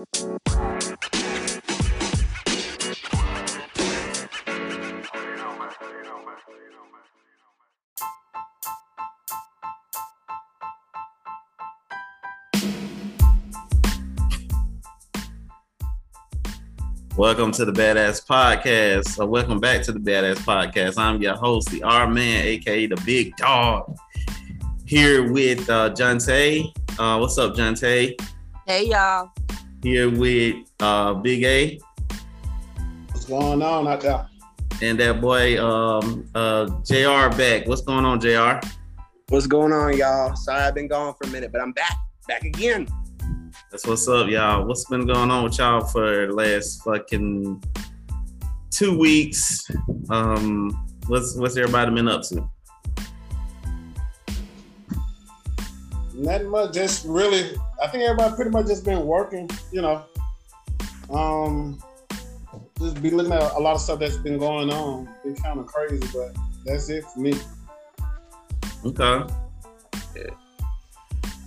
Welcome to the Badass Podcast. Welcome back to the Badass Podcast. I'm your host, the R Man, aka the Big Dog. Here with uh Jonte. Uh what's up, Jonte? Hey y'all. Here with uh Big A. What's going on out there? And that boy um uh JR back. What's going on, JR? What's going on, y'all? Sorry I've been gone for a minute, but I'm back. Back again. That's what's up, y'all. What's been going on with y'all for the last fucking two weeks? Um, what's what's everybody been up to? Nothing much. Just really, I think everybody pretty much just been working. You know, um, just be looking at a lot of stuff that's been going on. Been kind of crazy, but that's it for me. Okay.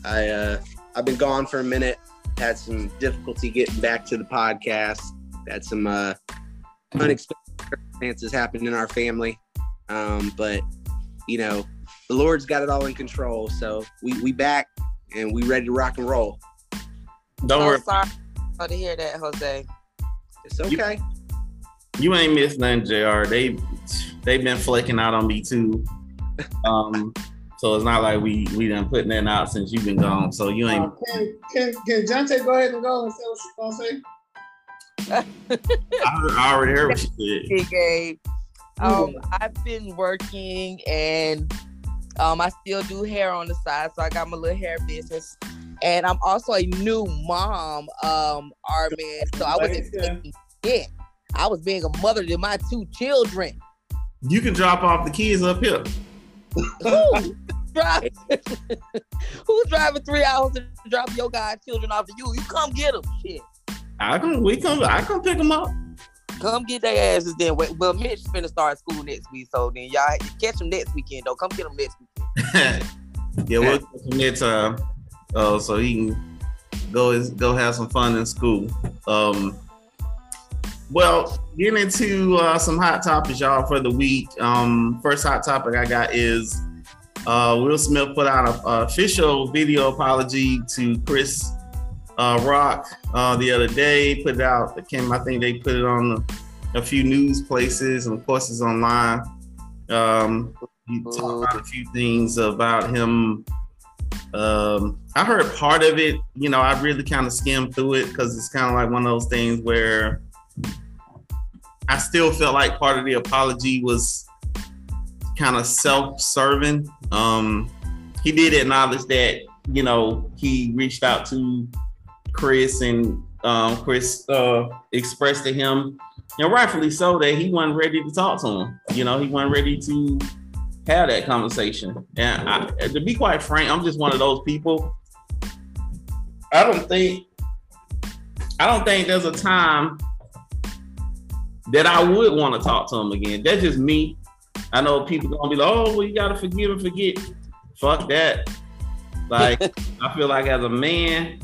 I uh I've been gone for a minute. Had some difficulty getting back to the podcast. Had some uh unexpected circumstances happen in our family. Um, but you know, the Lord's got it all in control. So we we back and we ready to rock and roll. Don't Oh, worry. sorry oh, to hear that, Jose. It's okay. You ain't missed nothing, Jr. They they've been flaking out on me too. Um, so it's not like we we done putting that out since you've been gone. So you ain't. Uh, can can can Jonte go ahead and go and say what she's gonna say? I, I already heard what she said. Big Gabe. Um, I've been working and um, I still do hair on the side, so I got my little hair business. And I'm also a new mom, um, R man. So I was expecting it. I was being a mother to my two children. You can drop off the kids up here. Who? Who's driving three hours to drop your godchildren off to you? You come get them, shit. I can we come I come pick them up. Come get their asses then. Well, Mitch finna start school next week, so then y'all catch them next weekend though. Come get them next weekend. yeah, we'll get some next time. Uh, so he can go go have some fun in school. Um, well, getting into uh, some hot topics, y'all, for the week. Um, first hot topic I got is uh, Will Smith put out an official video apology to Chris uh, Rock uh, the other day. Put it out. It came. I think they put it on a, few news places, and of course, it's online. Um, he talked about a few things about him. Um, I heard part of it. You know, I really kind of skimmed through it because it's kind of like one of those things where I still felt like part of the apology was kind of self-serving. Um, he did acknowledge that you know he reached out to Chris and um, Chris uh, expressed to him, and rightfully so, that he wasn't ready to talk to him. You know, he wasn't ready to have that conversation. And I, to be quite frank, I'm just one of those people. I don't think, I don't think there's a time that I would want to talk to him again. That's just me. I know people gonna be like, "Oh, well, you gotta forgive and forget." Fuck that. Like, I feel like as a man,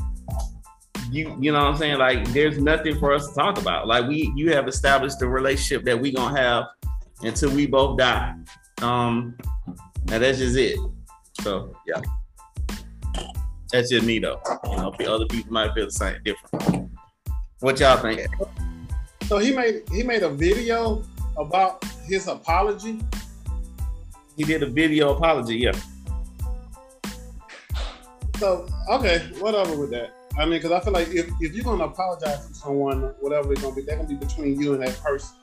you you know what I'm saying? Like, there's nothing for us to talk about. Like, we you have established the relationship that we gonna have until we both die. Um, and that's just it. So yeah, that's just me though. You know, other people might feel the same, different. What y'all think? So he made he made a video about his apology. He did a video apology. Yeah. So okay, whatever with that. I mean, because I feel like if, if you're gonna apologize to someone, whatever it's gonna be, they're gonna be between you and that person.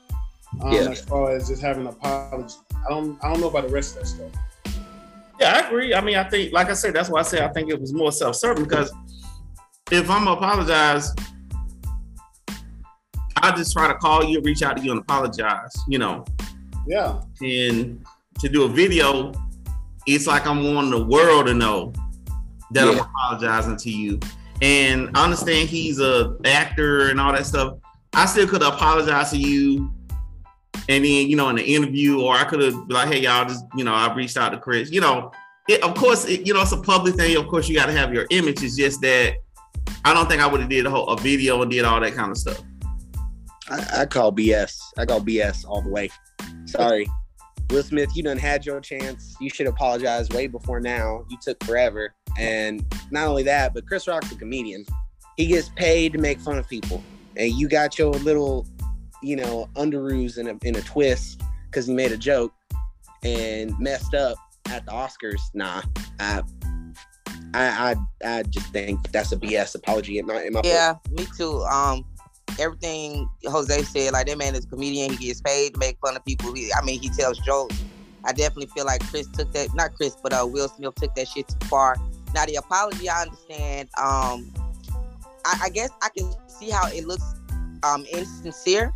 Um, Yeah. As far as just having an apology, I don't I don't know about the rest of that stuff. Yeah, I agree. I mean, I think, like I said, that's why I say I think it was more self-serving because if I'm gonna apologize, I just try to call you, reach out to you, and apologize. You know, Yeah, and to do a video, it's like I'm wanting the world to know that I'm apologizing to you. And I understand he's a actor and all that stuff. I still could apologize to you, and then you know in the interview, or I could have like, "Hey, y'all, just you know, I reached out to Chris." You know, it, of course, it, you know it's a public thing. Of course, you got to have your image. It's just that I don't think I would have did a whole a video and did all that kind of stuff. I, I call BS. I call BS all the way. Sorry. Will Smith, you done had your chance. You should apologize way before now. You took forever. And not only that, but Chris Rock's a comedian. He gets paid to make fun of people. And you got your little, you know, underoos in a, in a twist because he made a joke and messed up at the Oscars. Nah, I, I, I, I just think that's a BS apology in my, in my Yeah, me too. Um, everything Jose said, like that man is a comedian. He gets paid to make fun of people. He, I mean, he tells jokes. I definitely feel like Chris took that, not Chris, but uh, Will Smith took that shit too far. Now the apology, I understand. Um, I, I guess I can see how it looks um insincere.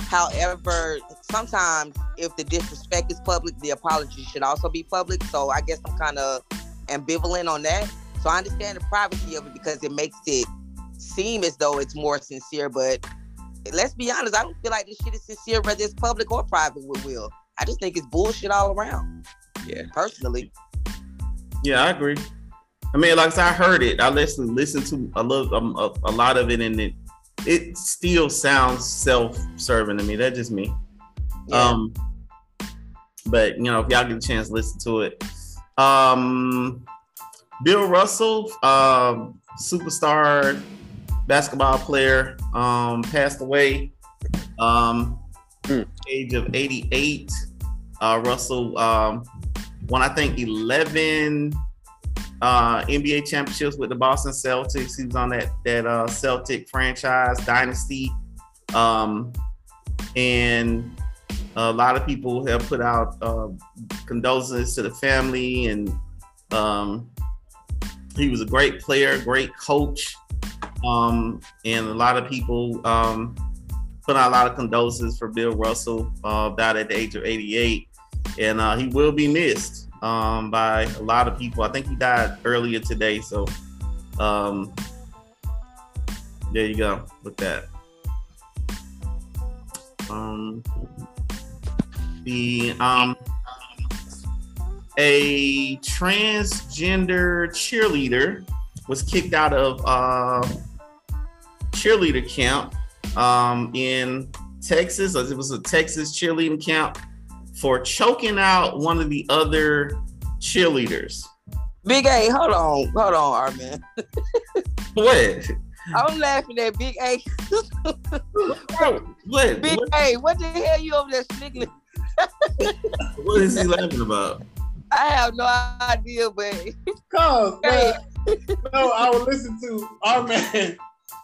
However, sometimes if the disrespect is public, the apology should also be public. So I guess I'm kind of ambivalent on that. So I understand the privacy of it because it makes it seem as though it's more sincere. But let's be honest, I don't feel like this shit is sincere, whether it's public or private with Will. I just think it's bullshit all around. Yeah. Personally. Yeah, I agree. I mean, like I heard it. I listened listened to a little um, a, a lot of it, and it it still sounds self-serving to me. That's just me. Yeah. Um, but you know, if y'all get a chance to listen to it, um, Bill Russell, um, superstar basketball player, um, passed away, um, Hmm. age of 88. Uh, Russell um, won, I think, 11 uh, NBA championships with the Boston Celtics. He was on that that uh, Celtic franchise dynasty, um, and a lot of people have put out uh, condolences to the family, and um, he was a great player, great coach, um, and a lot of people um, put out a lot of condolences for Bill Russell, uh, died at the age of 88, and uh, he will be missed um, by a lot of people. I think he died earlier today, so um, there you go with that. Um, the um, a transgender cheerleader was kicked out of uh, cheerleader camp um, in Texas. It was a Texas cheerleading camp for choking out one of the other cheerleaders. Big A, hold on, hold on, R Man. What? I'm laughing at Big A. What? Big What, A, what the hell you over there sniggling? what is he laughing about? I have no idea, but Cause Hey. man, no, I would listen to our man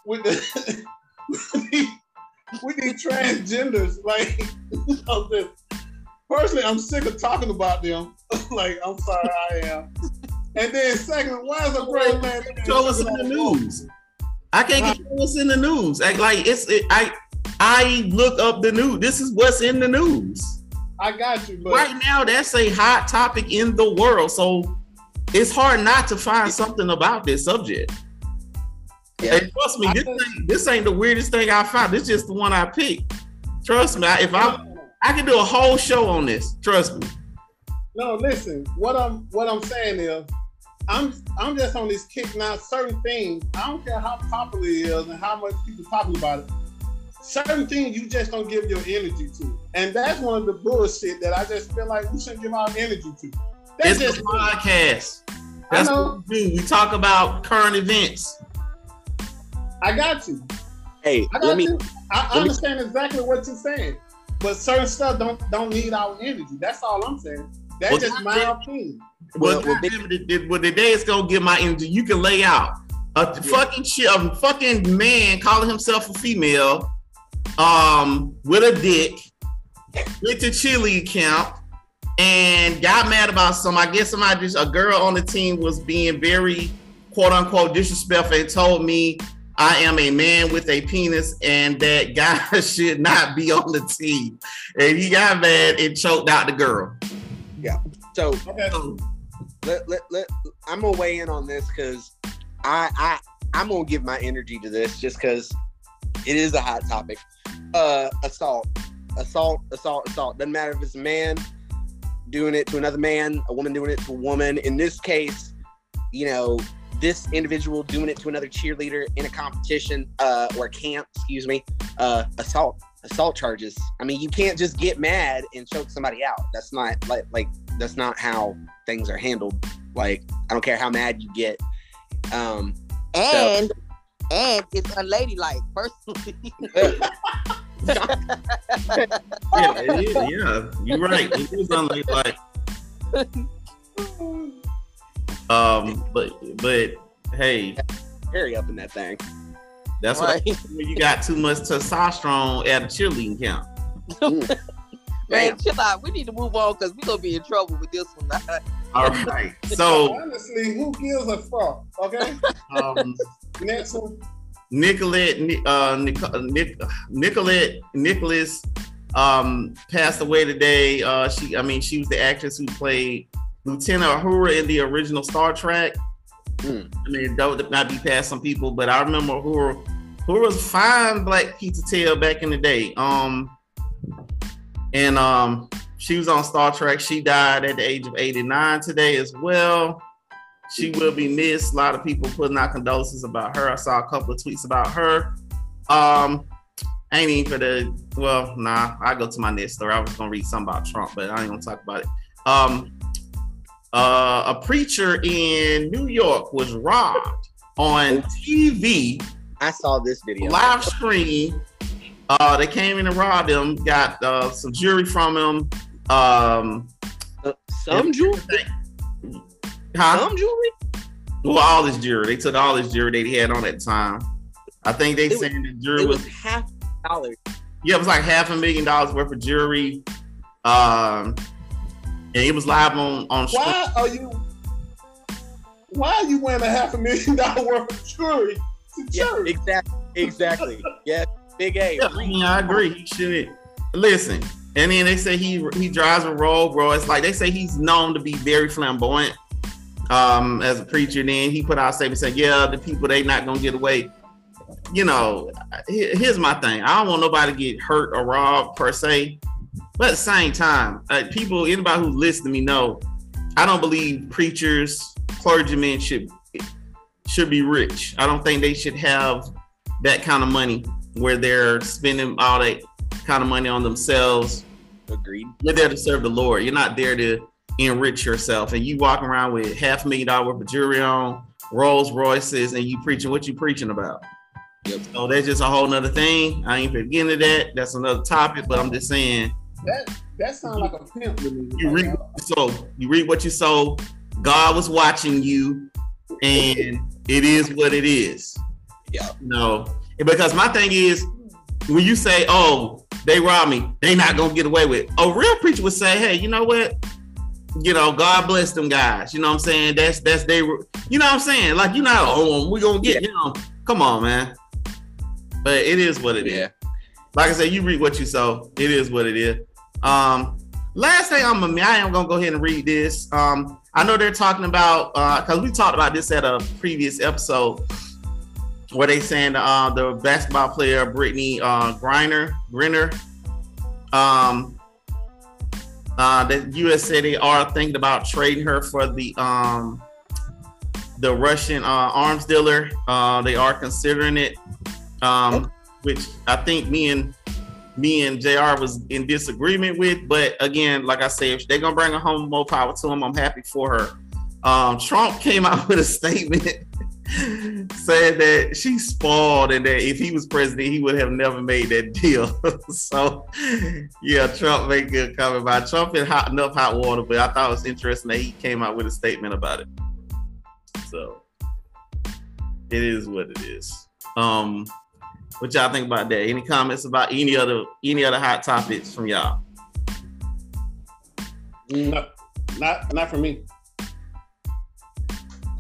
with the with the- with these transgenders. Like, you know, just, personally, I'm sick of talking about them. like, I'm sorry, I am. And then, second, why is a great man? Show us in the news. I can't get what's in the news. Like, like it's it, I I look up the news. This is what's in the news. I got you, but right now that's a hot topic in the world so it's hard not to find something about this subject Yeah. and trust me this think- ain't, this ain't the weirdest thing i found this just the one i picked trust me I- if i i can do a whole show on this trust me No, listen. What I'm what I'm saying is, I'm I'm just on this kick now. Certain things, I don't care how popular it is and how much people talking about it. Certain things you just don't give your energy to, and that's one of the bullshit that I just feel like we shouldn't give our energy to. it's That's just a podcast I that's know. what we do we talk about current events I got you. Hey, I let got me you. I let me- understand exactly what you're saying, but certain stuff don't don't need our energy. That's all I'm saying. That's Well, just my opinion. well, Well, well, goddamn it, the, well, the day it's gonna get my energy you can lay out a fucking shit a fucking man calling himself a female um with a dick went to chili camp and got mad about some i guess somebody just a girl on the team was being very quote unquote disrespectful and told me i am a man with a penis and that guy should not be on the team and he got mad and choked out the girl so Okay. so, let, let, let I'm gonna weigh in on this because I I I'm gonna give my energy to this just because it is a hot topic. Uh, assault, assault, assault, assault. Doesn't matter if it's a man doing it to another man, a woman doing it to a woman. In this case, you know, this individual doing it to another cheerleader in a competition uh, or camp, excuse me, uh, assault assault charges. I mean, you can't just get mad and choke somebody out. That's not like like that's not how things are handled. Like I don't care how mad you get. Um, and so, and it's unladylike, personally. yeah, it is, yeah, you're right. It is unladylike. Um, but but hey, hurry up in that thing. That's right. what you got too much testosterone at a cheerleading camp. Man, chill out. We need to move on because we're gonna be in trouble with this one. All right. So honestly, who gives a fuck? Okay. Um, next one. Nicolette, uh, Nic- Nic- Nicolette Nicholas um, passed away today. Uh, she, I mean, she was the actress who played Lieutenant Uhura in the original Star Trek. Mm. I mean, don't not be past some people, but I remember Uhura. Uhura was fine black pizza tail back in the day. Um, and um, she was on Star Trek. She died at the age of 89 today as well. She will be missed. A lot of people putting out condolences about her. I saw a couple of tweets about her. Um, I ain't even for the well, nah, I go to my next story. I was gonna read something about Trump, but I ain't gonna talk about it. Um, uh, a preacher in New York was robbed on TV. I saw this video. Live stream. Uh, they came in and robbed him. Got uh, some jewelry from him. Um, uh, some jewelry. Huh? Some jewelry. Well, all this jewelry. They took all this jewelry they had on at the time. I think they said the jewelry was, was half dollars. Yeah, it was like half a million dollars worth of jewelry. Um, and it was live on on. Why are you? Why are you wearing a half a million dollar worth of jewelry to yeah, church? Exactly. Exactly. yeah. Big A. Yeah, I, mean, I agree. He shouldn't listen. And then they say he he drives a Roll, bro. It's like they say he's known to be very flamboyant um, as a preacher. Then he put out a statement saying, "Yeah, the people they not gonna get away." You know, here's my thing. I don't want nobody to get hurt or robbed per se, but at the same time, uh, people, anybody who's listening to me know, I don't believe preachers, clergymen should should be rich. I don't think they should have that kind of money where they're spending all that kind of money on themselves. Agreed. You're there to serve the Lord. You're not there to enrich yourself. And you walking around with half a million dollar worth of jewelry on, Rolls Royces, and you preaching what you preaching about. Yep. So that's just a whole nother thing. I ain't getting to that. That's another topic, but I'm just saying. That that sounds like a pimp to me. You read so you read what you sow. God was watching you, and it is what it is. Yeah. no, because my thing is when you say, "Oh, they robbed me," they not gonna get away with. It. A real preacher would say, "Hey, you know what? You know, God bless them guys. You know what I'm saying? That's that's they. You know what I'm saying? Like you know, oh, we gonna get. Yeah. You know, come on, man. But it is what it is. yeah. Like I said, you read what you sow. It is what it is. Um, last thing I'm gonna, I am gonna go ahead and read this. Um, I know they're talking about because uh, we talked about this at a previous episode where they saying uh, the basketball player Brittney uh, Griner Griner. Um, uh, the U.S. said they are thinking about trading her for the um, the Russian uh, arms dealer. Uh, they are considering it, um, which I think me and me and Jr. was in disagreement with. But again, like I said, if they're gonna bring a home, more power to them. I'm happy for her. Um, Trump came out with a statement said that she spoiled and that if he was president, he would have never made that deal. so, yeah, Trump made good comment it. Trump in hot enough hot water, but I thought it was interesting that he came out with a statement about it. So, it is what it is. Um, what y'all think about that? Any comments about any other any other hot topics from y'all? No, not not for me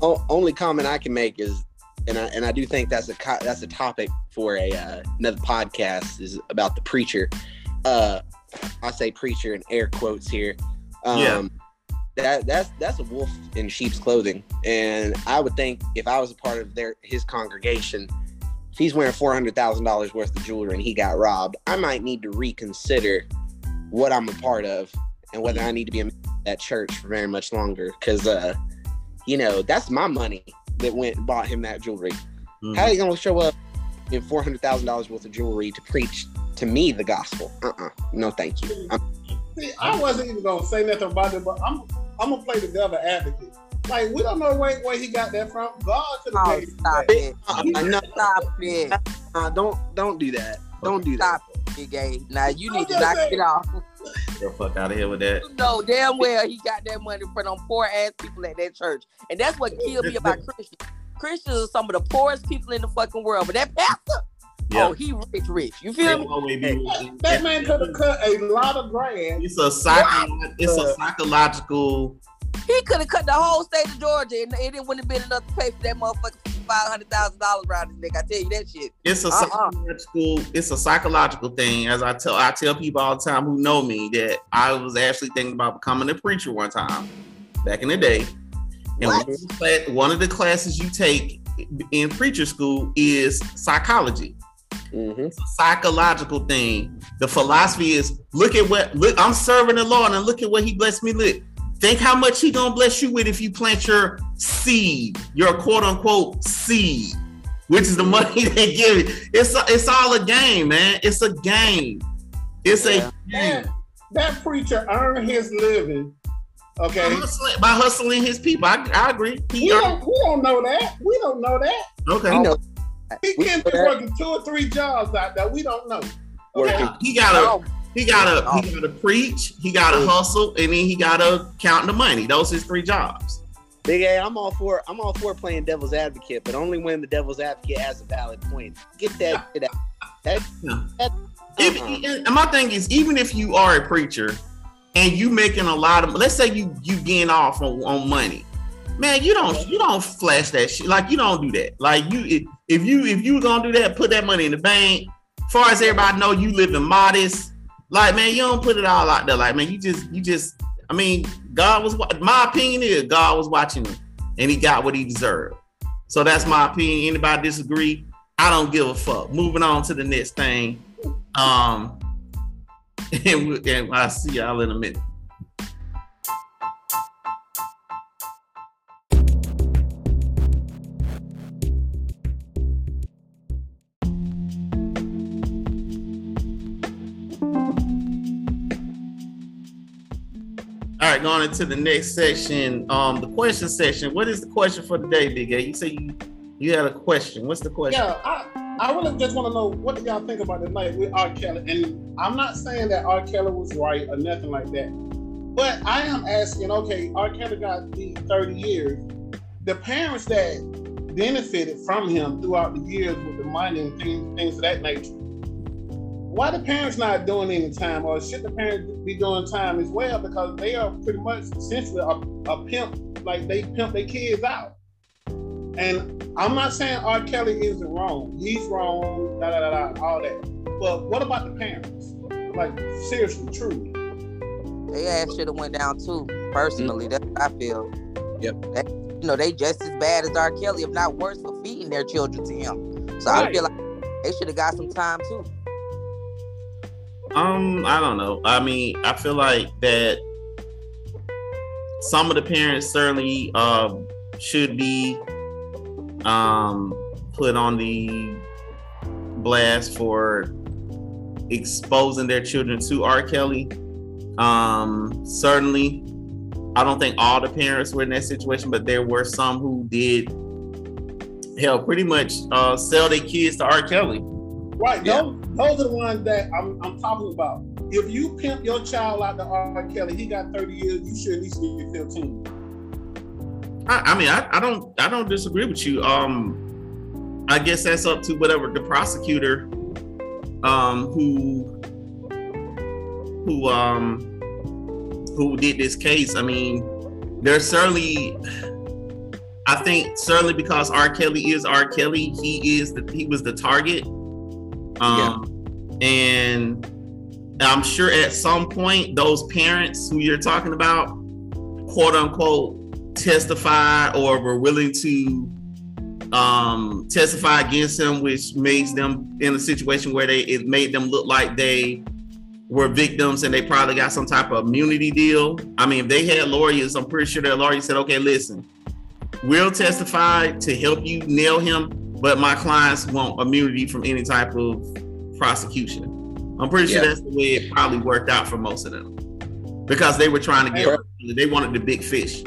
only comment I can make is, and I and I do think that's a that's a topic for a uh, another podcast is about the preacher. Uh, I say preacher in air quotes here. Um, yeah. That that's that's a wolf in sheep's clothing, and I would think if I was a part of their his congregation, if he's wearing four hundred thousand dollars worth of jewelry and he got robbed, I might need to reconsider what I'm a part of and whether I need to be in that church for very much longer. Because uh, you know, that's my money. that went and bought him that jewelry. Mhm. How are you gonna show up in four hundred thousand dollars worth of jewelry to preach to me the gospel? Uh uh No, thank you. I'm, See, I wasn't even gonna say nothing about it, but I'm I'm gonna play the devil advocate. Like we don't know where, where he got that from. God could have Oh, stop that. it. uh, no, Stop it. uh, don't don't do that. Don't do that. Stop it, big gay. Now you need to knock saying. it off. Get the fuck out of here with that. You know damn well he got that money from them poor ass people at that church. And that's what killed me about Christians. Christians are some of the poorest people in the fucking world. But that pastor, Yeah. oh, he rich, rich. You They feel me? always be- That man could have cut a lot of grass. It's a psycho- it's a psychological. He could have cut the whole state of Georgia and it wouldn't have been enough to pay for that motherfucker five hundred thousand dollars around his neck. I tell you that shit. It's a Uh-uh. psychological. It's a psychological thing. As I tell, I tell people all the time who know me that I was actually thinking about becoming a preacher one time, back in the day. And one What? of, the, one of the classes you take in preacher school is psychology. Mhm. It's a psychological thing. The philosophy is look at what look. I'm serving the Lord, and look at what He blessed me with. Think how much He gonna bless you with if you plant your seed, your quote unquote seed, which is the mm-hmm. money they give you. It's a, it's all a game, man. It's a game. It's Yeah. a game. That, that preacher earned his living. By Okay. hustling, by hustling his people. I, I agree. We He don't, we don't know that. We don't know that. okay. We know He can know be working two or three jobs out there. We don't know. Okay. Working. He gotta Oh, he gotta he gotta preach. He gotta hustle, and then he gotta count the money. Those his three jobs. Big A, I'm all for I'm all for playing devil's advocate, but only when the devil's advocate has a valid point. Get that shit out. That, Yeah. that, If, uh-uh. and my thing is, even if you are a preacher and you making a lot of, let's say you you getting off on, on money, man, you don't you don't flash that shit. Like you don't do that. Like you if, if you if you gonna do that, put that money in the bank. Far as everybody know, you living modest. Like man, you don't put it all out there. Like man, you just you just. I mean, God was. wa- My opinion is God was watching him, and he got what he deserved. So that's my opinion. Anybody disagree? I don't give a fuck. Moving on to the next thing. Um, and, we, and I'll see y'all in a minute. All right, going into the next section, um, the question section. What is the question for today, Big A? You say you you had a question. What's the question? Yeah, I, I really just want to know what do y'all think about the night with R. Kelly? And I'm not saying that R. Kelly was right or nothing like that, but I am asking. Okay, R. Kelly got the 30 years. The parents that benefited from him throughout the years with the money and things, things of that nature. Why the parents not doing any time, or should the parents be doing time as well? Because they are pretty much essentially a, a pimp, like they pimp their kids out. And I'm not saying R. Kelly isn't wrong. He's wrong, da da da da, all that. But what about the parents? Like seriously, truly. they ass should have went down too. Personally, mm-hmm. that's what I feel. Yep. They, you know, they just as bad as R. Kelly, if not worse, for feeding their children to him. So I feel like they should have got some time too. Um, I don't know. I mean, I feel like that some of the parents certainly um should be um put on the blast for exposing their children to R. Kelly. Um, certainly, I don't think all the parents were in that situation, but there were some who did hell pretty much uh sell their kids to R. Kelly. Right. Yeah. Those, those are the ones that I'm, I'm talking about. If you pimp your child out to R. Kelly, he got 30 years, you should at least get 15. I, I mean, I, I don't, I don't disagree with you. Um, I guess that's up to whatever the prosecutor, um, who, who, um, who did this case. I mean, there's certainly, I think certainly because R. Kelly is R. Kelly, he is the, he was the target. Um, and I'm sure at some point those parents who you're talking about, quote unquote, testified or were willing to um, testify against him, which makes them in a situation where they it made them look like they were victims and they probably got some type of immunity deal. I mean, if they had lawyers, I'm pretty sure their lawyer said, okay, listen, we'll testify to help you nail him, but my clients want immunity from any type of prosecution. I'm pretty sure Yeah. that's the way it probably worked out for most of them because they were trying to get, they wanted the big fish.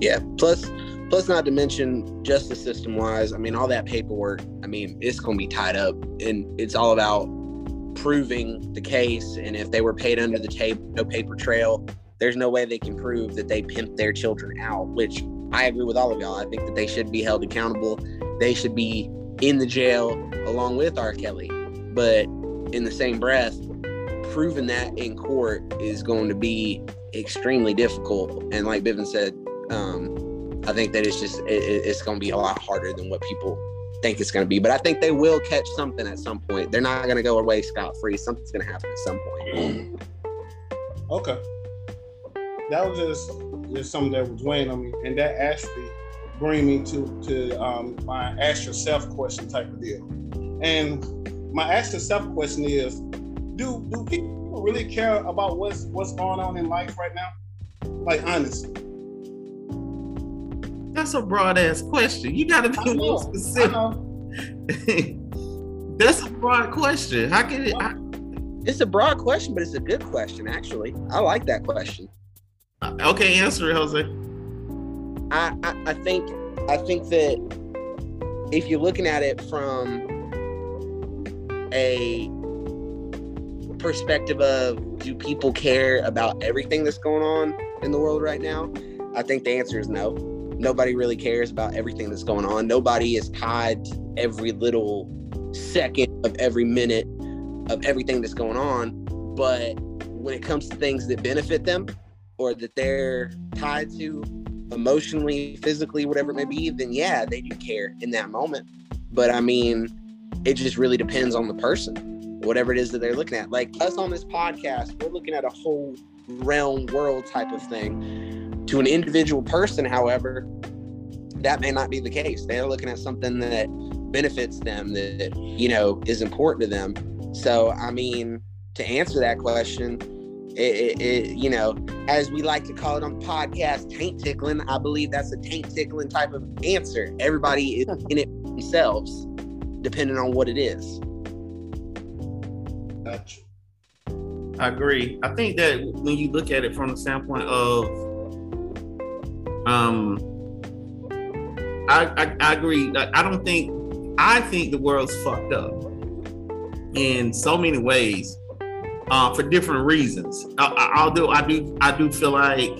Yeah. Plus, plus, not to mention justice system wise. I mean, all that paperwork. I mean, it's going to be tied up, and it's all about proving the case. And if they were paid under the table, no paper trail. There's no way they can prove that they pimped their children out. Which I agree with all of y'all. I think that they should be held accountable. They should be in the jail along with R. Kelly. But in the same breath, proving that in court is going to be extremely difficult. And like Bivin said, um, I think that it's just it, it- it's going to be a lot harder than what people think it's going to be. But I think they will catch something at some point. They're not going to go away scot free. Something's going to happen at some point. Okay. That was just just something that was weighing on me, and that actually bring me to to um, my ask yourself question type of deal. And my ask yourself question is, do do people really care about what's what's going on in life right now? Like honestly, That's a broad ass question. You got to I be more know, I specific. know. That's a broad question. How can it? I, It's a broad question, but it's a good question, actually. I like that question. okay, answer it, Jose. I, I, think I think that if you're looking at it from a perspective of do people care about everything that's going on in the world right now, I think the answer is no. Nobody really cares about everything that's going on. Nobody is tied to every little second of every minute of everything that's going on. But when it comes to things that benefit them or that they're tied to emotionally, physically, whatever it may be, then yeah, they do care in that moment. But I mean, it just really depends on the person, whatever it is that they're looking at. Like us on this podcast, we're looking at a whole realm, world type of thing. To an individual person, however, that may not be the case. They're looking at something that benefits them, that, you know, is important to them. So, I mean, to answer that question, it, it, it, you know, as we like to call it on the podcast, taint tickling. I believe that's a taint tickling type of answer. Everybody is in it themselves, depending on what it is. Gotcha. I agree. I think that when you look at it from the standpoint of, um, I I, I agree. I, I don't think I think the world's fucked up in so many ways, uh, for different reasons. I, I, do. I do. I do feel like.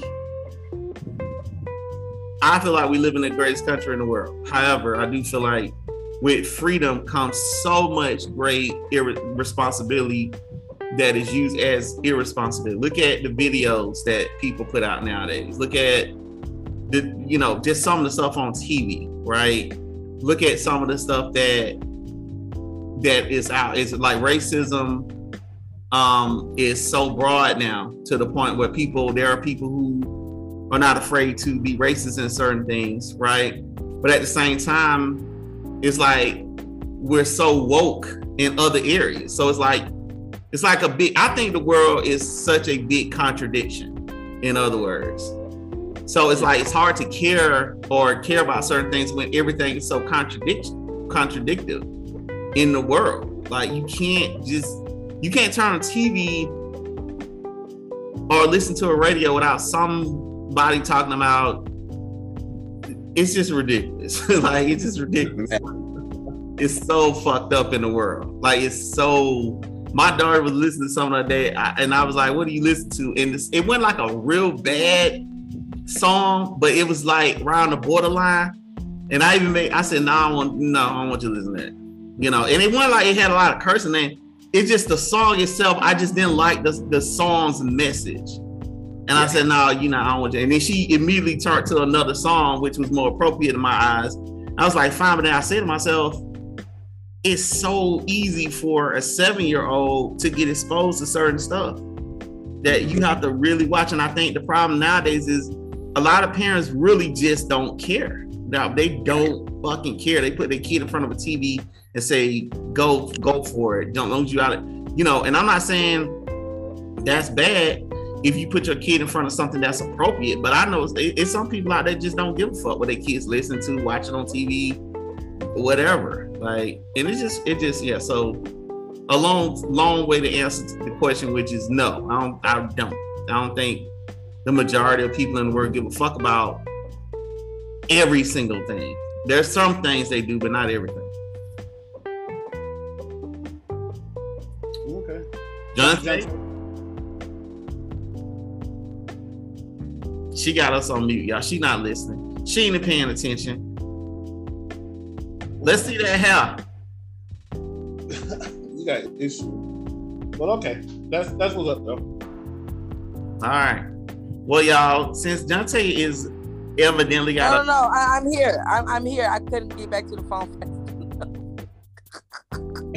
I feel like we live in the greatest country in the world. However, I do feel like with freedom comes so much great irre- responsibility that is used as irresponsibility. Look at the videos that people put out nowadays. Look at the, you know, just some of the stuff on TV, right? Look at some of the stuff that that is out. Is like racism um is so broad now to the point where people there are people who are not afraid to be racist in certain things, right? But at the same time, it's like we're so woke in other areas. So it's like it's like a big i think the world is such a big contradiction in other words so it's like it's hard to care or care about certain things when everything is so contradiction contradictive in the world like you can't just you can't turn on tv or listen to a radio without somebody talking about it's just ridiculous like it's just ridiculous it's so fucked up in the world like it's so my daughter was listening to something other day, I, and I was like, "What do you listen to?" And this, it went like a real bad song, but it was like around the borderline. And I even made, I said, "No, I want, no, I don't want you to listen to that." You know, and it went like it had a lot of cursing in. it. It's just the song itself. I just didn't like the the song's message. And I said, "No, you know, I don't want you." And then she immediately turned to another song, which was more appropriate in my eyes. I was like, "Fine," but then I said to myself it's so easy for a seven year old to get exposed to certain stuff that you have to really watch. And I think the problem nowadays is a lot of parents really just don't care. Now they don't fucking care. They put their kid in front of a TV and say, "Go, go for it." Don't don't you out, you know. And I'm not saying that's bad. if you put your kid in front of something that's appropriate. But I know it's, it's some people out there just don't give a fuck what their kids listen to, watching on TV, whatever. Like, and it's just, it just, yeah. So a long, long way to answer the question, which is no, I don't, I don't, I don't think the majority of people in the world give a fuck about every single thing. There's some things they do, but not everything. Okay. Jonathan. She got us on mute, y'all. She not listening. She ain't paying attention. Let's see that hair. you got issue. But okay, that's that's what's up though. All right. Well, y'all, since Dante is evidently got. No, no, no. I, am here. I'm, I'm here. I couldn't get back to the phone fast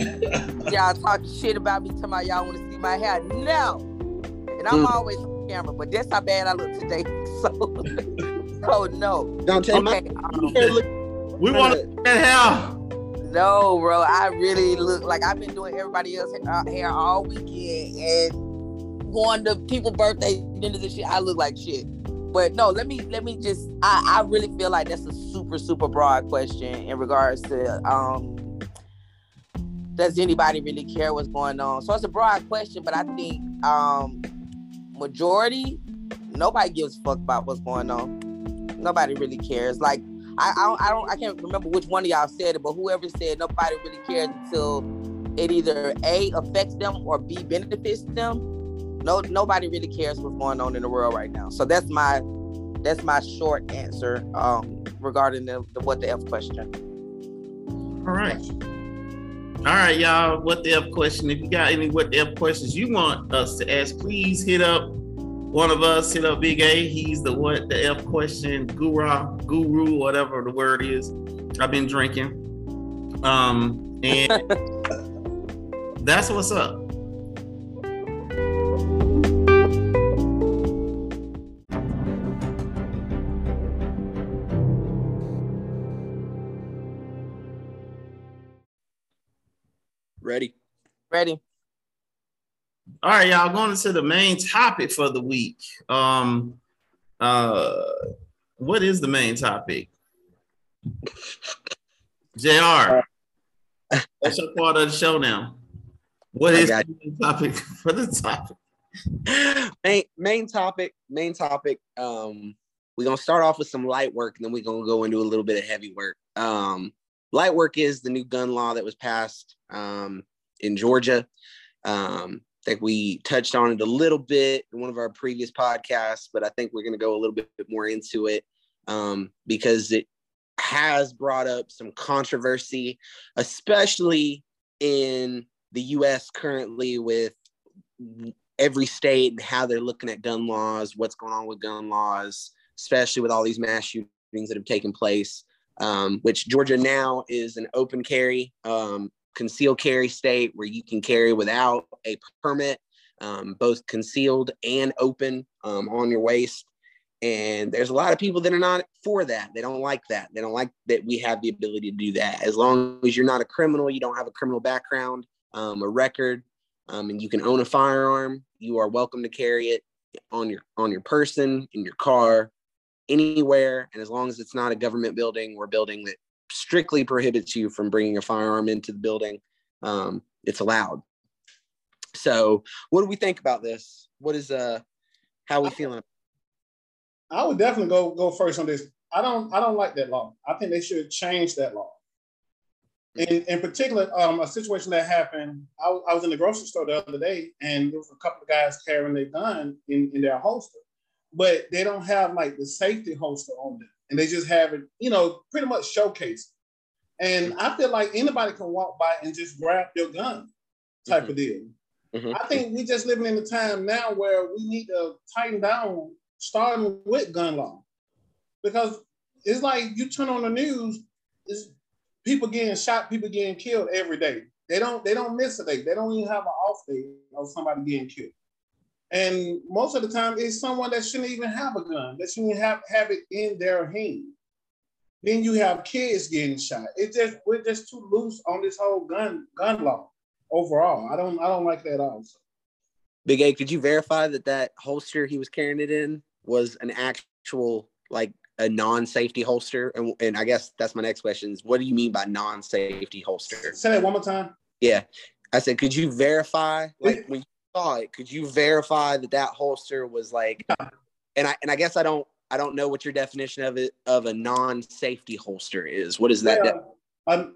y'all talk shit about me. Talking about y'all want to see my hair. No. And I'm mm. always on camera, but that's how bad I look today. So, so no. Don't tell okay, me. Um, we want to see that hair. No, bro. I really look like I've been doing everybody else uh, hair all weekend and going to people' birthdays into this shit. I look like shit. But no, let me let me just I, I really feel like that's a super, super broad question in regards to um does anybody really care what's going on? So it's a broad question, but I think um majority, nobody gives fuck about what's going on. Nobody really cares. Like I, I don't, I don't, I can't remember which one of y'all said it, but whoever said nobody really cares until it either a affects them or b benefits them. No, nobody really cares what's going on in the world right now. So that's my, that's my short answer um, regarding the, the what the f question. All right. All right, y'all. What the F question? If you got any what the F questions you want us to ask, please hit up one of us. Hit up Big A. He's the what the F question guru, guru, whatever the word is. I've been drinking, um, and that's what's up. Ready. Ready. All right, y'all going into the main topic for the week. Um uh what is the main topic? JR. That's your part of the show now. What is the main topic for the topic? Main main topic, main topic. Um, we're gonna start off with some light work and then we're gonna go into a little bit of heavy work. Um, light work is the new gun law that was passed um, in Georgia. Um, I think we touched on it a little bit in one of our previous podcasts, but I think we're going to go a little bit more into it um, because it has brought up some controversy, especially in the US currently with every state and how they're looking at gun laws, what's going on with gun laws, especially with all these mass shootings that have taken place um, which Georgia now is an open carry, um, concealed carry state where you can carry without a permit, um, both concealed and open um, on your waist. And there's a lot of people that are not for that. They don't like that. They don't like that we have the ability to do that. As long as you're not a criminal, you don't have a criminal background, um, a record, um, and you can own a firearm, you are welcome to carry it on your on your person, in your car, anywhere. And as long as it's not a government building or building that strictly prohibits you from bringing a firearm into the building, um, it's allowed. So, what do we think about this? What is uh, how are we feeling? I would definitely go go first on this. I don't I don't like that law. I think they should change that law. In, in particular, um, a situation that happened, I, I, was in the grocery store the other day, and there was a couple of guys carrying their gun in, in their holster but they don't have like the safety holster on them, and they just have it, you know, pretty much showcased. And I feel like anybody can walk by and just grab your gun, type mm-hmm. of deal. Mm-hmm. I think we just living in a time now where we need to tighten down, starting with gun law, because it's like you turn on the news, it's people getting shot, people getting killed every day. They don't they don't miss a day. They don't even have an off day of somebody getting killed. And most of the time, it's someone that shouldn't even have a gun, that shouldn't have, have it in their hand. Then you have kids getting shot. It's just we're just too loose on this whole gun gun law overall. I don't I don't like that also. Big A, could you verify that that holster he was carrying it in was an actual like a non-safety holster? And, and I guess that's my next question: is what do you mean by non-safety holster? Say that one more time. Yeah, I said, could you verify like when you saw it? Could you verify that that holster was like? And I and I guess I don't I don't know what your definition of it of a non-safety holster is. What is that? Yeah, a,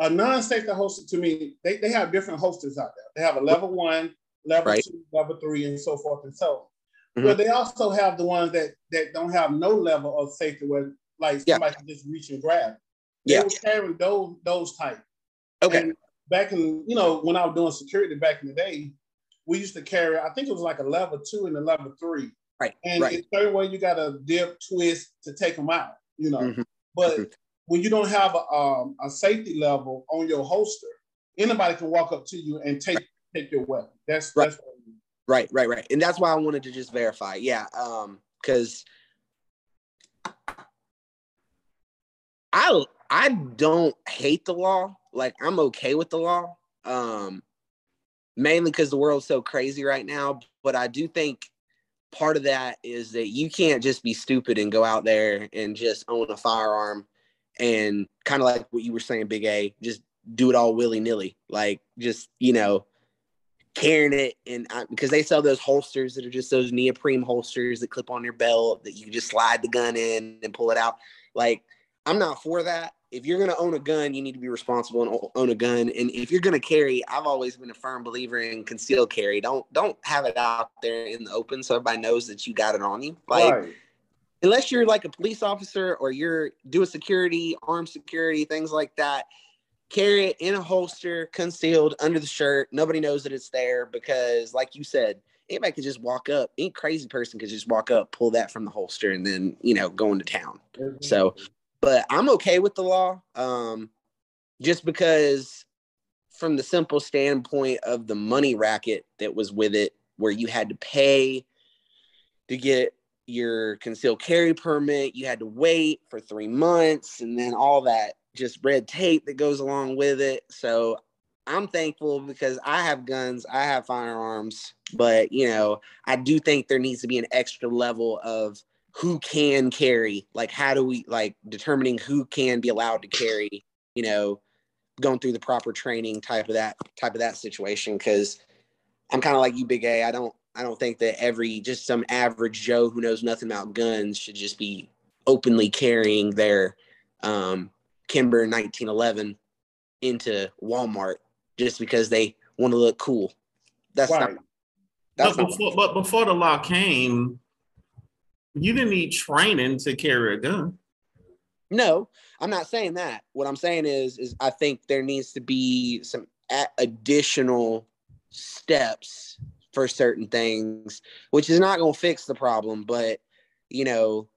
a non-safety holster to me, they, they have different holsters out there. They have a level one, level Right. two, level three, and so forth and so. on. Mhm. But they also have the ones that that don't have no level of safety where like Yeah. somebody can just reach and grab. They Yeah. were carrying those those type. Okay. And back in, you know, when I was doing security back in the day, we used to carry, I think it was like a level two and a level three. Right. And right. it's certain way you got to dip, twist to take them out, you know. Mhm. But when you don't have a, um, a safety level on your holster, anybody can walk up to you and take take your weapon. That's Right. that's what I mean. Right, right, right. And that's why I wanted to just verify. Yeah. Um, because I I don't hate the law. Like I'm okay with the law. Um mainly because the world's so crazy right now. But I do think part of that is that you can't just be stupid and go out there and just own a firearm and kind of like what you were saying, Big A, just do it all willy nilly. Like just, you know, carrying it and uh, because they sell those holsters that are just those neoprene holsters that clip on your belt that you just slide the gun in and pull it out. Like I'm not for that. If you're going to own a gun, you need to be responsible and own a gun. And if you're going to carry, I've always been a firm believer in concealed carry. Don't don't have it out there in the open so everybody knows that you got it on you. Like right. unless you're like a police officer or you're doing security, armed security, things like that, carry it in a holster, concealed under the shirt. Nobody knows that it's there because, like you said, anybody could just walk up. Any crazy person could just walk up, pull that from the holster, and then you know go into town. So, but I'm okay with the law, um, just because from the simple standpoint of the money racket that was with it, where you had to pay to get your concealed carry permit, you had to wait for three months, and then all that just red tape that goes along with it. So I'm thankful because I have guns, I have firearms, but you know, I do think there needs to be an extra level of who can carry. Like, how do we like determining who can be allowed to carry? You know, going through the proper training type of that type of that situation. Because I'm kind of like you, Big A. I don't I don't think that every just some average Joe who knows nothing about guns should just be openly carrying their um, Kimber 1911 into Walmart just because they want to look cool. That's Right. not. That's but not. before, but before the law came, you didn't need training to carry a gun. No, I'm not saying that. What I'm saying is, is I think there needs to be some additional steps for certain things, which is not going to fix the problem. But you know,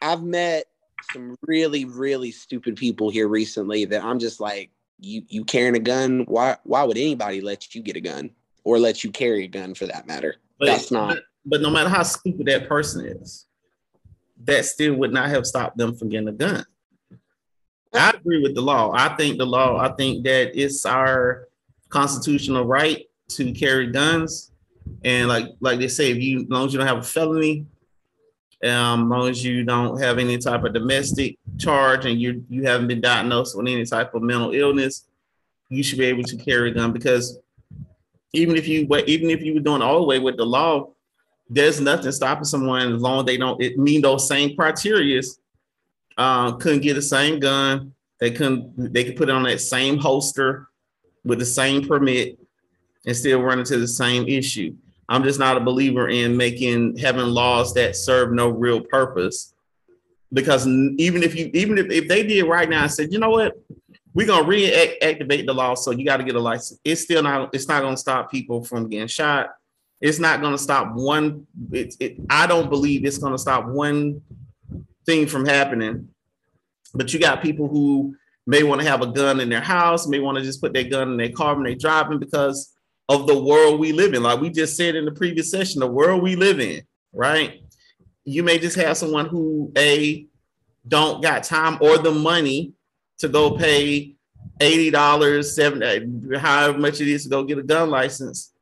I've met some really, really stupid people here recently that I'm just like, you, you carrying a gun? Why, why would anybody let you get a gun or let you carry a gun for that matter? But, That's not- But, but no matter how stupid that person is, that still would not have stopped them from getting a gun. I agree with the law. I think the law. I think that it's our constitutional right to carry guns, and like like they say, if you as long as you don't have a felony, um, as long as you don't have any type of domestic charge, and you you haven't been diagnosed with any type of mental illness, you should be able to carry a gun because even if you even if you were doing all the way with the law, there's nothing stopping someone as long as they don't it mean those same criterias. Uh, couldn't get the same gun. They couldn't. They could put it on that same holster with the same permit and still run into the same issue. I'm just not a believer in making having laws that serve no real purpose. Because even if you even if, if they did right now and said, you know what, we're gonna reactivate the law, so you got to get a license. It's still not. It's not gonna stop people from getting shot. It's not gonna stop one. It, it, I don't believe it's gonna stop one thing from happening. But you got people who may want to have a gun in their house, may want to just put their gun in their car when they're driving because of the world we live in. Like we just said in the previous session, the world we live in, right? You may just have someone who a don't got time or the money to go pay eighty dollars, seven, however much it is to go get a gun license.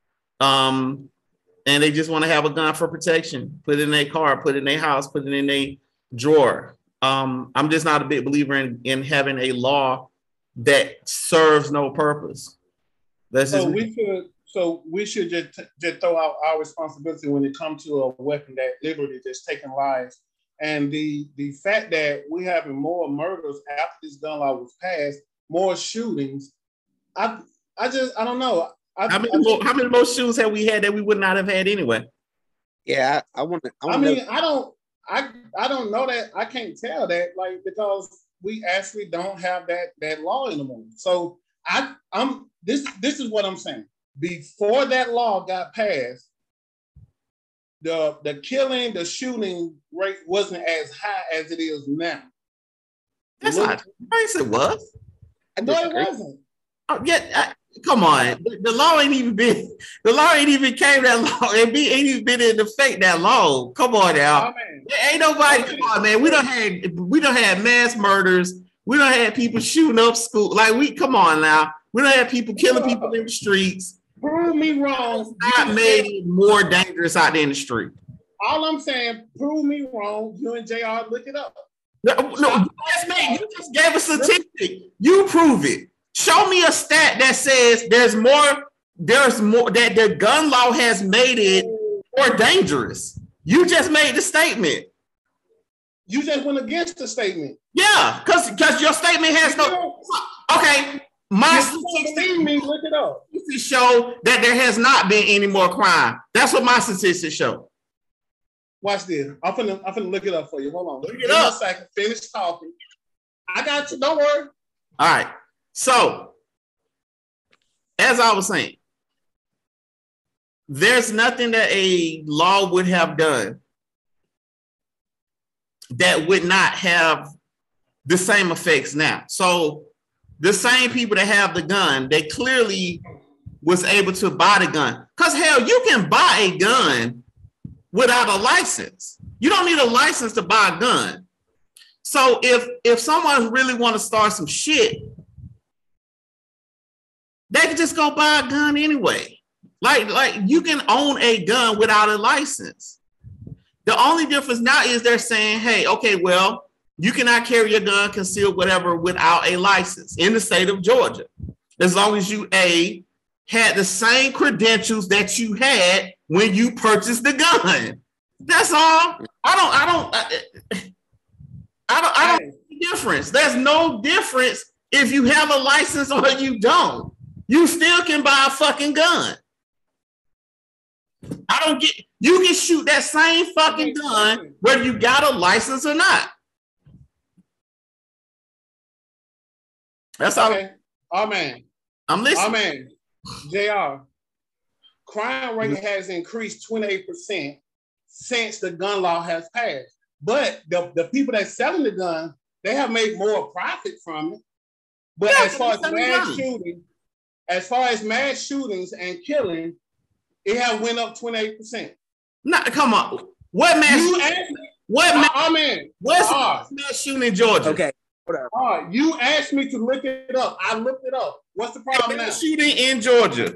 Um, and they just want to have a gun for protection. Put it in their car, put it in their house, put it in their drawer. Um, I'm just not a big believer in, in having a law that serves no purpose. That's so we should so we should just just throw out our responsibility when it comes to a weapon that literally just taking lives. And the the fact that we having more murders after this gun law was passed, more shootings. I I just I don't know. I, how many I, more, how many more shootings have we had that we would not have had anyway? Yeah, I, I want to. I, I mean, know. I don't. I I don't know that. I can't tell that like because we actually don't have that that law anymore. So I I'm this this is what I'm saying. Before that law got passed, the the killing, the shooting rate wasn't as high as it is now. That's Look, not. I it was. No, it wasn't. Oh, yeah, I, come on. The, the, law ain't even been. The law ain't even came that long. It be, ain't even been in effect that long. Come on now. Oh, ain't nobody. Come on, man. We don't had. We don't have mass murders. We don't have people shooting up school. Like we. Come on now. We don't have people killing people in the streets. Prove me wrong. It's not made it more dangerous out there in the street. All I'm saying, prove me wrong. You and Jr. look it up. No, no, that's me. You just gave a statistic. You prove it. Show me a stat that says there's more, there's more that the gun law has made it more dangerous. You just made the statement. You just went against the statement. Yeah, because because your statement has no. Okay, my statistics me, look it up. show that there has not been any more crime. That's what my statistics show. Watch this. I'm gonna I'm gonna look it up for you. Hold on. Look it up. A second. Finish talking. I got you. Don't worry. All right. So, as I was saying, there's nothing that a law would have done that would not have the same effects now. So the same people that have the gun, they clearly was able to buy the gun. Because hell, you can buy a gun without a license. You don't need a license to buy a gun. So if if someone really want to start some shit, they can just go buy a gun anyway. Like like you can own a gun without a license. The only difference now is they're saying, hey, okay, well, you cannot carry a gun, concealed, whatever, without a license in the state of Georgia. As long as you a had the same credentials that you had when you purchased the gun. That's all. I don't. I don't. I, I don't. I don't see difference. There's no difference if you have a license or you don't. You still can buy a fucking gun. I don't get. You can shoot that same fucking gun whether you got a license or not. That's all. Okay. Man. I'm listening. Man. Jr. Crime rate mm-hmm. has increased 28% since the gun law has passed. But the, the people that selling the gun, they have made more profit from it. But yeah, as far as mass shooting, as far as mass shootings and killing, it have went up 28%. No, come on. What mass? You what mass? I mean, what's uh, mass shooting in Georgia? Okay, Whatever. All right, you asked me to look it up. I looked it up. What's the problem now? Shooting in Georgia.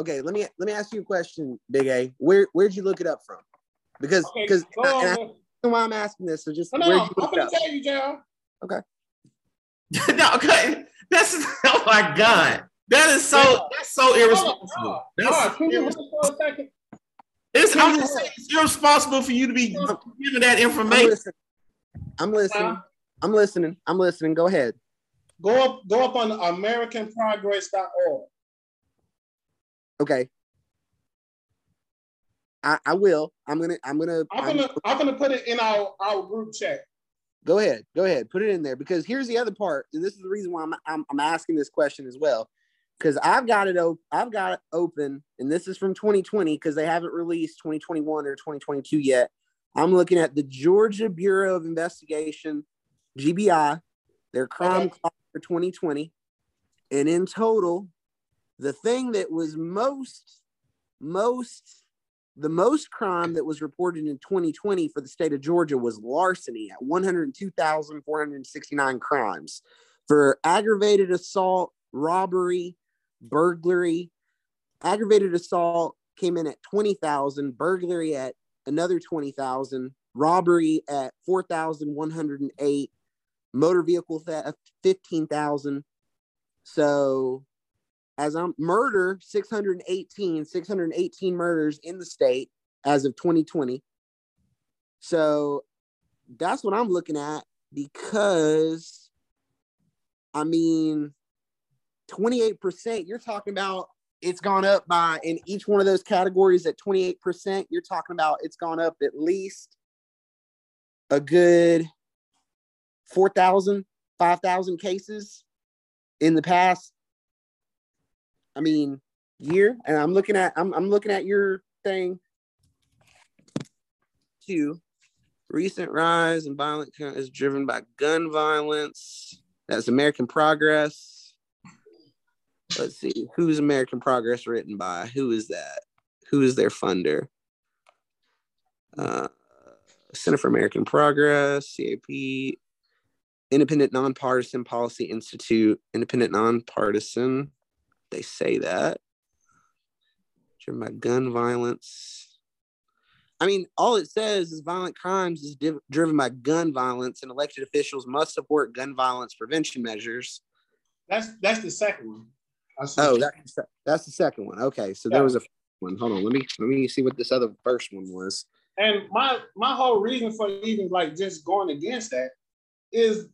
Okay, let me let me ask you a question, Big A. Where where'd you look it up from? Because because okay, why I'm asking this. So just no, no, I'm gonna tell you, Jr. Okay. no, okay. That's oh my god. That is so yeah. that's so irresponsible. That's irresponsible. It's, I'm just saying, it's irresponsible for you to be giving that information. I'm listening. I'm listening. I'm listening. I'm listening. Go ahead. Go up. Go up on AmericanProgress.org. Okay. I, I will. I'm gonna. I'm gonna. I'm gonna. I'm, I'm gonna put it in our our group chat. Go ahead. Go ahead. Put it in there because here's the other part, and this is the reason why I'm I'm, I'm asking this question as well. Because I've got it open. I've got it open, and this is from 2020 because they haven't released 2021 or 2022 yet. I'm looking at the Georgia Bureau of Investigation GBI, their crime okay. for 2020. And in total, the thing that was most, most, the most crime that was reported in 2020 for the state of Georgia was larceny at 102,469 crimes. For aggravated assault, robbery, burglary, aggravated assault, came in at 20,000, burglary at another 20,000, robbery at 4,108, motor vehicle theft 15,000. So as I'm murder 618, 618 murders in the state as of 2020. So that's what I'm looking at because I mean 28%, you're talking about it's gone up by in each one of those categories at 28%. You're talking about it's gone up at least a good 4,000, 5,000 cases in the past. I mean, year. And I'm looking at I'm I'm looking at your thing too. Recent rise in violent is driven by gun violence. That's American Progress let's see who's American Progress written by. Who is that? Who is their funder? Uh, Center for American Progress, CAP, Independent Nonpartisan Policy Institute, Independent Nonpartisan. They say that. Driven by gun violence. I mean, all it says is violent crimes is div- driven by gun violence, and elected officials must support gun violence prevention measures. That's that's the second one. Oh, that's that's the second one. Okay, so yeah. there was a one. Hold on, let me let me see what this other first one was. And my my whole reason for even like just going against that is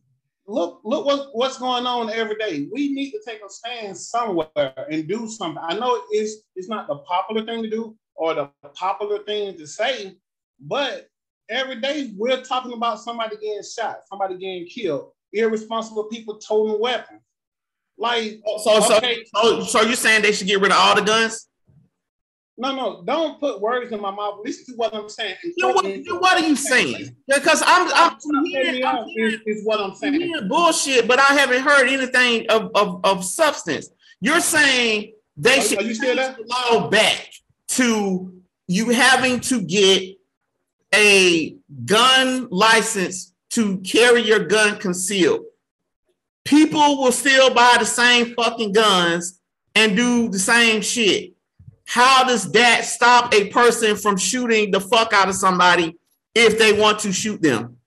look look what, what's going on every day. We need to take a stand somewhere and do something. I know it's it's not the popular thing to do or the popular thing to say, but every day we're talking about somebody getting shot, somebody getting killed, irresponsible people toting weapons. Like so, okay. so, so, so you're saying they should get rid of all the guns? No, no, don't put words in my mouth. Listen to what I'm saying. You what, what, are you saying? Because I'm, I'm, I'm, hearing, I'm hearing, is, is, what I'm saying. I'm bullshit, but I haven't heard anything of, of, of substance. You're saying they are, should are you still there? the law back to you having to get a gun license to carry your gun concealed people will still buy the same fucking guns and do the same shit. How does that stop a person from shooting the fuck out of somebody if they want to shoot them?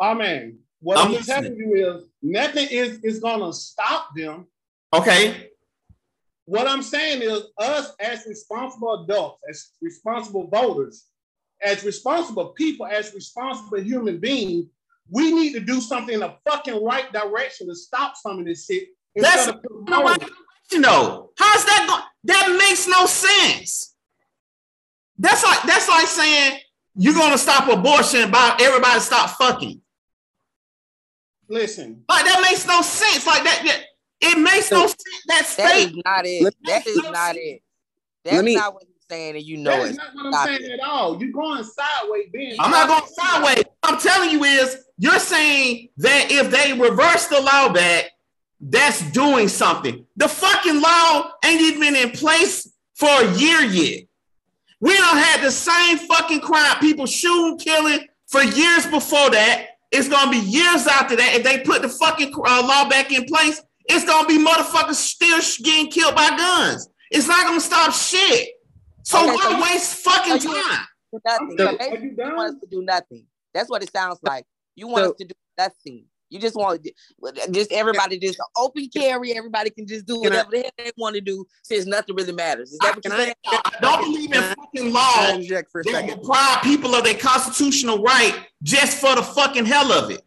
I mean, what I'm, I'm telling you is nothing is, is gonna stop them. Okay. What I'm saying is us as responsible adults, as responsible voters, as responsible people, as responsible human beings, we need to do something in the fucking right direction to stop some of this shit. That's the right direction, though. How's that going? That makes no sense. That's like that's like saying you're gonna stop abortion by everybody stop fucking. Listen, like that makes no sense. Like that, that it makes no sense. That, that is not it. That is not it. That's me, not what saying, and you know That's not what I'm Stop saying it. at all. You're going sideways, Ben. I'm not going sideways. What I'm telling you is you're saying that if they reverse the law back, that's doing something. The fucking law ain't even been in place for a year yet. We don't have the same fucking crime, people shooting, killing for years before that. It's gonna be years after that. If they put the fucking uh, law back in place, it's gonna be motherfuckers still getting killed by guns. It's not gonna stop shit. So okay, why so waste fucking so time? Nothing. So, you want us to do nothing. That's what it sounds like. You want so, us to do nothing. You just want just everybody just open carry. Everybody can just do whatever I, the hell they want to do since nothing really matters. Is that what you're saying? I, I don't believe in fucking law that deprive people of their constitutional right just for the fucking hell of it.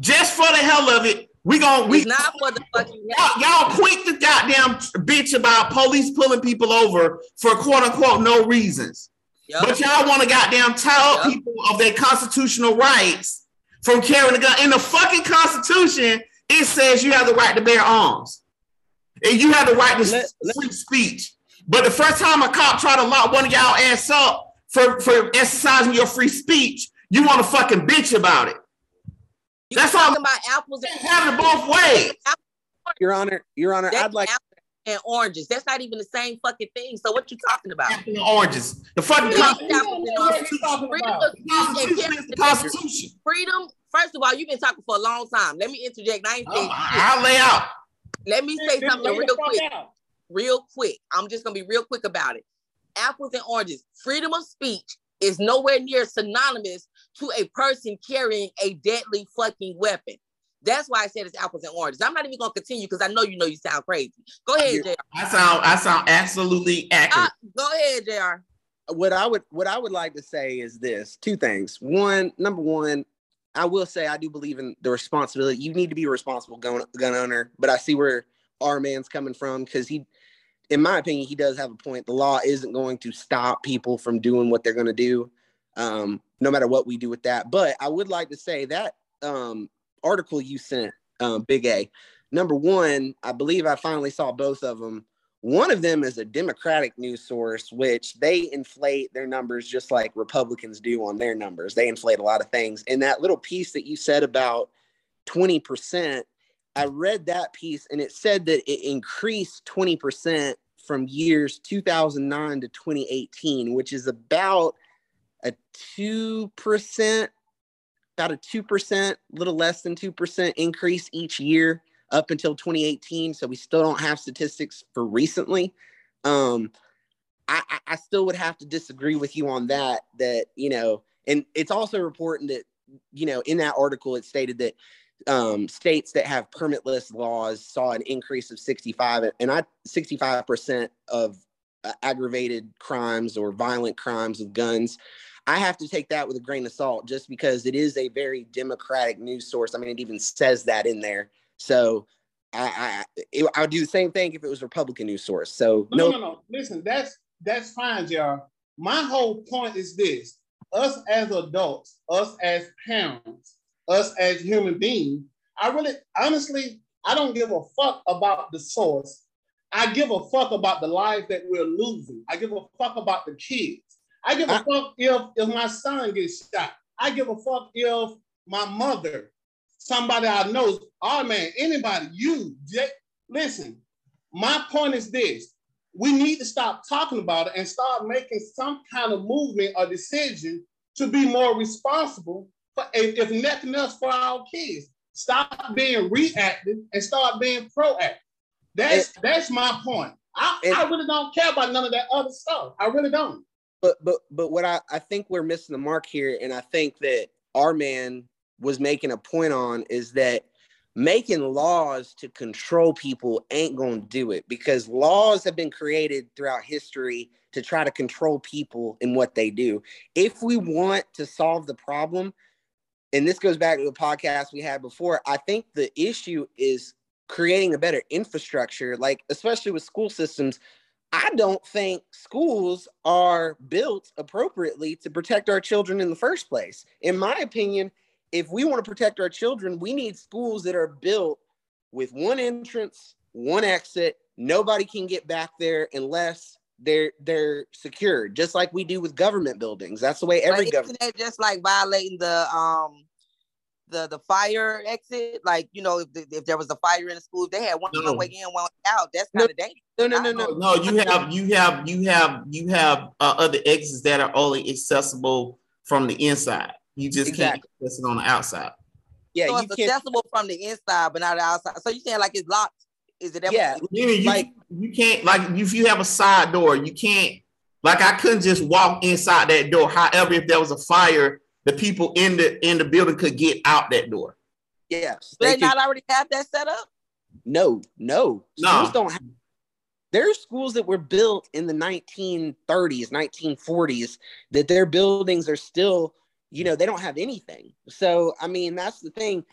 Just for the hell of it, we gonna we not for the fucking y'all, y'all quick to goddamn bitch about police pulling people over for quote unquote no reasons. Yep. But y'all want to goddamn tell yep. people of their constitutional rights from carrying a gun. In the fucking constitution, it says you have the right to bear arms. And you have the right to let, free speech. But the first time a cop tried to lock one of y'all ass up for, for exercising your free speech, you want to fucking bitch about it. You That's talking about apples and have it both ways. Your Honor, Your Honor, That's I'd like and oranges. That's not even the same fucking thing. So what you talking about? Apples and oranges. The fucking Constitution. Constitution. Freedom. First of all, you've been talking for a long time. Let me interject. I ain't oh, I'll lay out. Let me say something real quick. real quick. I'm just gonna be real quick about it. Apples and oranges. Freedom of speech is nowhere near synonymous to a person carrying a deadly fucking weapon. That's why I said it's apples and oranges. I'm not even gonna continue because I know you know you sound crazy. Go ahead, Jr. I sound I sound absolutely accurate. Uh, go ahead, Jr. What I would what I would like to say is this: two things. One, number one, I will say I do believe in the responsibility. You need to be a responsible gun gun owner, but I see where our man's coming from because he, in my opinion, he does have a point. The law isn't going to stop people from doing what they're going to do, um, no matter what we do with that. But I would like to say that um, article you sent, um, Big A, number one, I believe I finally saw both of them one of them is a Democratic news source, which they inflate their numbers just like Republicans do on their numbers. They inflate a lot of things. And that little piece that you said about 20%, I read that piece and it said that it increased 20% from years 2009 to 2018, which is about a 2%, about a 2%, little less than 2% increase each year up until 2018. So we still don't have statistics for recently. Um, I, I still would have to disagree with you on that. That you know, and it's also important that you know in that article it stated that um, states that have permitless laws saw an increase of 65 and I 65 percent of uh, aggravated crimes or violent crimes with guns. I have to take that with a grain of salt just because it is a very democratic news source. I mean, it even says that in there. So I I, it, I would do the same thing if it was Republican news source. So no, no, no. no. Listen, that's that's fine, Jar. My whole point is this: us as adults, us as parents, us as human beings. I really, honestly, I don't give a fuck about the source. I give a fuck about the lives that we're losing. I give a fuck about the kids. I give a I, fuck if if my son gets shot. I give a fuck if my mother somebody I know, oh man, anybody, you, Jay, listen, my point is this. We need to stop talking about it and start making some kind of movement or decision to be more responsible for, if, if nothing else for our kids. Stop being reactive and start being proactive. That's and, that's my point. I, and, I really don't care about none of that other stuff. I really don't. But but but what I, I think we're missing the mark here, and I think that our man was making a point on is that making laws to control people ain't to do it because laws have been created throughout history to try to control people and what they do. If we want to solve the problem, and this goes back to the podcast we had before, I think the issue is creating a better infrastructure, like especially with school systems. I don't think schools are built appropriately to protect our children in the first place. In my opinion, if we want to protect our children, we need schools that are built with one entrance, one exit. Nobody can get back there unless they're they're secured, just like we do with government buildings. That's the way every government. just like violating the um the the fire exit? Like you know, if, if there was a fire in the school, they had one no. way in, one out. That's kind of no, dangerous. No, no, no, no, no. You have you have you have you have uh, other exits that are only accessible from the inside. You just exactly. can't access it on the outside. Yeah, so it's accessible from the inside, but not the outside. So you saying like it's locked? Is it? Ever- yeah, you, like you can't like if you have a side door, you can't like I couldn't just walk inside that door. However, if there was a fire, the people in the in the building could get out that door. Yes, they, they not already have that set up. No, no, no. Schools don't have. There's schools that were built in the 1930s, 1940s that their buildings are still you know they don't have anything so i mean that's the thing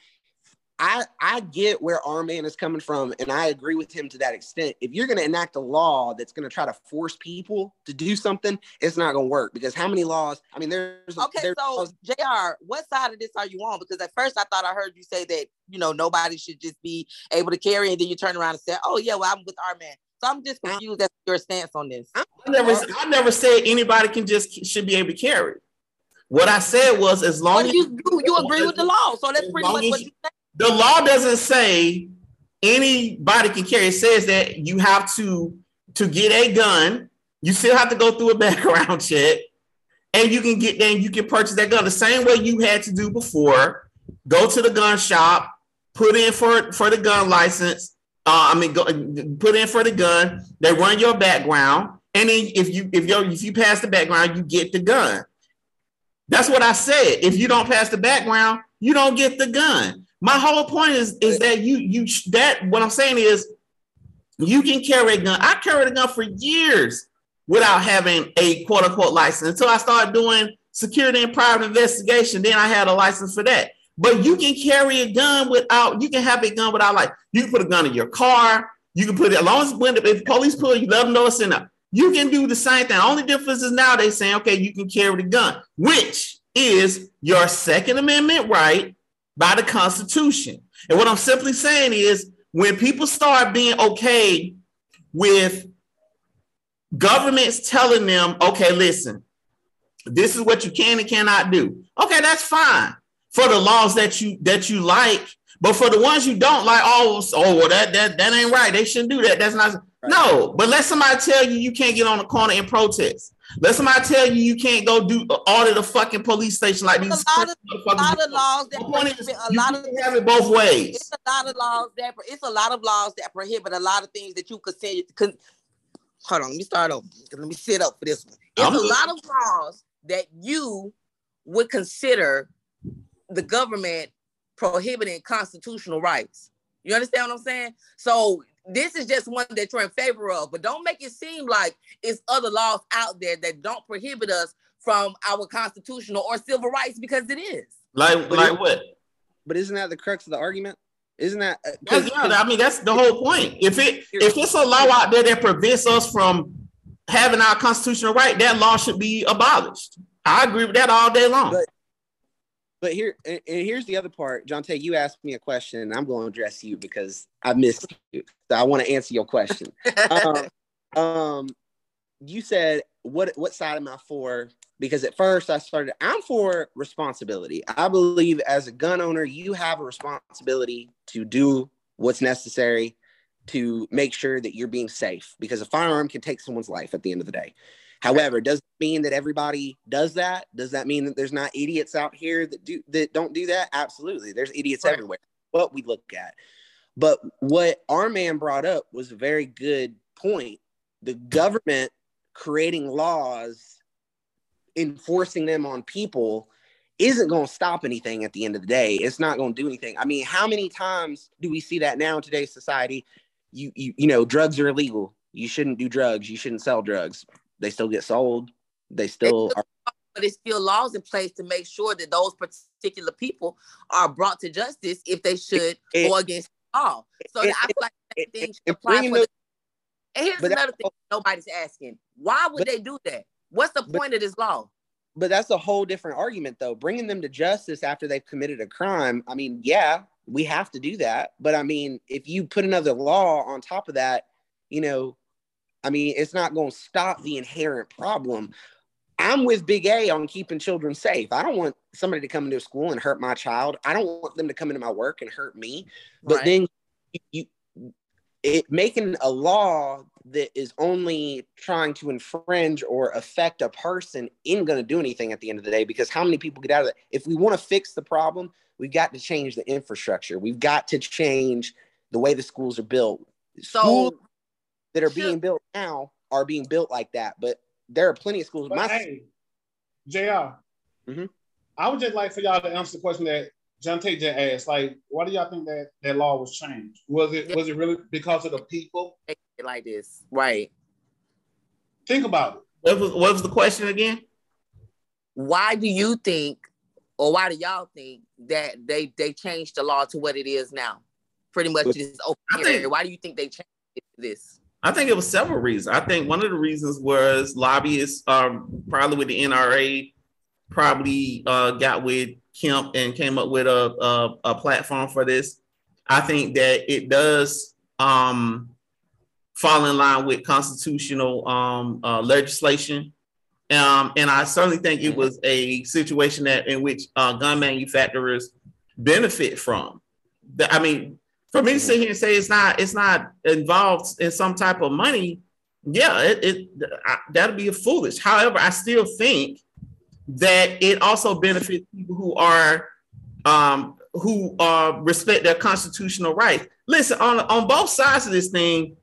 i i get where our man is coming from and i agree with him to that extent if you're going to enact a law that's going to try to force people to do something it's not going to work because how many laws i mean there's okay there's so laws- jr what side of this are you on because at first i thought i heard you say that you know nobody should just be able to carry and then you turn around and say oh yeah well i'm with our man so I'm just confused as your stance on this. I never, I never said anybody can just should be able to carry. What I said was as long well, as you, you, you agree with the law, so that's pretty much what you say. The law doesn't say anybody can carry. It says that you have to to get a gun. You still have to go through a background check, and you can get then you can purchase that gun the same way you had to do before. Go to the gun shop, put in for for the gun license, Uh, I mean, go, put in for the gun. They run your background, and then if you if you if you pass the background, you get the gun. That's what I said. If you don't pass the background, you don't get the gun. My whole point is is that you you that what I'm saying is you can carry a gun. I carried a gun for years without having a quote unquote license until I started doing security and private investigation. Then I had a license for that. But you can carry a gun without, you can have a gun without like, you can put a gun in your car. You can put it, as long as when if police pull you, let them know it's in there. You can do the same thing. Only difference is now they saying, okay, you can carry the gun, which is your Second Amendment right by the Constitution. And what I'm simply saying is when people start being okay with governments telling them, okay, listen, this is what you can and cannot do. Okay, that's fine for the laws that you that you like, but for the ones you don't like, oh, oh, well, that that that ain't right. They shouldn't do that. That's not right. no. But let somebody tell you you can't get on the corner and protest. Let somebody tell you you can't go do audit a fucking police station like these. A lot of, a lot of laws that prohibit a lot of have it both ways. It's a lot of laws that it's a lot of laws that prohibit a lot of things that you could say. Could, hold on, let me start over. Let me sit up for this one. It's I'm a lot of laws that you would consider the government prohibiting constitutional rights. You understand what I'm saying? So this is just one that you're in favor of, but don't make it seem like it's other laws out there that don't prohibit us from our constitutional or civil rights because it is. Like, but like it, what? But isn't that the crux of the argument? Isn't that? Uh, yeah, I mean, that's the whole point. If it if it's a law out there that prevents us from having our constitutional right, that law should be abolished. I agree with that all day long. But, but here, and here's the other part. John Tay, you asked me a question, and I'm going to address you because I missed you. So I want to answer your question. um, um, you said, "What what side am I for?" Because at first I started, I'm for responsibility. I believe as a gun owner, you have a responsibility to do what's necessary to make sure that you're being safe because a firearm can take someone's life at the end of the day. However, does it mean that everybody does that? Does that mean that there's not idiots out here that do that don't do that? Absolutely. There's idiots right. everywhere. What we look at. But what our man brought up was a very good point. The government creating laws, enforcing them on people isn't going to stop anything at the end of the day. It's not going to do anything. I mean, how many times do we see that now in today's society? You, you, you know, drugs are illegal. You shouldn't do drugs. You shouldn't sell drugs. They still get sold. They still are. But there's still laws in place to make sure that those particular people are brought to justice if they should it, go against the law. So it, I feel like that thing should apply for the, And here's another thing nobody's asking. Why would but, they do that? What's the point but, of this law? But that's a whole different argument, though. Bringing them to justice after they've committed a crime. I mean, yeah, we have to do that. But I mean, if you put another law on top of that, you know, I mean, it's not going to stop the inherent problem. I'm with Big A on keeping children safe. I don't want somebody to come into a school and hurt my child. I don't want them to come into my work and hurt me. But right. then you, it making a law that is only trying to infringe or affect a person isn't going to do anything at the end of the day because how many people get out of it? If we want to fix the problem, we've got to change the infrastructure. We've got to change the way the schools are built. So that are being built now are being built like that. But there are plenty of schools. But My hey, junior mm-hmm. I would just like for y'all to answer the question that John Tate just asked. Like, why do y'all think that that law was changed? Was it was it really because of the people? Like this, right? Think about it. What was, what was the question again? Why do you think, or why do y'all think that they they changed the law to what it is now? Pretty much just open area. Why do you think they changed this? I think it was several reasons. I think one of the reasons was lobbyists, um, probably with the NRA, probably uh, got with Kemp and came up with a, a, a platform for this. I think that it does um, fall in line with constitutional um, uh, legislation. Um, and I certainly think it was a situation that in which uh, gun manufacturers benefit from. The, I mean, for me to sit here and say it's not it's not involved in some type of money, yeah, it, it I, that'll be foolish. However, I still think that it also benefits people who are um, who uh, respect their constitutional rights. Listen, on on both sides of this thing,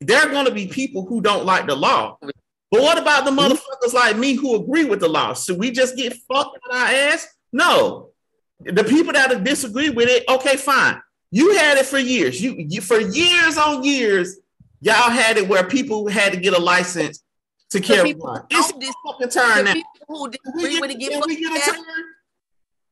there are going to be people who don't like the law. But what about the motherfuckers like me who agree with the law? Should we just get fucked in our ass? No. The people that disagree with it, okay, fine. You had it for years. You, you for years on years, y'all had it where people had to get a license to carry one. It's dis- fucking turn now. people who disagree with it get fucked get in the ass?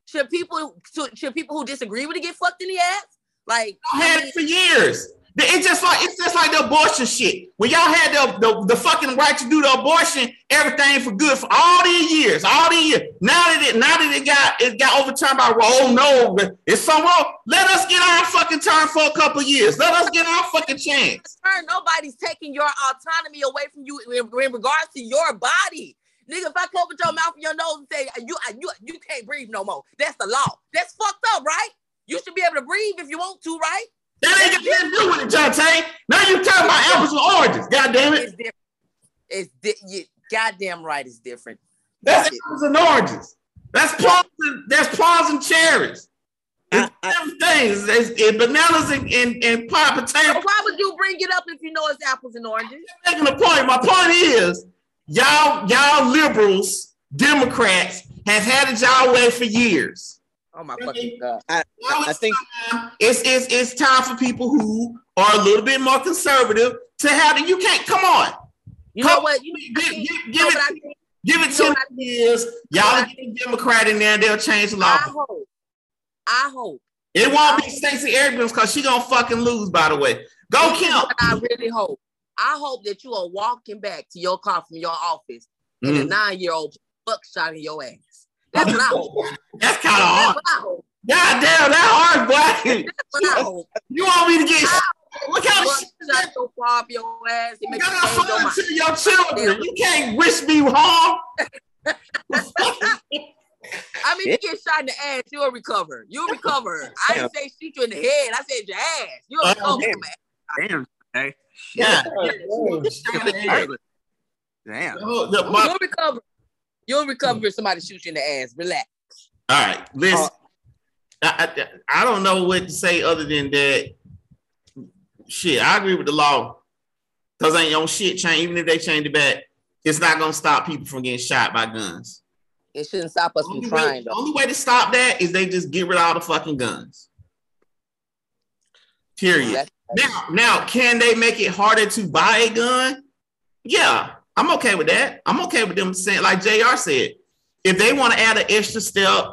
Should people should, should people who disagree with it get fucked in the ass? Like Y'all had it for years. It's just like it's just like the abortion shit. When y'all had the, the, the fucking right to do the abortion, everything for good for all these years, all these years. Now that it now that it got it got overturned by oh no, it's so wrong. Let us get our fucking turn for a couple years. Let us get our fucking chance. nobody's taking your autonomy away from you in, in regards to your body. Nigga, if I cover your mouth and your nose and say uh, you uh, you you can't breathe no more, that's the law. That's fucked up, right? You should be able to breathe if you want to, right? That ain't got nothing to do with it, John Tay. Now you talking about apples and oranges. God damn it. It's different. It's di- you, goddamn right. It's different. That's apples and oranges. That's plums and that's plums and cherries. It's I- them things. It's, it's bananas and, and, and pie So why would you bring it up if you know it's apples and oranges? making a point. My point is, y'all, y'all liberals, Democrats have had it y'all way for years. Oh my fucking god! Now I it's think it's, it's it's time for people who are a little bit more conservative to have it. You can't come on, You know what? You, give, give, think- give you know it think? give it ten years. Y'all get a Democrat in there, and they'll change the law. I hope. I hope. It won't be Stacey Abrams because she gonna fucking lose. By the way, go This is Kim. I really hope. I hope that you are walking back to your car from your office and a Mhm. nine-year-old buckshot in your ass. That's hope. That's kind of hard. what God damn, that hard, boy. That's what I hope. You want me to get? Look how shit Buckshot so far up your ass. You you gotta change your fun to your children. You can't wish me harm. I mean, you get shot in the ass, you'll recover. You'll recover. I didn't say shoot you in the head. I said your ass. You'll Oh, recover, damn. Damn. Hey. Yeah. Damn. You'll recover. You'll recover if mm. somebody shoots you in the ass. Relax. all right, listen. I, I, I don't know what to say other than that. Shit, I agree with the law. Cause ain't on shit change. Even if they change it back, it's not gonna stop people from getting shot by guns. It shouldn't stop us from Only trying, way, the only way to stop that is they just get rid of all the fucking guns. Period. Now, now, can they make it harder to buy a gun? Yeah, I'm okay with that. I'm okay with them saying, like Jr. said, if they want to add an extra step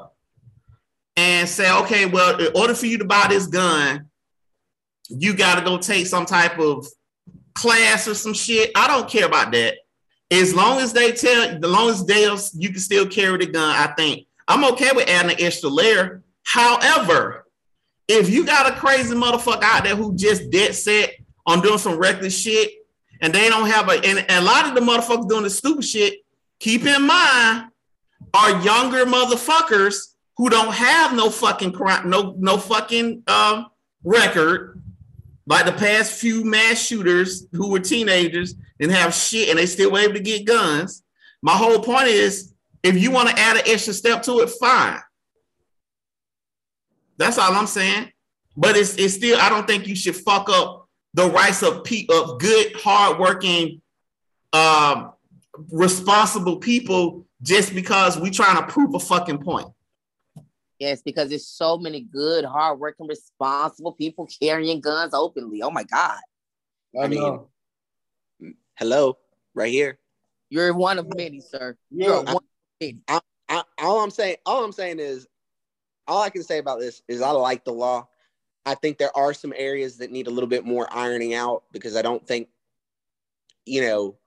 and say, okay, well, in order for you to buy this gun, you got to go take some type of class or some shit. I don't care about that. As long as they tell, as long as they you can still carry the gun, I think I'm okay with adding an extra layer. However, if you got a crazy motherfucker out there who just dead set on doing some reckless shit, and they don't have a and, and a lot of the motherfuckers doing the stupid shit, keep in mind, are younger motherfuckers who don't have no fucking crime, no no fucking um, record, like the past few mass shooters who were teenagers and have shit, and they still were able to get guns. My whole point is, if you want to add an extra step to it, fine. That's all I'm saying. But it's it's still I don't think you should fuck up the rights of pe- of good, hardworking, um, responsible people just because we trying to prove a fucking point. Yes, because there's so many good, hardworking, responsible people carrying guns openly. Oh my God. I know. hello, right here. You're one of many, sir. Yeah. You're one of many. I, all I'm saying, all I'm saying is, all I can say about this is I like the law. I think there are some areas that need a little bit more ironing out because I don't think, you know,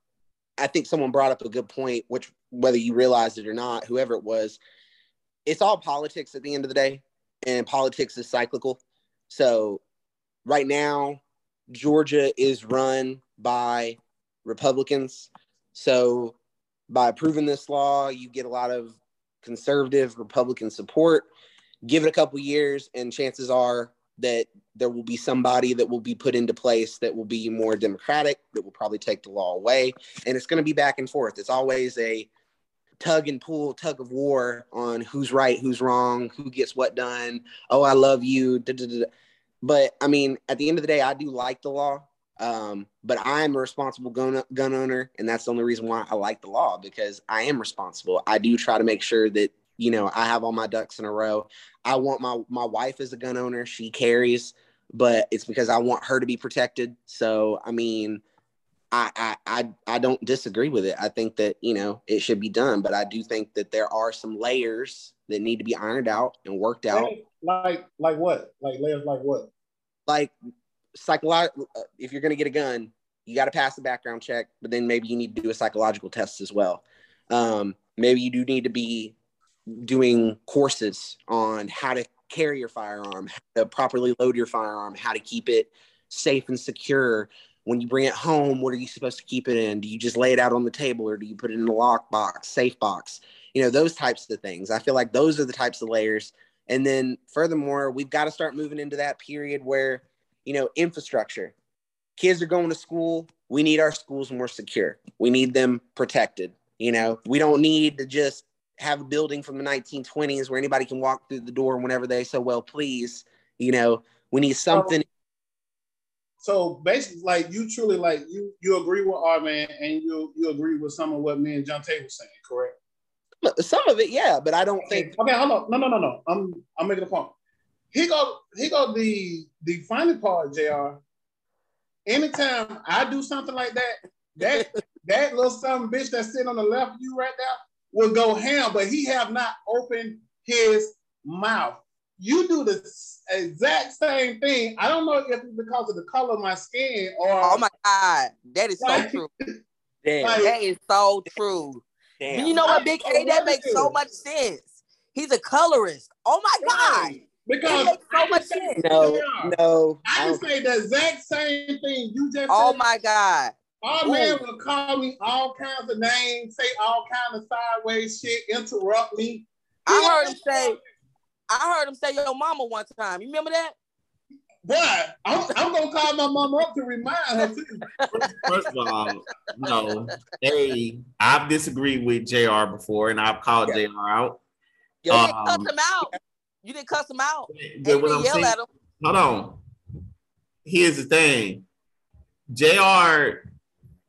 I think someone brought up a good point, which whether you realized it or not, whoever it was, it's all politics at the end of the day, and politics is cyclical. So right now, Georgia is run by Republicans. So by approving this law, you get a lot of conservative Republican support. Give it a couple years, and chances are that there will be somebody that will be put into place that will be more democratic, that will probably take the law away. And it's going to be back and forth. It's always a tug and pull, tug of war on who's right, who's wrong, who gets what done. Oh, I love you. Da, da, da. But I mean, at the end of the day, I do like the law. Um, but I'm a responsible gun, gun owner, and that's the only reason why I like the law because I am responsible. I do try to make sure that you know I have all my ducks in a row. I want my my wife as a gun owner; she carries, but it's because I want her to be protected. So I mean, I, I I I don't disagree with it. I think that you know it should be done, but I do think that there are some layers that need to be ironed out and worked out. Like like what? Like layers like what? Like psychological. If you're going to get a gun, you got to pass the background check, but then maybe you need to do a psychological test as well. Um, maybe you do need to be doing courses on how to carry your firearm, how to properly load your firearm, how to keep it safe and secure when you bring it home, what are you supposed to keep it in? Do you just lay it out on the table or do you put it in a lock box, safe box? You know, those types of things. I feel like those are the types of layers. And then furthermore, we've got to start moving into that period where, you know, infrastructure. Kids are going to school. We need our schools more secure. We need them protected. You know, we don't need to just have a building from the 1920s where anybody can walk through the door whenever they so well please. You know, we need something so basically, like you truly like you you agree with R Man, and you you agree with some of what me and John Tate was saying, correct? Some of it, yeah, but I don't okay. think. Okay, hold on. No, no, no, no. I'm I'm making a point. He go he go the the final part, Jr. Anytime I do something like that, that that little some bitch that's sitting on the left of you right now will go ham, but he have not opened his mouth. You do the exact same thing. I don't know if it's because of the color of my skin or. Oh my God, that is so true. Damn. Like- That is so true. Damn. You know what, Big I A? That makes so much sense. He's a colorist. Oh my God. Because It makes so I much can say- sense. No, no. I I can say the exact same thing you just Oh said. my God. Our Ooh. man will call me all kinds of names, say all kinds of sideways shit, interrupt me. I heard him say, I heard him say your mama one time. You remember that? But I'm, I'm gonna call my mom up to remind her too. First of all, no. Hey, I've disagreed with JR before and I've called JR out. You Um, didn't cuss him out. You didn't cuss him out. But And what I'm yell saying, at him. hold on. Here's the thing. JR,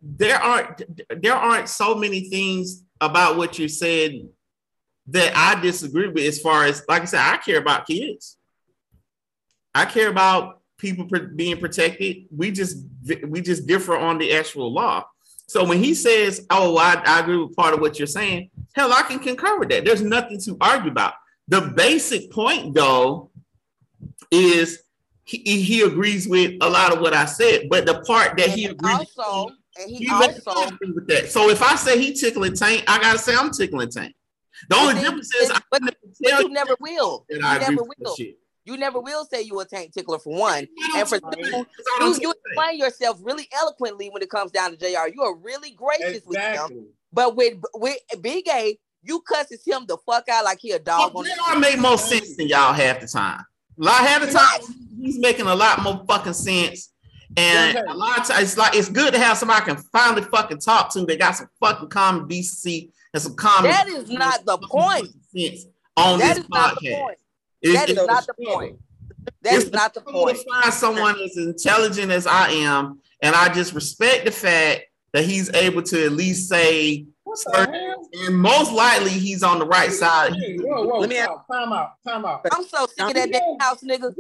there aren't there aren't so many things about what you said that I disagree with as far as like I said, I care about kids. I care about people being protected. We just we just differ on the actual law. So when he says, "Oh, I, I agree with part of what you're saying," hell, I can concur with that. There's nothing to argue about. The basic point, though, is he, he agrees with a lot of what I said, but the part that he agrees also, and he he also, with that. So if I say he tickling tank, I gotta say I'm tickling tank. The only then- difference is I but- never but you never will. You I never will. You never will say you a tank tickler for one. And for two, you, you explain yourself really eloquently when it comes down to JR. You are really gracious with him. But with with Big A, you cusses him the fuck out like he a dog on the JR made more sense than y'all half the time. A lot half the time he's making a lot more fucking sense. And Okay. a lot of times it's like it's good to have somebody I can finally fucking talk to. They got some fucking common decency and some common That is not the point. sense on That this is not the podcast. point. It's- That is it's- not the point. That It's is not the struggle point. To find someone as intelligent as I am, and I just respect the fact that he's able to at least say, What the certain- hell? and most likely he's on the right side. Hey, whoa, whoa, Let me stop. time out, time out. I'm so sick of that damn house nigga.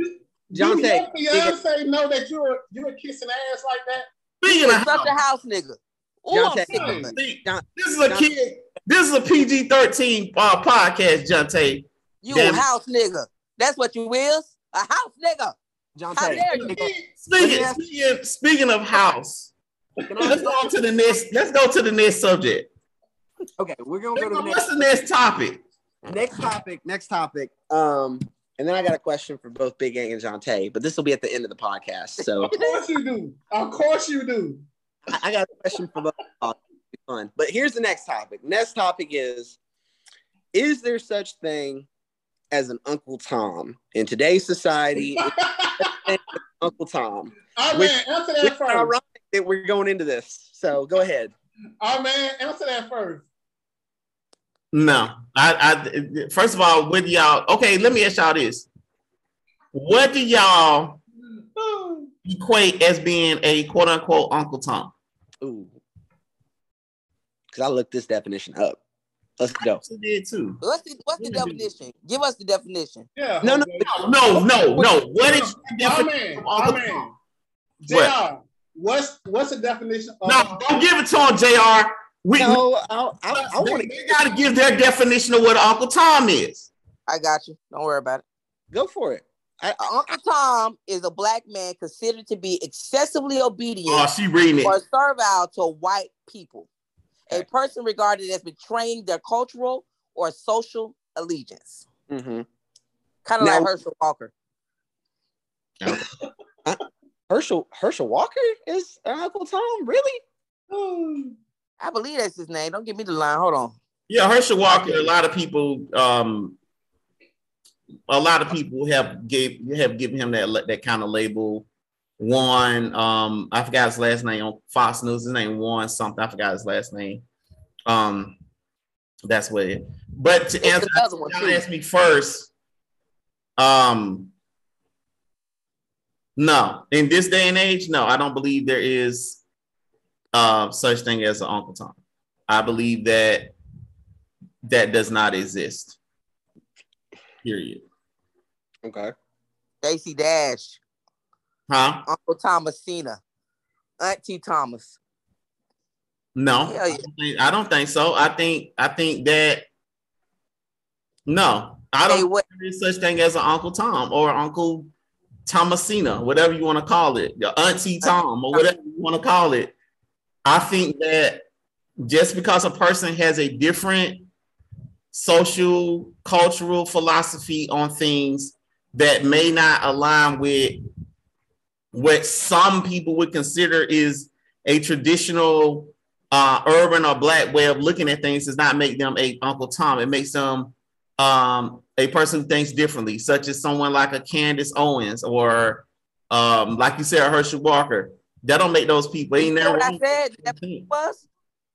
John Do Tate, your fiance know that you're you're kissing ass like that? Speaking of such a house, house nigga. Ooh, John Tate. sick of it. see, John- this is a John- kid. This is a PG thirteen uh, podcast, John Tate. You Damn. a house nigga. That's what you is. A house nigga. John How Tate. dare you? Speaking, speaking, speaking of house, let's go on to the next. Let's go to the next subject. Okay, we're gonna go to the next. What's the next topic? next topic. Next topic. Um, and then I got a question for both Big A and Tay, but this will be at the end of the podcast. So Of course you do. Of course you do. I I got a question for both. of y'all. It'll be Fun. But here's the next topic. Next topic is: Is there such thing as an Uncle Tom in today's society? Uncle Tom. Which- man, answer that first. ironic that we're going into this. So go ahead. R Man, answer that first. No, I, I first of all, with y'all, okay, let me ask y'all this: What do y'all equate as being a quote unquote Uncle Tom? Ooh. Because I looked this definition up. Let's go. I did too. What's the what's the definition? Give us the definition. Yeah. No, no, Jose. No, no, no. What is the definition man, of my Uncle man. Tom? JR, What? what's what's the definition of No, don't give it to him, Jr. We, No, I, I, I want to they gotta give their definition of what Uncle Tom is. I got you. Don't worry about it. go for it. I, I, Uncle Tom is a black man considered to be excessively obedient Oh, she reading or servile to white people. A person regarded as betraying their cultural or social allegiance. mhm. Kind of like Herschel Walker. Herschel Herschel Walker is Uncle Tom, really? I believe that's his name. Don't give me the line. Hold on. Yeah, Herschel Walker. A lot of people, um, a lot of people have gave have given him that that kind of label. One, um, I forgot his last name on Fox News. His name Juan something. I forgot his last name. Um, that's what it. But to answer, one, y'all asked me first. Um, no, in this day and age, no, I don't believe there is uh, such thing as an Uncle Tom. I believe that that does not exist. Period. Okay. Stacey Dash, Huh? Uncle Thomasina, Auntie Thomas. No, Hell I, don't think, I don't think so. I think I think that no, I don't think what? there is such thing as an Uncle Tom or Uncle Thomasina, whatever you want to call it, your Auntie Tom or whatever you want to call it. I think that just because a person has a different social, cultural philosophy on things that may not align with what some people would consider is a traditional uh, urban or black way of looking at things does not make them a Uncle Tom. It makes them um, a person who thinks differently, such as someone like a Candace Owens or, um, like you said, Herschel Walker. That don't make those people. Ain't you never what I said? The definition was?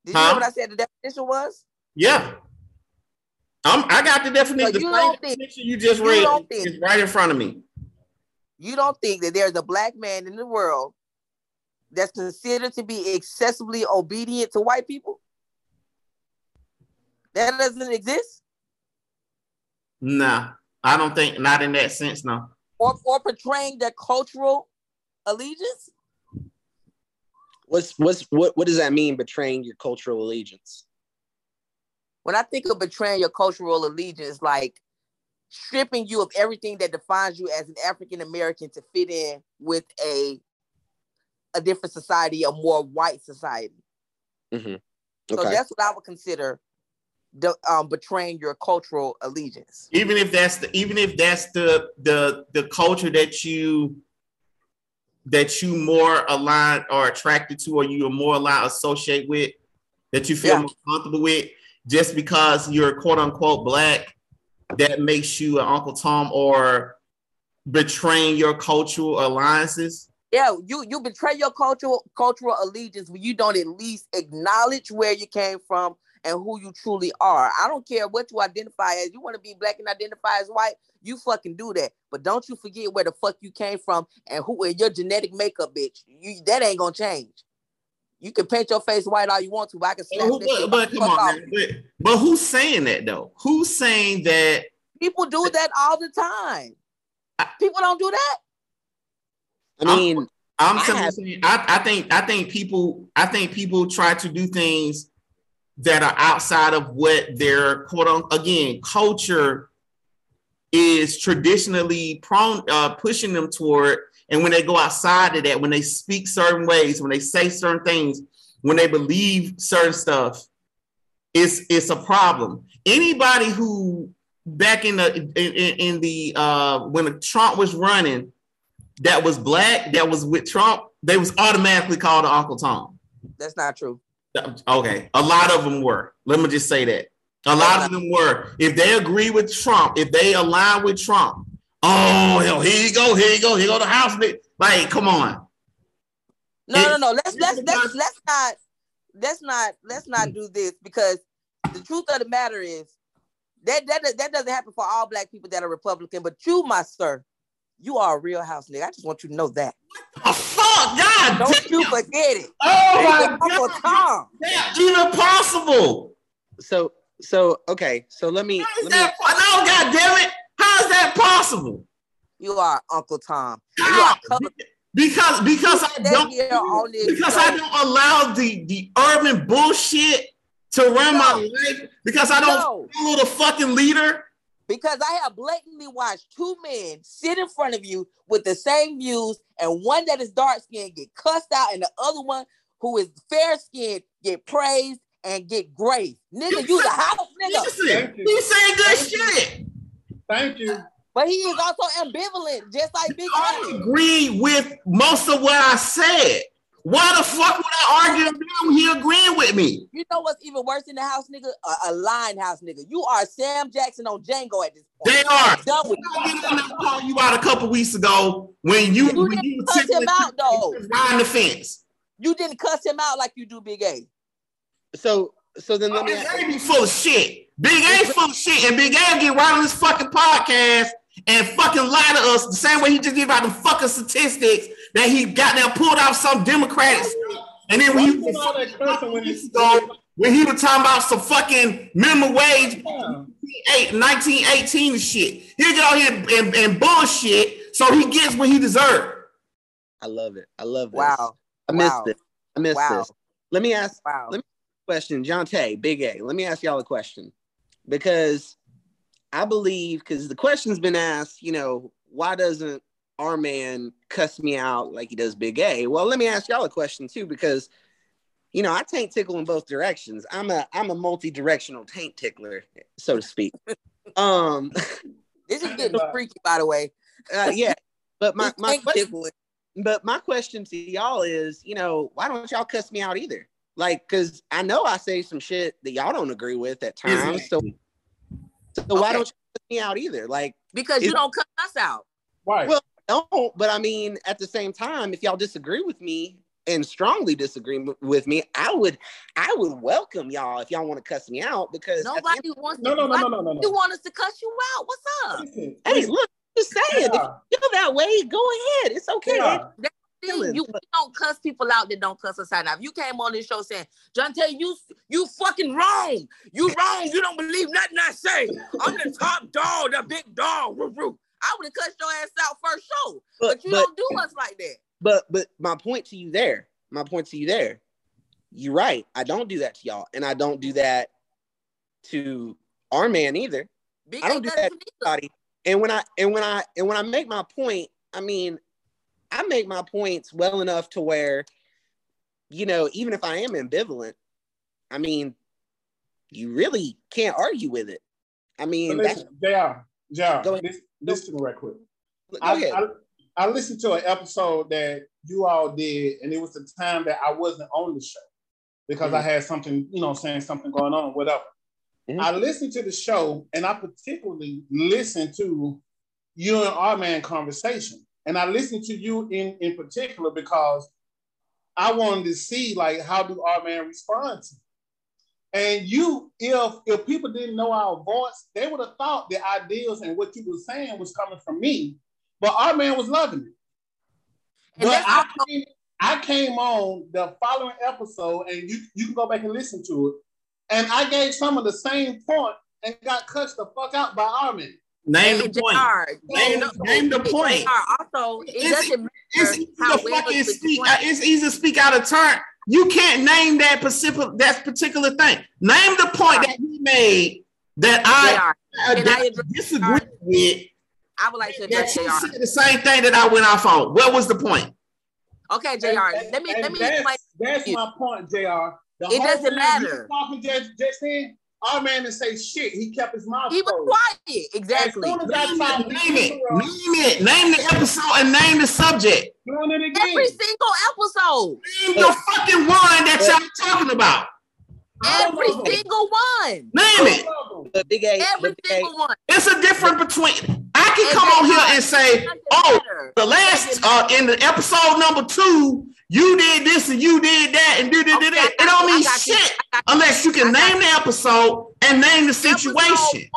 Did you Huh? hear what I said? The definition was? Yeah. I'm, I got the definition. So you same don't think- definition you just you read is right in front of me. You don't think that there's a black man in the world that's considered to be excessively obedient to white people? That doesn't exist? Nah, I don't think not in that sense. No. Or, or portraying their cultural allegiance? What's what's what what does that mean? Betraying your cultural allegiance? When I think of betraying your cultural allegiance, like stripping you of everything that defines you as an African American to fit in with a a different society, a more white society. Mm-hmm. So that's what I would consider the um betraying your cultural allegiance. Even if that's the even if that's the the the culture that you that you more aligned or attracted to, or you are more aligned associate with, that you feel Yeah. more comfortable with, just because you're quote unquote black, that makes you an Uncle Tom or betraying your cultural alliances. Yeah, you you betray your cultural cultural allegiance when you don't at least acknowledge where you came from and who you truly are. I don't care what you identify as. You want to be black and identify as white, you fucking do that. But don't you forget where the fuck you came from and who and your genetic makeup, bitch. You that ain't gonna change. You can paint your face white all you want to, but I can slap Who- this but, but come on, man. But, but who's saying that though? Who's saying that? People do that all the time. People don't do that. I I'm- mean, I'm I simply have- saying, I, I think I think people I think people try to do things that are outside of what their quote unquote again culture is traditionally prone uh, pushing them toward. And when they go outside of that, when they speak certain ways, when they say certain things, when they believe certain stuff, it's it's a problem. Anybody who back in the in, in, in the uh, when Trump was running that was black, that was with Trump, they was automatically called Uncle Tom. That's not true. Okay, a lot of them were. Let me just say that. A lot of them were. If they agree with Trump, if they align with Trump, oh hell, here you go, here you go, here go the house. Like, come on. No, It- no, no. Let's let's let's let's not let's not let's not do this because the truth of the matter is that that that doesn't happen for all black people that are Republican, but you, my sir, you are a real house nigga. I just want you to know that. Oh fuck, God! Don't damn. you forget it. Oh my Uncle God! Tom. That's even possible. So so okay. So let me How is let me that? No, God damn it! How is that possible? You are Uncle Tom. You are Because because I don't year on this because show. I don't allow the the urban bullshit to run my life because I don't No. follow the fucking leader. Because I have blatantly watched two men sit in front of you with the same views, and one that is dark skinned get cussed out, and the other one who is fair skinned get praised and get graced. Nigga, you the house nigga. Listen, Thank he's saying good Thank you. shit. Thank you. But he is also ambivalent, just like Big I A. agree with most of what I said. Why the fuck would I argue with him he agreeing with me? You know what's even worse than the house nigga? A, a line house nigga. You are Sam Jackson on Django at this point. They are. Done with I did not call you out a couple weeks ago when you You when didn't you cuss him out, though. riding the fence. You didn't cuss him out like you do Big A. so so then let me Big A be full of shit. Big A full of shit, and Big A get right on this fucking podcast and fucking lie to us the same way he just gave out the fucking statistics that he got now pulled out some Democratic stuff. And then when he you all that cussing when it's- ago, when he was talking about some fucking minimum wage Yeah. 1918 and shit. He'll get out here and, and bullshit so he gets what he deserved. I love it. I love this. Wow. I missed Wow. this. I missed Wow. this. Let me ask Wow. Let me- question, John Tay, Big A. Let me ask y'all a question because I believe because the question's been asked, you know, why doesn't R Man cuss me out like he does Big A? Well, let me ask y'all a question too because you know I taint tickle in both directions. I'm a I'm a multi-directional taint tickler, so to speak. um, This is getting freaky, by the way. uh, yeah, but my my question, tickling. but my question to y'all is, you know, why don't y'all cuss me out either? Like, cause I know I say some shit that y'all don't agree with at times. So, so why don't you cuss me out either? Like, Because you don't cut us out. Right. Well- don't. But I mean, at the same time, if y'all disagree with me and strongly disagree m- with me, I would, I would welcome y'all if y'all want to cuss me out because at the end- Nobody wants no, to. no, no, no, no, no, You no. want us to cuss you out? What's up? Listen, hey, listen, look, just saying, if you feel that way, go ahead. It's okay. yeah. See, Feelings, you, don't cuss people out that don't cuss us out. Now, if you came on this show saying, John Tay, you you fucking wrong. You wrong. You don't believe nothing I say. I'm the top dog, the big dog. Woo, woo. I would have cussed your ass out first show. But, But you but don't do us like that. But but my point to you there, my point to you there, you're right. I don't do that to y'all, and I don't do that to R Man either. Big I don't do that to anybody. And when I and when I and when I make my point, I mean, I make my points well enough to where, you know, even if I am ambivalent, I mean, you really can't argue with it. I But mean, that's listen, JR, JR, Go ahead. listen, listen to me right quick. go I, ahead. I, I listened to an episode that you all did, and it was the time that I wasn't on the show because I had something, you know, saying something going on, whatever. Mhm. I listened to the show, and I particularly listened to you and R Man conversation, and I listened to you in in particular because I wanted to see like how do R Man respond to. it. And you, if if people didn't know our voice, they would have thought the ideas and what you were saying was coming from me. But R Man was loving it. And But I came, I came on the following episode, and you you can go back and listen to it. And I gave some of the same point and got cussed the fuck out by R Man. Name And the point. JR, Name, no, name the point. Also, it It's- doesn't It's matter easy how to fucking speak. explain. It's easy to speak out of turn. You can't name that particular that particular thing. Name the point that he made that I, JR, uh, that I I disagree with. I would like to That address you said the same thing that I went off on. What was the point? Okay, JR, And- let me and let me that's, explain. That's my point, Jr. The It doesn't time you matter. Talking just just then, R Man didn't say shit. He kept his mouth He was closed. quiet. Exactly. As soon as I Name talked, it. Name it. interrupted, Name it. Name the episode and name the subject. doing it again. Every single episode. Name the fucking one that y'all talking about. Every All of them. single one. Name it. All of them. But Big A, Every but Big A, single one. It's a difference between. I can come on here and say, "Oh, the last uh in the episode number two, you did this and you did that and did did did I it. It don't mean shit unless you can name the episode and name the situation.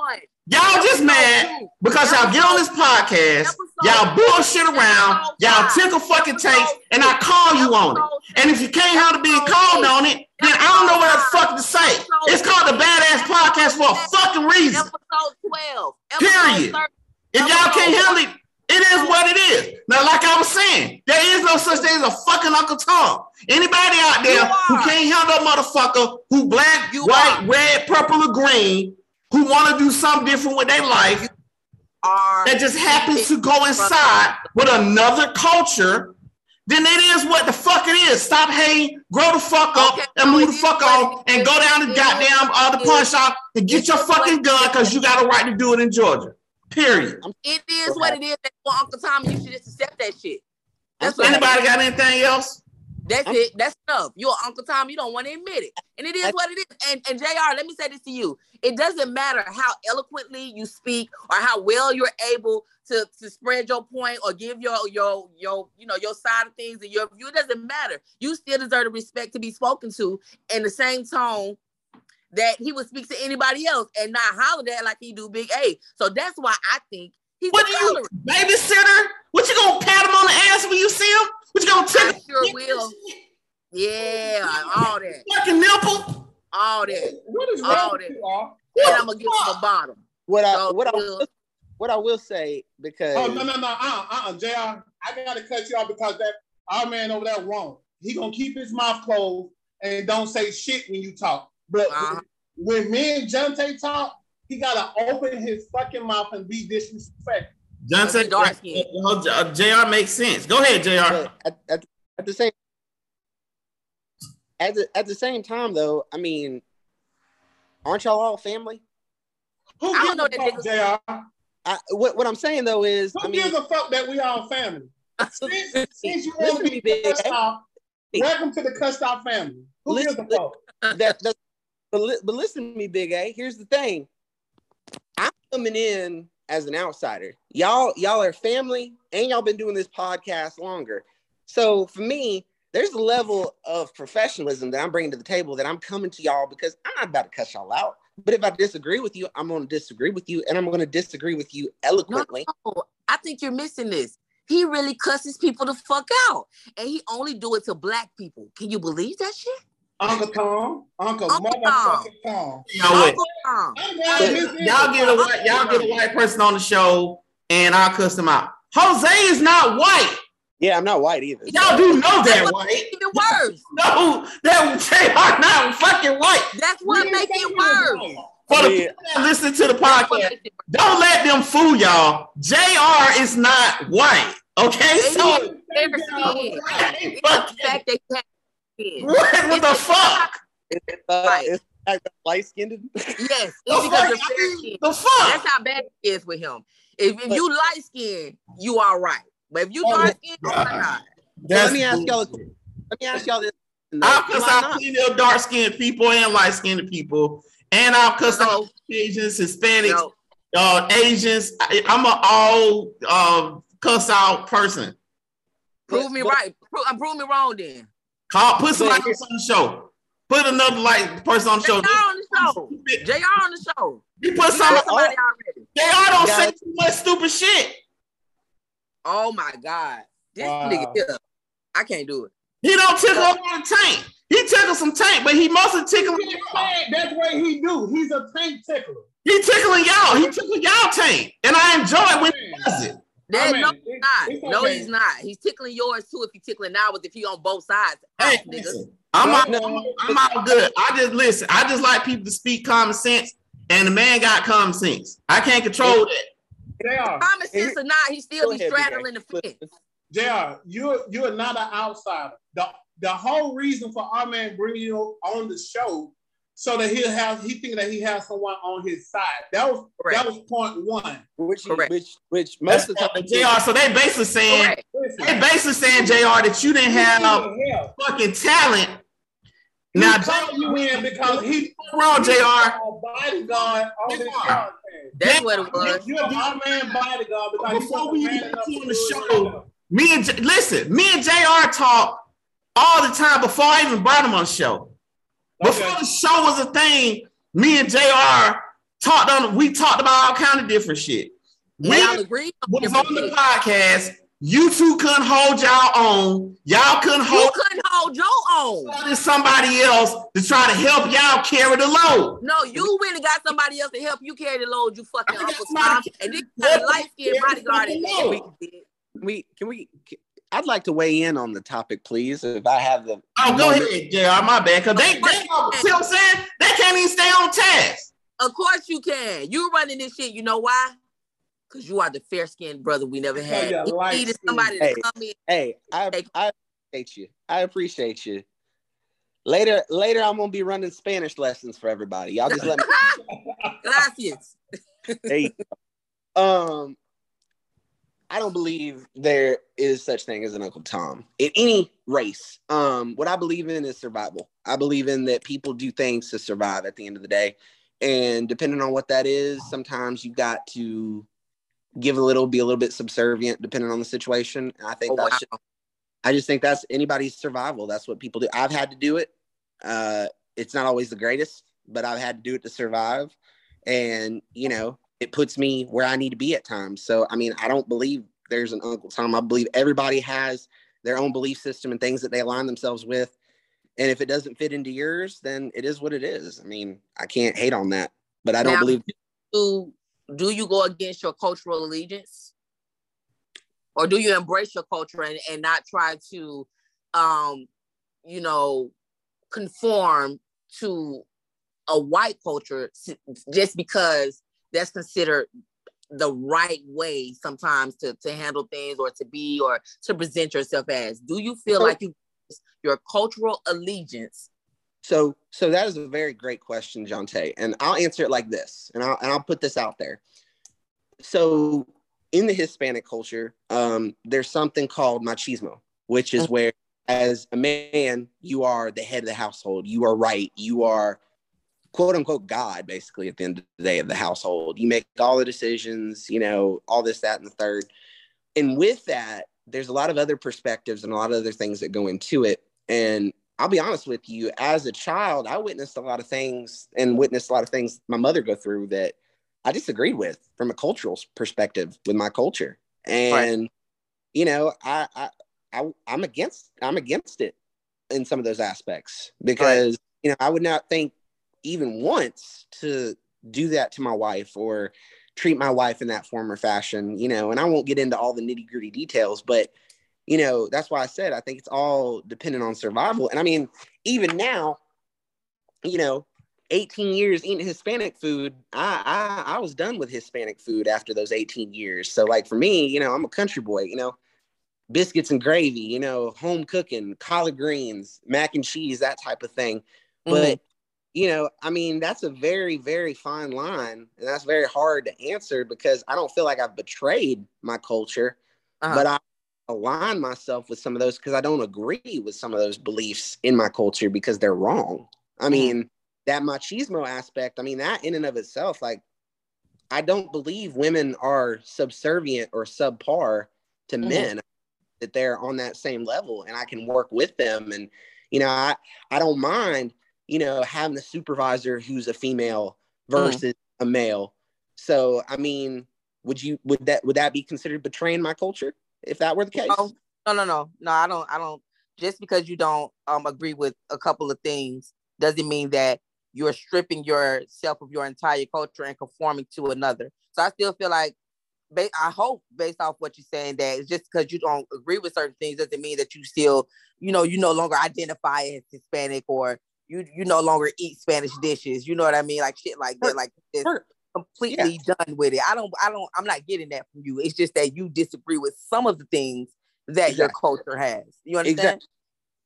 Y'all just mad because y'all get on this podcast, y'all bullshit around, y'all tickle fucking takes, and I call you on it. And if you can't handle being called on it, then I don't know what the fuck to say. It's called the Badass Podcast for a fucking reason. Episode 12. Period. If y'all can't handle it, it is what it is. Now, like I was saying, there is no such thing as a fucking Uncle Tom. Anybody out there who can't handle a motherfucker who black, you white, are. red, purple, or green, who want to do something different with their life, are that just happens to go inside with another culture, then it is what the fuck it is. Stop hating, grow the fuck up, okay, and move the fuck on, and go down the goddamn uh, the punch shop and get your fucking gun because you got a right to do it in Georgia. Period. Um, it is what it is. For Uncle Tom, you should just accept that shit. That's Anybody got anything else? That's it. That's enough. You're Uncle Tom. You don't want to admit it. And it is what it is. And, and JR, let me say this to you. It doesn't matter how eloquently you speak or how well you're able to, to spread your point or give your your your you know your side of things and your view. It doesn't matter. You still deserve the respect to be spoken to in the same tone that he would speak to anybody else and not holler at like he do Big A. So that's why I think he's what you babysitter. What you gonna pat him on the ass when you see him? What you gonna take? I sure will. Yeah, all that. Fucking nipple. All that. What is all that? And I'm gonna give him a bottom. What I so what I what I will say because oh no no no uh uh Jr. I gotta cut you off because that R Man over there won't. He gonna keep his mouth closed and don't say shit when you talk. But uh-huh. when me and Jonte talk, he gotta open his fucking mouth and be disrespectful. Jonte, uh, uh, Jr. makes sense. Go ahead, Jr. At, at, at the same at the, at the same time, though, I mean, aren't y'all all family? Who gives a fuck, Jr. I, what, what I'm saying though is, who I gives a fuck that we all family? Since, since you want to be cussed off, welcome to the cussed off family. Who listen, gives a fuck? That, that, but, but listen to me, Big A. Here's the thing. I'm coming in as an outsider. Y'all, y'all are family, and y'all been doing this podcast longer. So for me, there's a level of professionalism that I'm bringing to the table that I'm coming to y'all because I'm not about to cut y'all out. But if I disagree with you, I'm going to disagree with you, and I'm going to disagree with you eloquently. No, I think you're missing this. He really cusses people the fuck out, and he only do it to black people. Can you believe that shit? Uncle Tom, Uncle, Uncle motherfucking Tom. Y'all, Tom. y'all get a white, y'all get a white person on the show, and I'll cuss them out. Jose is not white. Yeah, I'm not white either. Y'all do know that, white. Even worse. No, that they are not fucking white. That's what makes it worse. For the people that listen to the podcast, don't let them fool y'all. Jr. is not white. Okay, so. What, what the fuck? Uh, it's like light skinned. Yes, it's because you're fair skinned. The fuck? That's how bad it is with him. If, if you light skinned, you are right. But if you oh, dark skinned, oh my god. let me ask y'all. Let me ask y'all this. I'll cuss out plenty of dark skinned people and light skinned people, and I'll cuss no. out Asians, Hispanics, no. uh, Asians. I, am an all uh, cuss out person. Prove me right. Prove, I'm prove me wrong then. Call put somebody else on the show. Put another like person on the show. JR on the show. JR on the show. You put somebody, somebody already. JR don't say too much stupid shit. Oh my god. This wow. nigga here. I can't do it. He don't tickle up on the tank. He tickle some tank, but he mostly tickle. That's what he do. He's a tank tickler. He tickling y'all. He tickling y'all tank, and I enjoy it when he does it. That, no, he's not. Okay. No, he's not. He's tickling yours too. If he's tickling ours, if he on both sides, hey, listen, I'm all, no, I'm all good. I just listen. I just like people to speak common sense, and the man got common sense. I can't control that. They are. Common sense or not, he still be straddling the fence. JR, you're you're not an outsider. The the whole reason for R Man bringing you on the show so that he'll have he think that he has someone on his side. That was Correct. that was point one. Which Correct. which which most That's of the time JR. So they basically saying Correct. they basically saying JR that you didn't have no fucking talent. He now you in because he wrong, JR. Bodyguard on this show. That's what it was. You're a man bodyguard because before we even on the show. Me and listen, me and JR talk all the time before I even brought him on the show. Before Okay. the show was a thing, me and JR talked on we talked about all kind of different shit. We agree? was on the podcast. You two couldn't hold y'all own. Y'all couldn't You hold couldn't hold your own. wanted somebody else to try to help y'all carry the load. No, you really got somebody else to help you carry the load. You fucking I Uncle Tom, and this kind of light skinned bodyguard. we can we I'd like to weigh in on the topic, please. If I have the Oh, go ahead, JR. My bad. Cause they, they see what I'm saying? They can't even stay on task. Of course you can. You running this shit. You know why? Because you are the fair skinned brother we never had. yeah, We light needed skin. somebody Hey. to come in. Hey, I I appreciate you. I appreciate you. Later, later, I'm gonna be running Spanish lessons for everybody. Y'all just let me. Gracias. Hey, um, I don't believe there is such thing as an Uncle Tom in any race. Um, what I believe in is survival. I believe in that people do things to survive at the end of the day, and depending on what that is, sometimes you've got to give a little, be a little bit subservient, depending on the situation. And I think Oh, that's wow. I just think that's anybody's survival. That's what people do. I've had to do it. Uh, it's not always the greatest, but I've had to do it to survive. And, you know, it puts me where I need to be at times. So, I mean, I don't believe there's an Uncle Tom. I believe everybody has their own belief system and things that they align themselves with. And if it doesn't fit into yours, then it is what it is. I mean, I can't hate on that, but I don't Now, believe Do, do you go against your cultural allegiance? Or do you embrace your culture and, and not try to um, you know, conform to a white culture just because that's considered the right way sometimes to, to handle things or to be or to present yourself as do you feel like you your cultural allegiance So, so that is a very great question, John Tay, and I'll answer it like this, and I'll and I'll put this out there. So, in the Hispanic culture, um, there's something called machismo, which is Mhm. where, as a man, you are the head of the household. You are right. You are quote unquote God, basically, at the end of the day of the household. You make all the decisions. You know, all this, that, and the third. And with that, there's a lot of other perspectives and a lot of other things that go into it. And I'll be honest with you, as a child, I witnessed a lot of things and witnessed a lot of things my mother go through that I disagreed with from a cultural perspective with my culture. And you know, I, I I I'm against I'm against it in some of those aspects because you know, I would not think even once to do that to my wife or treat my wife in that form or fashion, you know, and I won't get into all the nitty-gritty details, but you know, that's why I said I think it's all dependent on survival. And I mean, even now, you know, 18 years eating Hispanic food, I, I I was done with Hispanic food after those 18 years. So like for me, you know, I'm a country boy, you know, biscuits and gravy, you know, home cooking, collard greens, mac and cheese, that type of thing. But mm-hmm. You know, I mean, that's a very, very fine line, and that's very hard to answer because I don't feel like I've betrayed my culture, Uh-huh. but I align myself with some of those because I don't agree with some of those beliefs in my culture because they're wrong. I mean, that machismo aspect, I mean, that in and of itself, like, I don't believe women are subservient or subpar to Mhm. men, that they're on that same level and I can work with them. And, you know, I, I don't mind, you know, having a supervisor who's a female versus a male. So, I mean, would you, would that, would that be considered betraying my culture if that were the case? No, no, no, no, no. I don't. I don't. Just because you don't um agree with a couple of things doesn't mean that you're stripping yourself of your entire culture and conforming to another. So I still feel like, I hope based off what you're saying that it's just because you don't agree with certain things doesn't mean that you still, you know, you no longer identify as Hispanic or you you no longer eat Spanish dishes. You know what I mean? Like shit like that. Like completely done with it. I don't I don't I'm not getting that from you. It's just that you disagree with some of the things that your culture has. You understand? Exactly.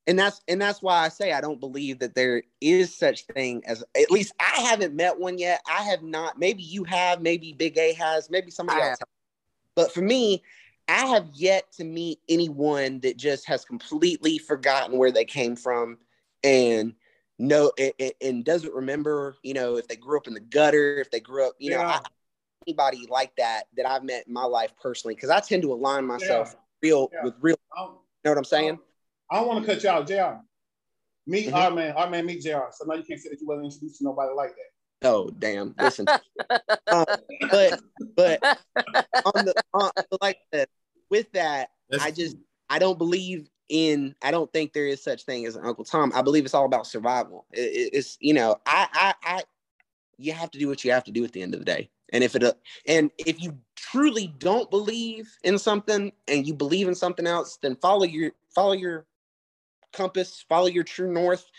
and that's and that's why I say I don't believe that there is such thing as at least I haven't met one yet. I have not. Maybe you have. Maybe Big A has. Maybe somebody I else. Has. But for me, I have yet to meet anyone that just has completely forgotten where they came from and no and, and- and doesn't remember. You know, if they grew up in the gutter, if they grew up, you know, I, anybody like that that I've met in my life personally, because I tend to align myself real Yeah. with real. You know what I'm saying? I don't want to cut you out, Jr. Meet Mhm. R Man, R Man, meet JR. So now you can't say that you wasn't introduced to nobody like that. Oh damn! Listen, um, but but on the on, like the, with that, That's- I just I don't believe in. I don't think there is such thing as an Uncle Tom. I believe it's all about survival. It- it- it's you know I I I you have to do what you have to do at the end of the day. And if it uh, and if you truly don't believe in something and you believe in something else, then follow your follow your compass, follow your true north.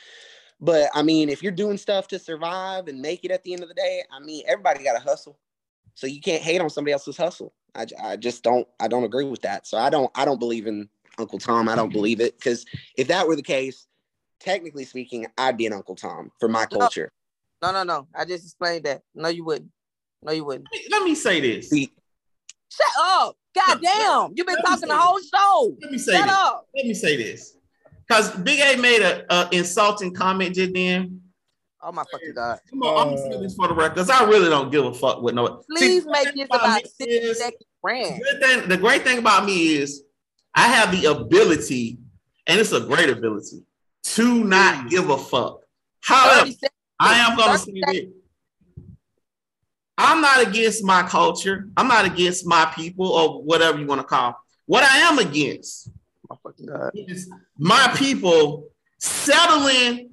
But I mean, if you're doing stuff to survive and make it at the end of the day, I mean, everybody got to hustle. So you can't hate on somebody else's hustle. I, I just don't I don't agree with that. So I don't I don't believe in Uncle Tom. I don't believe it because if that were the case, technically speaking, I'd be an Uncle Tom for my culture. No, no, no. I just explained that. No, you wouldn't. No, you wouldn't. Let me- Let me say this. Shut up. God damn. You've been talking the say whole show. Let me say Shut this. up. Let me say this. Because Big A made a, a insulting comment just then. Oh my fucking God. Come on, I'm gonna say this for the record because I really don't give a fuck with no. Please See, make the this thing about me 60 is- good thing, the great thing about me is I have the ability, and it's a great ability, to not give a fuck. However, I am gonna 30 say this. I'm not against my culture. I'm not against my people or whatever you want to call. What I am against Oh is my people settling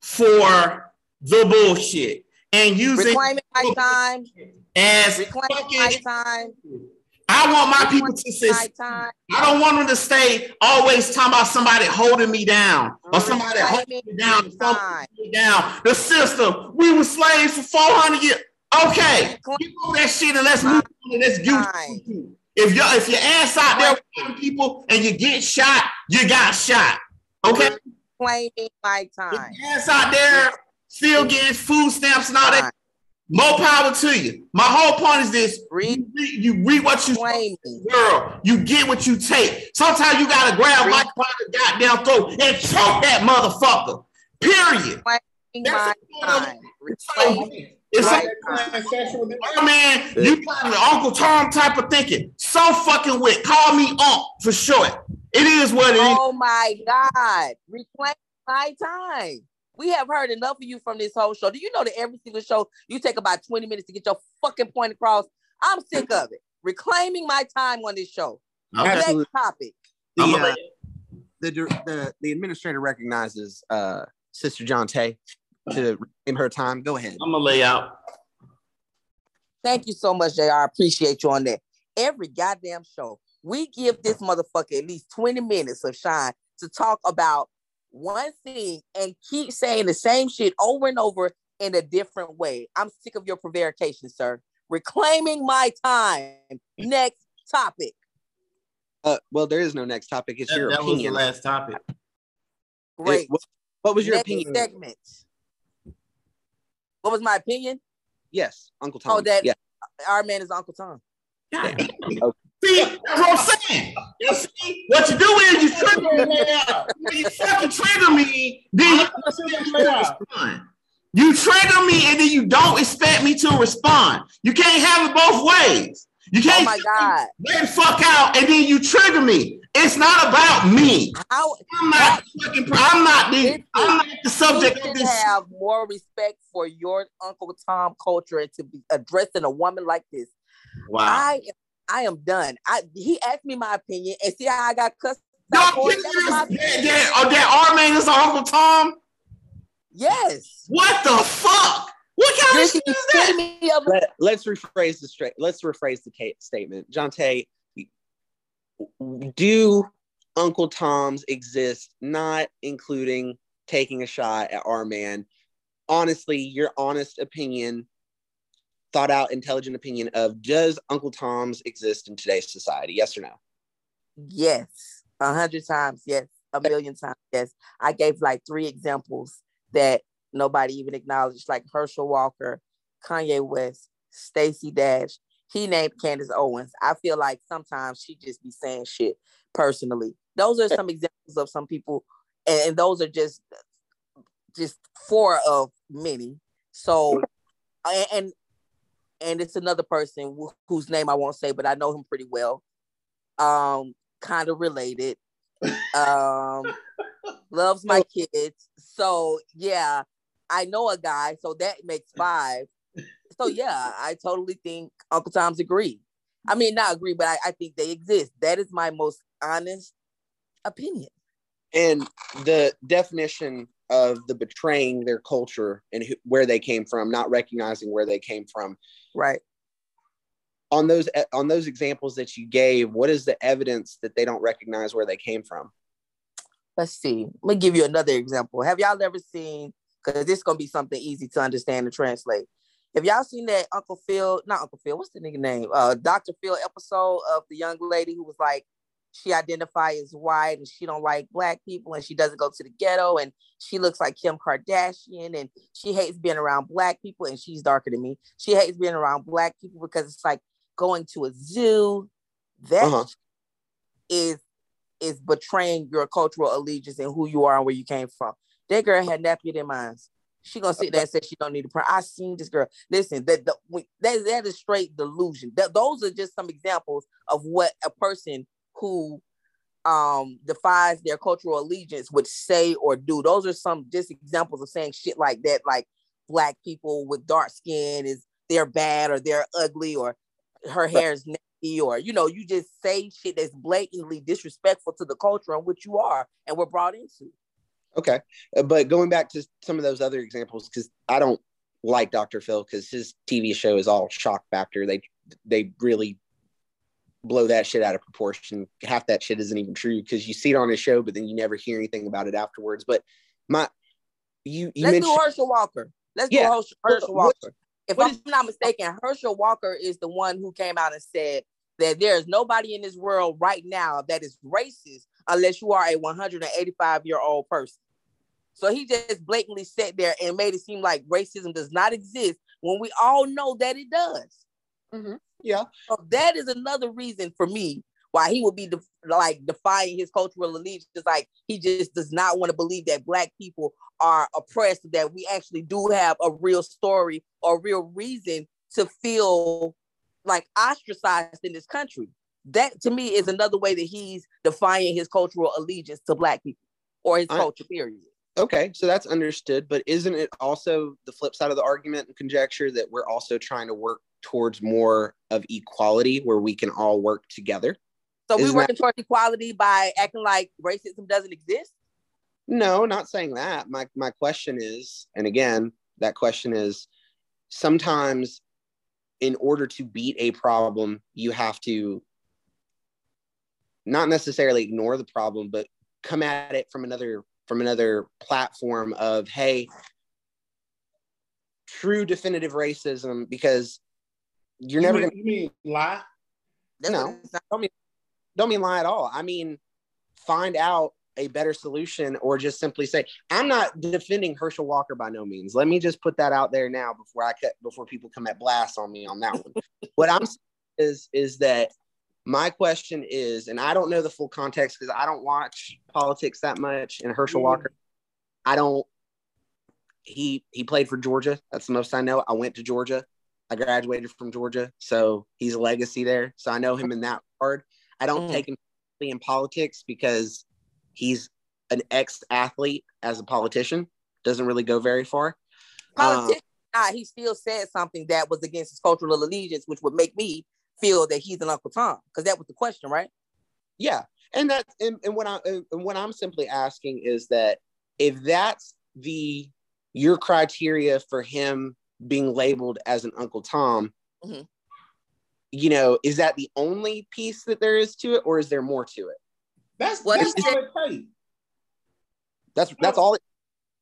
for the bullshit and using Reclaiming my time. as Reclaiming my time. I want my people to say. I don't want them to stay always talking about somebody holding me down or somebody holding me down, holding me down. The system. We were slaves for 400 years. Okay, you know that shit and let's move on and let's do. If your if your ass out there with people and you get shot, you got shot. Okay, Reclaiming my if time. your ass out there still getting food stamps and all that. More power to you. My whole point is this: Read, you read, you read what you reclaiming. girl. You get what you take. Sometimes you gotta grab Read- Mike by the goddamn throat and choke that motherfucker. Period. Reclaiming That's my time. It's Right. like, Playing oh, man, you got the Uncle Tom type of thinking. So fucking with. Call me Unc for short. It is what it is. Oh my God. Reclaim my time. We have heard enough of you from this whole show. Do you know that every single show you take about 20 minutes to get your fucking point across? I'm sick of it. Reclaiming my time on this show. Okay. Next topic. the, uh, the, the the administrator recognizes uh, Sister John Tay to in her time. Go ahead. I'm gonna lay out. Thank you so much, JR. I appreciate you on that. Every goddamn show, we give this motherfucker at least 20 minutes of shine to talk about one thing and keep saying the same shit over and over in a different way. I'm sick of your prevarication, sir. Reclaiming my time. Next topic. Uh, well, there is no next topic. It's That, your that was the opinion. last topic. Great. It- what, what was your Next opinion? segment. What was my opinion? Yes, Uncle Tom. Oh, that yeah. R Man is Uncle Tom. God damn. See, that's what I'm saying. You see, what you do is you trigger me. When you fucking trigger me, then you respond. You trigger me and then you don't expect me to respond. You can't have it both ways. You Oh can't oh my God. let fuck out and then you trigger me. It's not about me. How I'm not fucking. I'm not the. I'm not the subject of this. have more respect for your Uncle Tom culture and to be addressing a woman like this. Wow. I I am done. I he asked me my opinion and see how I got cussed Y'all out for it. That was that, that, oh, that R man is Uncle Tom. Yes. What the fuck? What kind You're of shit is that? epitome of Let, let's rephrase the straight. Let's rephrase the statement. John Tay, do Uncle Toms exist? Not including taking a shot at R Man. Honestly, your honest opinion, thought out, intelligent opinion of does Uncle Toms exist in today's society? Yes or no? yes. A hundred times, yes. A million times, yes. I gave like three examples that nobody even acknowledged, like Herschel Walker, Kanye West, Stacey Dash. He named Candace Owens. I feel like sometimes she just be saying shit personally. Those are some examples of some people, and, and those are just just four of many. So, and and, and it's another person wh- whose name I won't say, but I know him pretty well. Um, kind of related. Um, loves my kids. So yeah, I know a guy, so that makes five. So yeah, I totally think Uncle Tom's agree. I mean, not agree, but I, I think they exist. That is my most honest opinion. And the definition of the betraying their culture and who, where they came from, not recognizing where they came from. Right. On those on those examples that you gave, what is the evidence that they don't recognize where they came from? Let's see. Let me give you another example. Have y'all ever seen? Because this is gonna be something easy to understand and translate. Have y'all seen that Uncle Phil? Not Uncle Phil. What's the nigga name? Uh, Dr. Phil episode of the young lady who was like, she identifies as white and she don't like black people and she doesn't go to the ghetto and she looks like Kim Kardashian and she hates being around black people and she's darker than me. She hates being around black people because it's like going to a zoo. That uh-huh. is is betraying your cultural allegiance and who you are and where you came from. That girl had nappy in mind. She gonna sit there and say she don't need a prayer. I seen this girl. Listen, that that that is straight delusion. That those are just some examples of what a person who um defies their cultural allegiance would say or do. Those are some just examples of saying shit like that, like black people with dark skin is they're bad or they're ugly or her hair is nasty or you know, you just say shit that's blatantly disrespectful to the culture in which you are and we're brought into. Okay. Uh, but going back to some of those other examples, because I don't like Dr. Phil because his TV show is all shock factor. They they really blow that shit out of proportion. Half that shit isn't even true because you see it on his show, but then you never hear anything about it afterwards. But my you, you let's mentioned, do Herschel Walker. Let's yeah. do Herschel, Herschel Walker. What, if what I'm is, not mistaken, Herschel Walker is the one who came out and said that there is nobody in this world right now that is racist unless you are a 185 year old person. So he just blatantly sat there and made it seem like racism does not exist when we all know that it does. Mm-hmm. Yeah. So that is another reason for me why he would be def- like defying his cultural allegiance. Like he just does not want to believe that black people are oppressed, that we actually do have a real story or real reason to feel like ostracized in this country. That to me is another way that he's defying his cultural allegiance to black people or his I, culture, period. Okay, so that's understood, but isn't it also the flip side of the argument and conjecture that we're also trying to work towards more of equality where we can all work together? So we're working that... towards equality by acting like racism doesn't exist? No, not saying that. My my question is, and again, that question is sometimes in order to beat a problem, you have to not necessarily ignore the problem, but come at it from another from another platform of hey true definitive racism because you're you never mean, gonna you mean lie no don't mean don't mean lie at all i mean find out a better solution or just simply say i'm not defending herschel walker by no means let me just put that out there now before i cut before people come at blast on me on that one what i'm is is that my question is, and I don't know the full context because I don't watch politics that much. And Herschel mm. Walker, I don't. He he played for Georgia. That's the most I know. I went to Georgia. I graduated from Georgia, so he's a legacy there. So I know him in that regard. I don't mm. take him in politics because he's an ex-athlete as a politician. Doesn't really go very far. Politician, um, he still said something that was against his cultural allegiance, which would make me feel that he's an Uncle Tom? Because that was the question, right? Yeah, and that's and, and what I and what I'm simply asking is that if that's the your criteria for him being labeled as an Uncle Tom, mm-hmm. you know, is that the only piece that there is to it, or is there more to it? That's what that's all it takes. That's that's all it.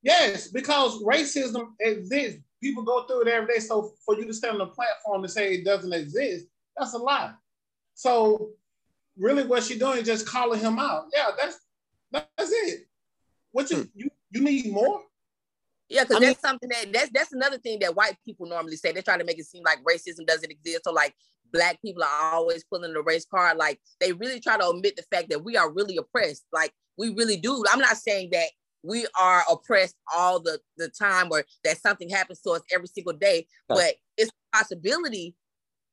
Yes, because racism exists. People go through it every day. So for you to stand on a platform and say it doesn't exist, that's a lie. So really what she's doing is just calling him out. Yeah, that's that's it. What you hmm. you, you need more? Yeah, because that's something that that's that's another thing that white people normally say. They try to make it seem like racism doesn't exist, or like black people are always pulling the race card. Like they really try to omit the fact that we are really oppressed. Like we really do. I'm not saying that we are oppressed all the the time, or that something happens to us every single day, but it's a possibility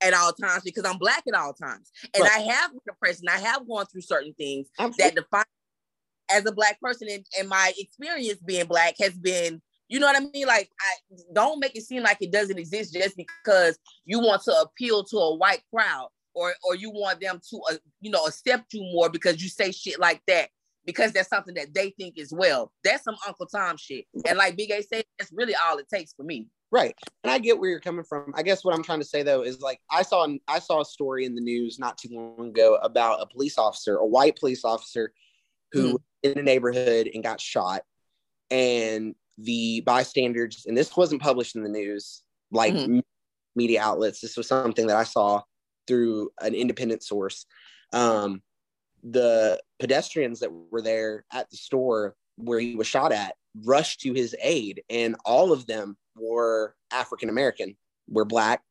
at all times because I'm black at all times. And right. I have been oppressed and I have gone through certain things Absolutely. that define as a black person and, and my experience being black has been you know what I mean? Like, I don't make it seem like it doesn't exist just because you want to appeal to a white crowd, or or you want them to, uh, you know, accept you more because you say shit like that because that's something that they think as well. That's some Uncle Tom shit. And like Big A said, that's really all it takes for me. Right. And I get where you're coming from. I guess what I'm trying to say though is like I saw I saw a story in the news not too long ago about a police officer, a white police officer who mm. in a neighborhood and got shot. And the bystanders, and this wasn't published in the news like mm-hmm. media outlets. This was something that I saw through an independent source. Um, the pedestrians that were there at the store where he was shot at rushed to his aid, and all of them were African American, were black,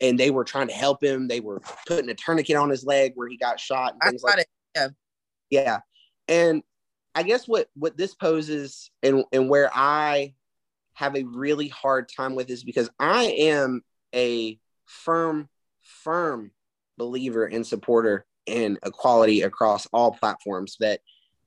and they were trying to help him. They were putting a tourniquet on his leg where he got shot. And things like it. Yeah. Yeah. And I guess what what this poses and and where I have a really hard time with is because I am a firm firm believer and supporter in equality across all platforms that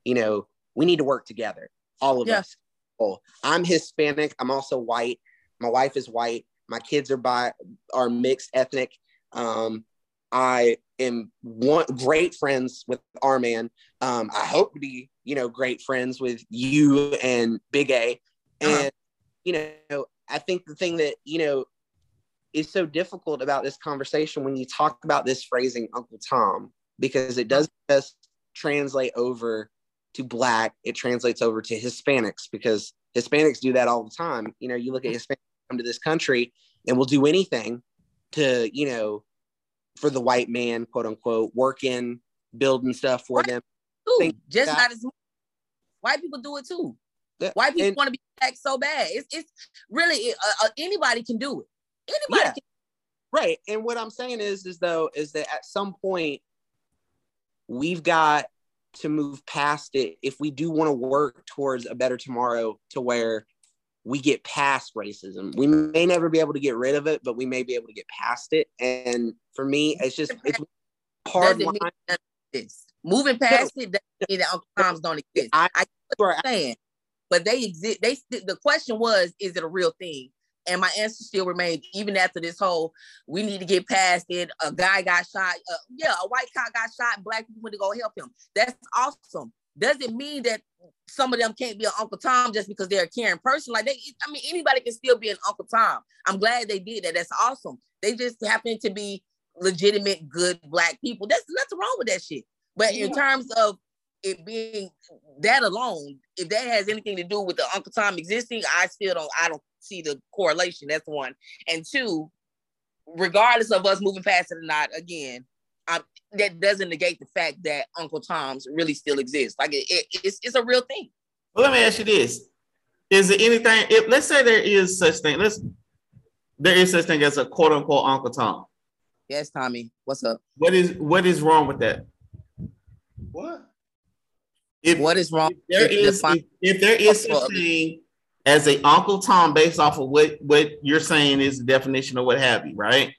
you know we need to work together all of yeah. us oh i'm hispanic i'm also white my wife is white my kids are by are mixed ethnic um, i am one great friends with R Man um, i hope to be you know great friends with you and big a uh-huh. and you know i think the thing that you know is so difficult about this conversation when you talk about this phrasing uncle tom because it doesn't just translate over to black it translates over to hispanics because hispanics do that all the time you know you look at hispanics come to this country and will do anything to you know for the white man quote unquote working building stuff for them just that, not as much. White people do it too yeah, white people want to be black so bad it's, it's really uh, uh, anybody can do it anybody yeah, can. right and what i'm saying is is though is that at some point we've got to move past it if we do want to work towards a better tomorrow to where we get past racism. We may never be able to get rid of it, but we may be able to get past it. And for me, it's just it's hard. Moving past it doesn't mean that Uncle Tom's don't exist. I, I understand, but they exist. They the question was, is it a real thing? And my answer still remains, even after this whole, we need to get past it. A guy got shot. Uh, yeah, a white cop got shot. Black people went to go help him. That's awesome. Doesn't mean that some of them can't be an Uncle Tom just because they're a caring person. Like they, I mean, anybody can still be an Uncle Tom. I'm glad they did that. That's awesome. They just happen to be legitimate, good black people. That's nothing wrong with that shit. But yeah. in terms of it being that alone, if that has anything to do with the Uncle Tom existing, I still don't. I don't see the correlation. That's one. And two, regardless of us moving past it or not, again, I, that doesn't negate the fact that Uncle Tom's really still exists. Like it, it, it's it's a real thing. Well, let me ask you this: Is there anything? If let's say there is such thing, let's there is such thing as a quote unquote Uncle Tom. Yes, Tommy. What's up? What is what is wrong with that? What? If, what is wrong? If there is if, if, there is such thing as a Uncle Tom based off of what what you're saying is the definition of what have you, right?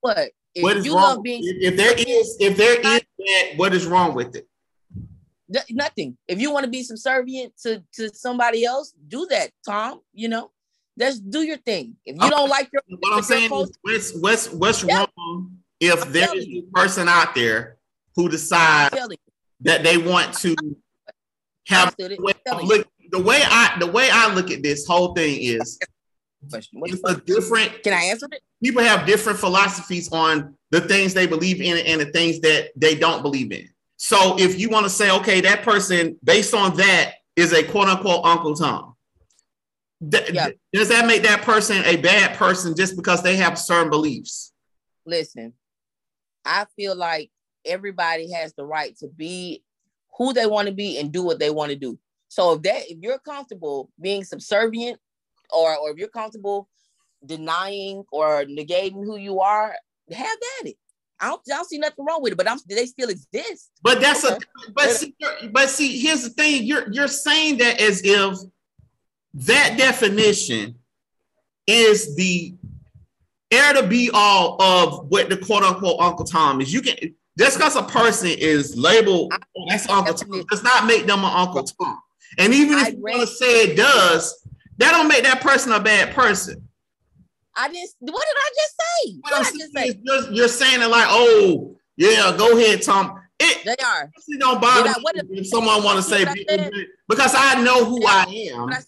What? If what is wrong? Being, if there is, if there is that, what is wrong with it? Nothing. If you want to be subservient to to somebody else, do that, Tom. You know, just do your thing. If you don't like your, what I'm saying is, what's what's what's wrong if I'm there is a person out there who decides that they want to have look the way I the way I look at this whole thing is question. What's it's a different. Can I answer it? People have different philosophies on the things they believe in and the things that they don't believe in. So if you want to say, okay, that person based on that is a quote unquote Uncle Tom. Th- yeah. Does that make that person a bad person just because they have certain beliefs? Listen, I feel like everybody has the right to be who they want to be and do what they want to do. So if that if you're comfortable being subservient or or if you're comfortable denying or negating who you are, have at it. I don't, I don't see nothing wrong with it, but I'm they still exist. But that's a but see, but see, here's the thing: you're you're saying that as if that definition is the air to be all of what the quote unquote Uncle Tom is. You can just because a person is labeled that's Uncle Tom does not make them an Uncle Tom. And even if I you want to say it does, that don't make that person a bad person. I just what did I just say? What What I just say? you're, you're saying it like, oh, yeah, go ahead, Tom. It They are. actually don't bother I- did- if someone want to say I because I know who I am. I.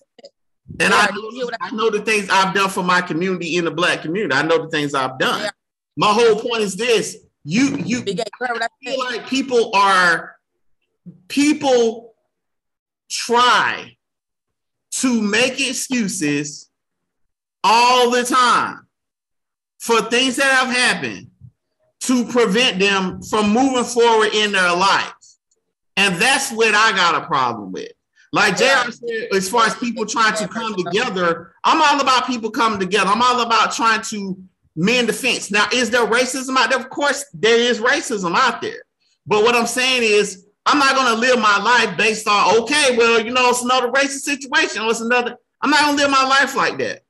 And Yeah, I, did you hear know, I- I know the things I've done for my community in the black community. I know the things I've done. Yeah. My whole point is this: you you you I feel like people are people try to make excuses all the time for things that have happened to prevent them from moving forward in their life. And that's what I got a problem with. Like JR said, as far as people trying to come together, I'm all about people coming together. I'm all about trying to mend defense. Now, is there racism out there? Of course, there is racism out there. But what I'm saying is, I'm not going to live my life based on, okay, well, you know, it's another racist situation. Or it's another, I'm not going to live my life like that.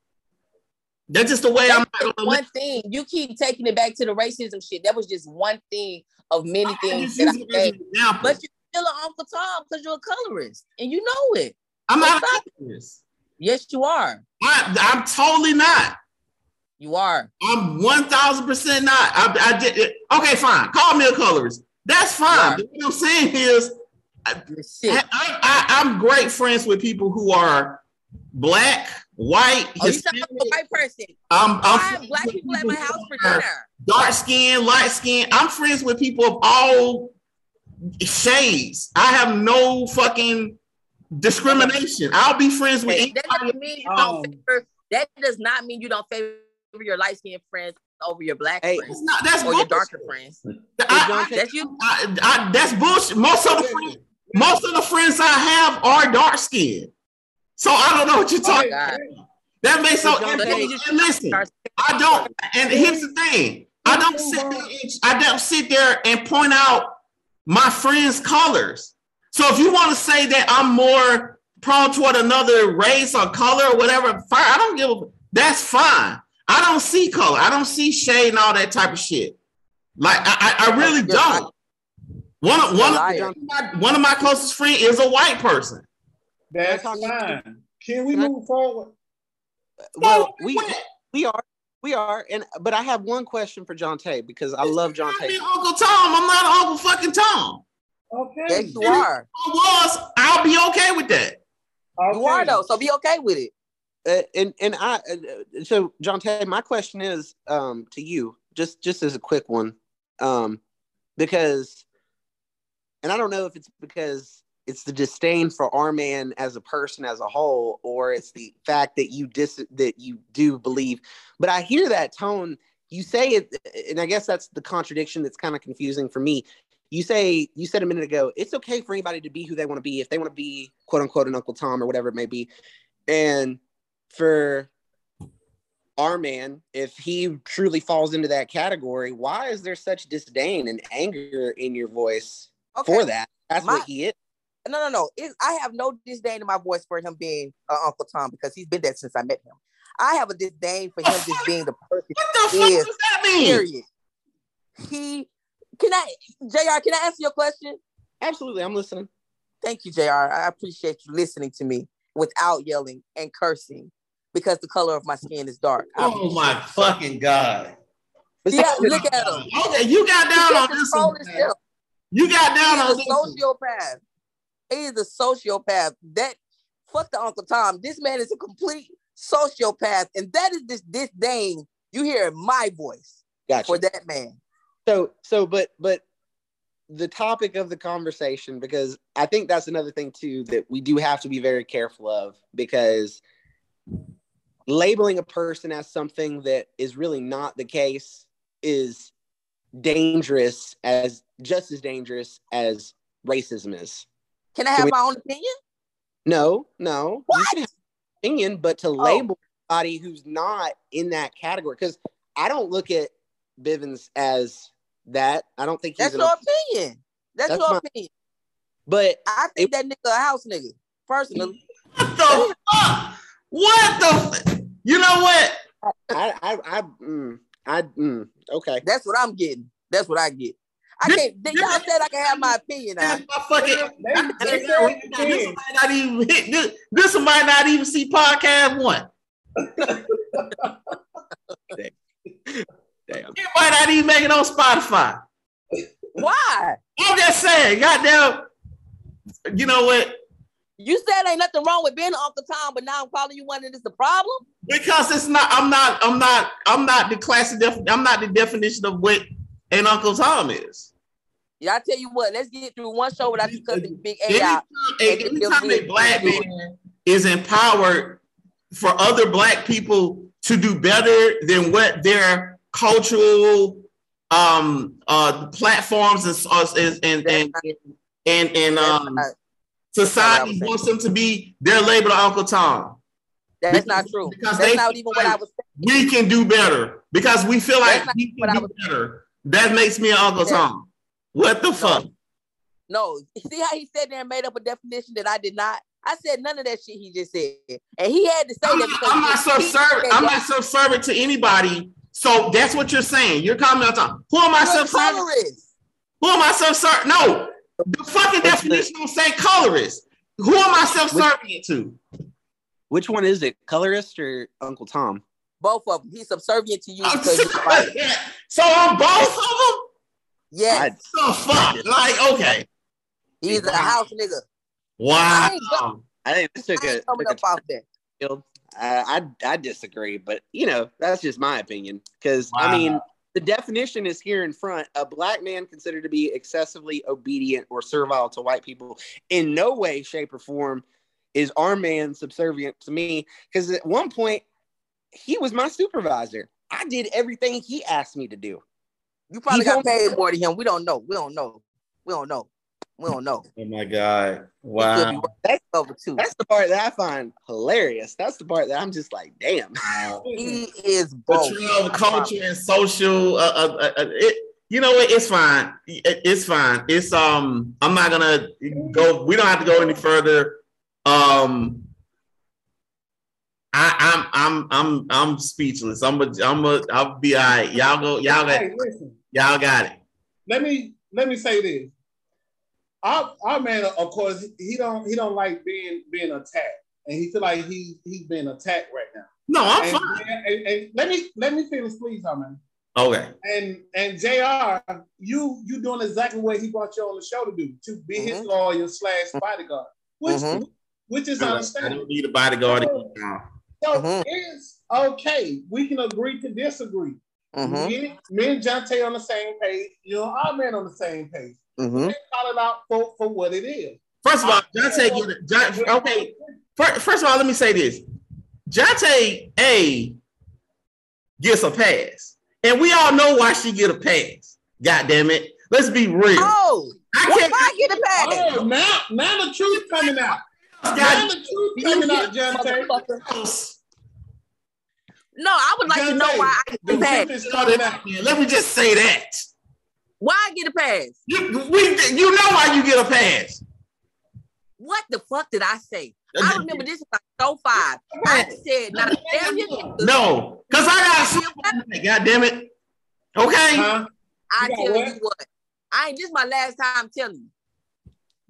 That's just the way I'm That's not going to one thing. You keep taking it back to the racism shit. That was just one thing of many live. things that I it as gave. an example. But you're still an Uncle Tom because you're a colorist and you know it. I'm not a colorist. Yes, you are. I, I'm totally not. You are. I'm one thousand percent not. I, I did it. Okay, fine. Call me a colorist. That's fine. What I'm saying is, I. I, I'm great friends with people who are black, white, Oh, you talking Hispanic. about a white person? I'm, I'm black people at my house for dinner. Dark skin, light skin. I'm friends with people of all shades. I have no fucking discrimination. I'll be friends with That anybody. doesn't mean you don't favor. That does not mean you don't favor your light skinned friends over your black Hey, friends That's not. That's or your bullshit. darker friends. I- I- That's you. I, I, that's bullshit. Most of the friends, most of the friends I have are dark skinned. So I don't know what you're Oh talking. God. about. That makes so. John And, and listen, I don't. And here's the thing: I don't sit. There and, I don't sit there and point out my friends' colors. So if you want to say that I'm more prone toward another race or color or whatever, fine. I don't give. a That's fine. I don't see color. I don't see shade and all that type of shit. Like I, I, I really don't. One of one of my, one of my closest friends is a white person. That's Can I talk- fine. Can we move forward? Uh, well, we we are we are, and but I have one question for Jonte because I love Jonte. Uncle Tom. I'm not Uncle fucking Tom. Okay. Yes, you are. I was. I'll be okay with that. You are though. So be okay with it. Uh, and and I uh, so Jonte, my question is um to you, just just as a quick one, um, because, and I don't know if it's because it's the disdain for R Man as a person as a whole, or it's the fact that you dis that you do believe, but I hear that tone. You say it, and I guess that's the contradiction that's kind of confusing for me. You say you said a minute ago, it's okay for anybody to be who they want to be if they want to be quote unquote an Uncle Tom or whatever it may be, and for R Man, if he truly falls into that category, why is there such disdain and anger in your voice Okay. for that? That's My- what he is. No, no, no. It, I have no disdain in my voice for him being uh, Uncle Tom because he's been there since I met him. I have a disdain for him just being the person. What the fuck Yes. does that mean? Period. He can I, Jr. Can I answer your question? Absolutely, I'm listening. Thank you, Jr. I appreciate you listening to me without yelling and cursing because the color of my skin is dark. I Oh my fucking god! Yeah, look at him. Okay, you got down on He this one. himself. You got down on this. a one. sociopath. He is a sociopath. That fuck the Uncle Tom. This man is a complete sociopath, and that is this disdain you hear in my voice Gotcha. for that man. So so but but the topic of the conversation because I think that's another thing too that we do have to be very careful of because labeling a person as something that is really not the case is dangerous as just as dangerous as racism is. Can I Can have we- my own opinion? No, no. You What? can have opinion, but to oh. label somebody who's not in that category, because I don't look at Bivens as that. I don't think he's That's an your opinion. That's, That's your my- opinion. but I think that nigga a house nigga. Personally, What the fuck? What the? F- You know what? I I I mm, I mm, okay. that's what I'm getting. That's what I get. I can't. Y'all said I can have my opinion. That's my fucking. They- they this, said you might not even hit. This, this might not even see podcast one. Damn. It might not even make it on Spotify. Why? I'm just saying, goddamn. You know what? You said ain't nothing wrong with being off the time, but now I'm calling you one and it's the problem. Because it's not. I'm not. I'm not. I'm not the classic. Def, I'm not the definition of what an Uncle Tom is. Yeah, I tell you what. Let's get through one show without you cutting Big A Anytime, out. and it anytime a black man is empowered for other black people to do better than what their cultural um uh platforms and and and and and, and That's um society wants them to be they're labeled Uncle Tom. That's not true. Because That's not even what I was saying. We can do better because we feel like That's not we what I can do was- better. That makes me an Uncle Yeah. Tom. What the fuck? No, see how he said there and made up a definition that I did not. I said none of that shit he just said, and he had to say I'm that not, because I'm not he subservient. said I'm not subservient to anybody. So that's what you're saying. You're calling me on time. Who am I you're subservient? colorist. Who am I subservient? No, the fucking definition don't say colorist. Who am I subservient to? Which one is it, colorist or Uncle Tom? Both of them. He's subservient to you I'm because you're white. so on both of them? Yes, The oh, fuck? Like, okay. he's a house nigga. Wow. I think this took I a, ain't coming took up a off that. field. I, I I disagree, but you know that's just my opinion. Because I mean, the definition is here in front. A black man considered to be excessively obedient or servile to white people in no way, shape, or form is R Man subservient to me. Because at one point, he was my supervisor. I did everything he asked me to do. You probably He got paid more than him. We don't know. We don't know. We don't know. We don't know. Oh my God. He could be Wow. working that over too. That's the part that I find hilarious. That's the part that I'm just like, damn. He is both. Betrayal of culture and social. Uh, uh, uh, uh, it, you know what? It's fine. It- it's fine. It's um. I'm not gonna go. We don't have to go any further. Um. I, I'm I'm I'm I'm speechless. I'm a I'm a I'll be all right. Y'all go. Y'all got Hey, y'all got it. let me let me say this. Our, R Man, of course, he don't he don't like being being attacked, and he feel like he he's being attacked right now. No, I'm And, fine. and- and- and let me let me finish, please, R Man. Okay. And and Jr. You you doing exactly what he brought you on the show to do to be his Mhm. lawyer slash bodyguard, which Mhm. Which is I understandable. don't need a bodyguard now. So Mhm. it's okay. We can agree to disagree. Mhm, Me, me and Jonte on the same page. You know, our men on the same page. mhm. They call it out for, for what it is. First of all, Jonte get. John, okay. First, first of all, let me say this: Jonte A gets a pass, and we all know why she get a pass. God damn it! Let's be real. Oh, I why can't. I get a pass? Oh, now, now the truth coming out. Now the truth coming out, Jonte. No, I would like to know why I get The a pass. truth is coming out. let me just say that. Why I get a pass? You, we, you know why you get a pass. What the fuck did I say? I remember this was like show five. I said, now damn you. No, because I got sleep. God damn it. Okay. Huh? I tell what? you what, I ain't this my last time telling you.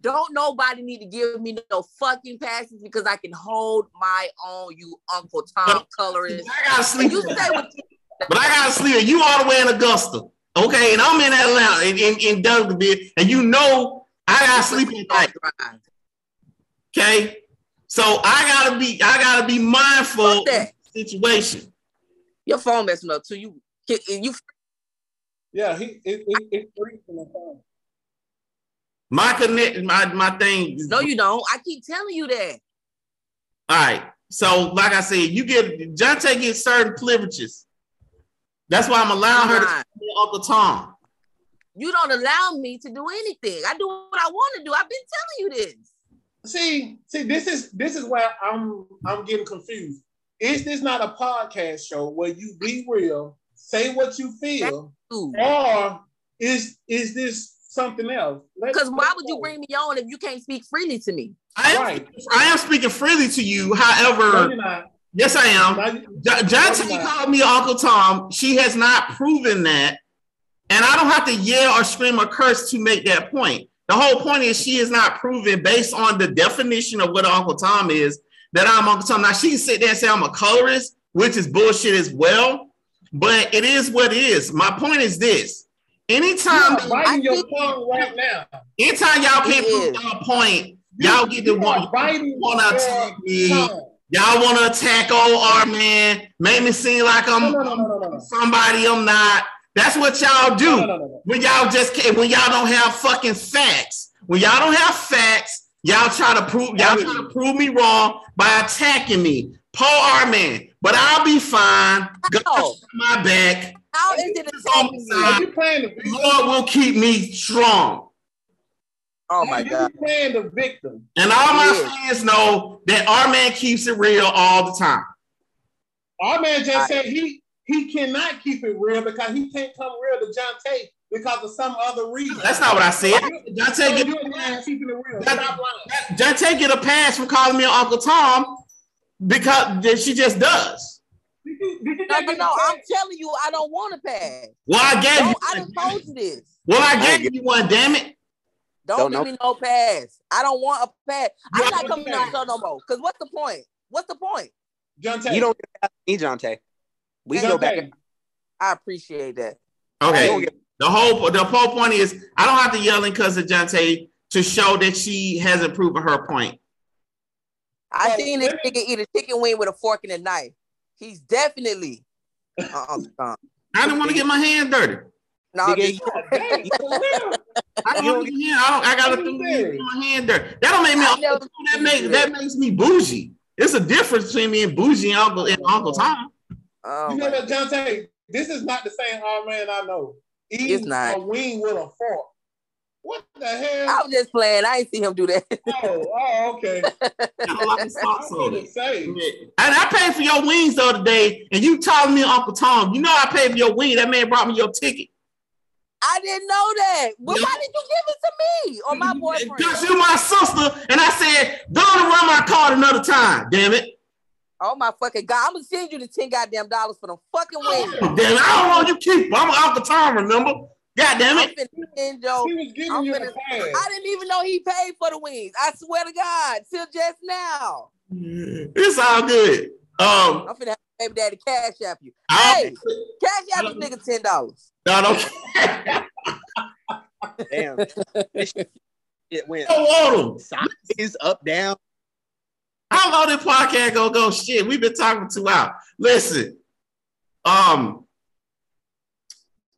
Don't nobody need to give me no fucking passes because I can hold my own, you Uncle Tom colorist. I gotta sleep. You say what you But I gotta sleep. You all the way in Augusta, okay? And I'm in Atlanta, in in, in Duncanville, and you know I gotta sleep at night, okay? So I gotta be, I gotta be mindful of that. the situation. Your phone messing up too. You you Yeah, he it, it, it frees from the phone. My connect, my my thing. no, you don't. I keep telling you that. All right. So, like I said, you get Jonte gets certain privileges. That's why I'm allowing her to Nah. see Uncle Tom. You don't allow me to do anything. I do what I want to do. I've been telling you this. See, see, this is this is where I'm I'm getting confused. Is this not a podcast show where you be real, say what you feel, or is is this something else? Because why would you bring me on if you can't speak freely to me? I am, Right. I am speaking freely to you. However, you're yes, I am. No, you- Jo- No, called me Uncle Tom. She has not proven that. And I don't have to yell or scream or curse to make that point. The whole point is she is not proven based on the definition of what Uncle Tom is that I'm Uncle Tom. Now she can sit there and say I'm a colorist, which is bullshit as well. But it is what it is. My point is this: anytime, you biting your tongue right now. Anytime y'all can't prove y'all point, y'all get the You one. are biting wanna your attack me. Y'all want to attack old R man, make me seem like I'm no, no, no, no, no, no. somebody I'm not. That's what y'all do No, no, no, no. when y'all just can't, when y'all don't have fucking facts. When y'all don't have facts, y'all try to prove y'all try to prove me wrong by attacking me. Paul R man, but I'll be fine. Got How? my back. How is it attacking you? Are you playing the The victim? Lord will keep me strong. Oh my Are you god. playing the victim? And all my Yeah. fans know that R Man keeps it real all the time. R Man just I- said he he cannot keep it real because he can't come real to John Tate because of some other reason. That's not what I said. So Dante get you're not keeping it real. That- Stop lying. Get a pass from calling me Uncle Tom because she just does. Did you- did you No, no, no. I'm telling you, I don't want to pass. Well, I gave Don't, you. I done told you this. Well, I I gave you one. Damn it. Don't, Don't give know. me no pass. I don't want a pass. You I'm not coming pass. on the show no more. Cause what's the point? What's the point? Jonte. You don't get past me, Jonte. We John go back. Tate. I appreciate that. Okay. Hey, The whole the whole point is I don't have to yell in because of Dante to show that she hasn't proven her point. I Hey, seen this nigga eat a chicken wing with a fork and a knife. He's definitely uh uh I didn't want to get my hand dirty. No, Nigga, this- you- Dang, for real? I don't want to get hand. I don't. I gotta do my hand dirty. That don't make me. I never that make that makes me bougie. It's a difference between me and bougie and Uncle and Uncle Tom. Oh you know my what, Jonte? This is not the same R man I know. It's Eating not. a wing with a fork. What the hell? I hell? was just playing. I ain't see him do that. oh, oh, okay. A lot of I sauce was on gonna it. And I paid for your wings the other day, and you told me Uncle Tom. You know I paid for your wing. That man brought me your ticket. I didn't know that. But Yeah. why did you give it to me or my boyfriend? Because you my sister, and I said, go to run my card another time. Damn it. Oh my fucking god! I'm gonna send you the ten goddamn dollars for them fucking oh, wings. Damn. I don't know you keep. I'm Uncle Tom, remember? God damn I'm it. finna send Joe. He was giving I'm you finna- the pass. I didn't even know he paid for the wings. I swear to God, till just now. It's all good. Um, I'm finna have baby daddy cash app you. I Hey, cash app this nigga ten dollars. don't, I don't, Damn. This shit went I don't want 'em. sideways, up, down. How long this podcast gonna go? Shit, we've been talking for two hours. Listen, um,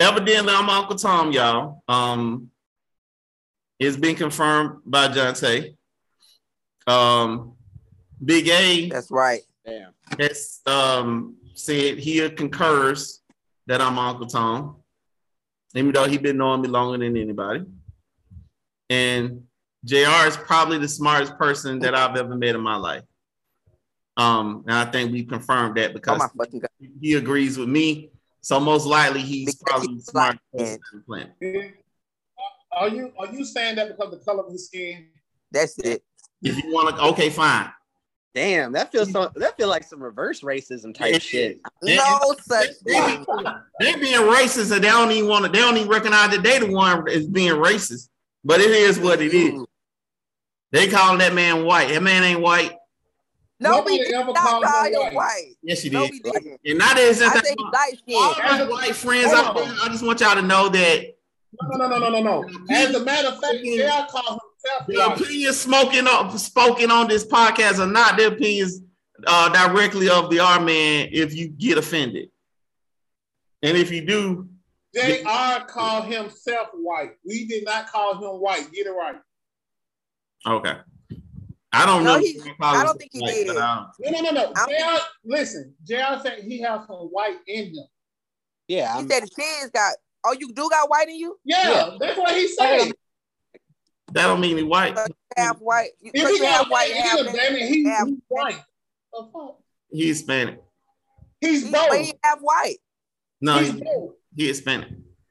evidently I'm Uncle Tom, y'all. Um, it's been confirmed by Jonte. Um, Big A That's right. Damn. has um said he concurs that I'm Uncle Tom, even though he been knowing me longer than anybody. And JR is probably the smartest person that I've ever met in my life. Um, and I think we confirmed that Oh because my fucking he agrees with me. So most likely he's Because probably the he's smartest black. the planet. Are you are you saying that because of the color of his skin? That's it. If you want to, okay, fine. Damn, that feels so that feel like some reverse racism type shit. Yeah. No such They, thing. they being racist and they don't even want to, they don't even recognize that they the one is being racist. But it is what it is. They calling that man white. That man ain't white. No, we Nobody did ever not called call him him white. white. Yes, you No, did. we didn't. And not as I think he's light all skinned. my white friends out there. I just want y'all to know that No, no, no, no, no, no. As a matter of fact, JR called himself the opinions spoken on spoken on this podcast are not the opinions uh, directly of the R man if you get offended. And if you do, JR called himself white. We did not call him white. Get it right. okay. I don't No, know. he- I don't think he Like, did. but, um, No, no, no, no. JR, listen, JR said he has some white in him. Yeah, He I'm, said his kids got. Oh, you do got white in you? Yeah, that's what he said. that don't mean he white. Half white. If he have got white white and half in him, damn it, he, half- he's white. He's Hispanic. He's He, both. he half white. No, He's he, both. he Hispanic.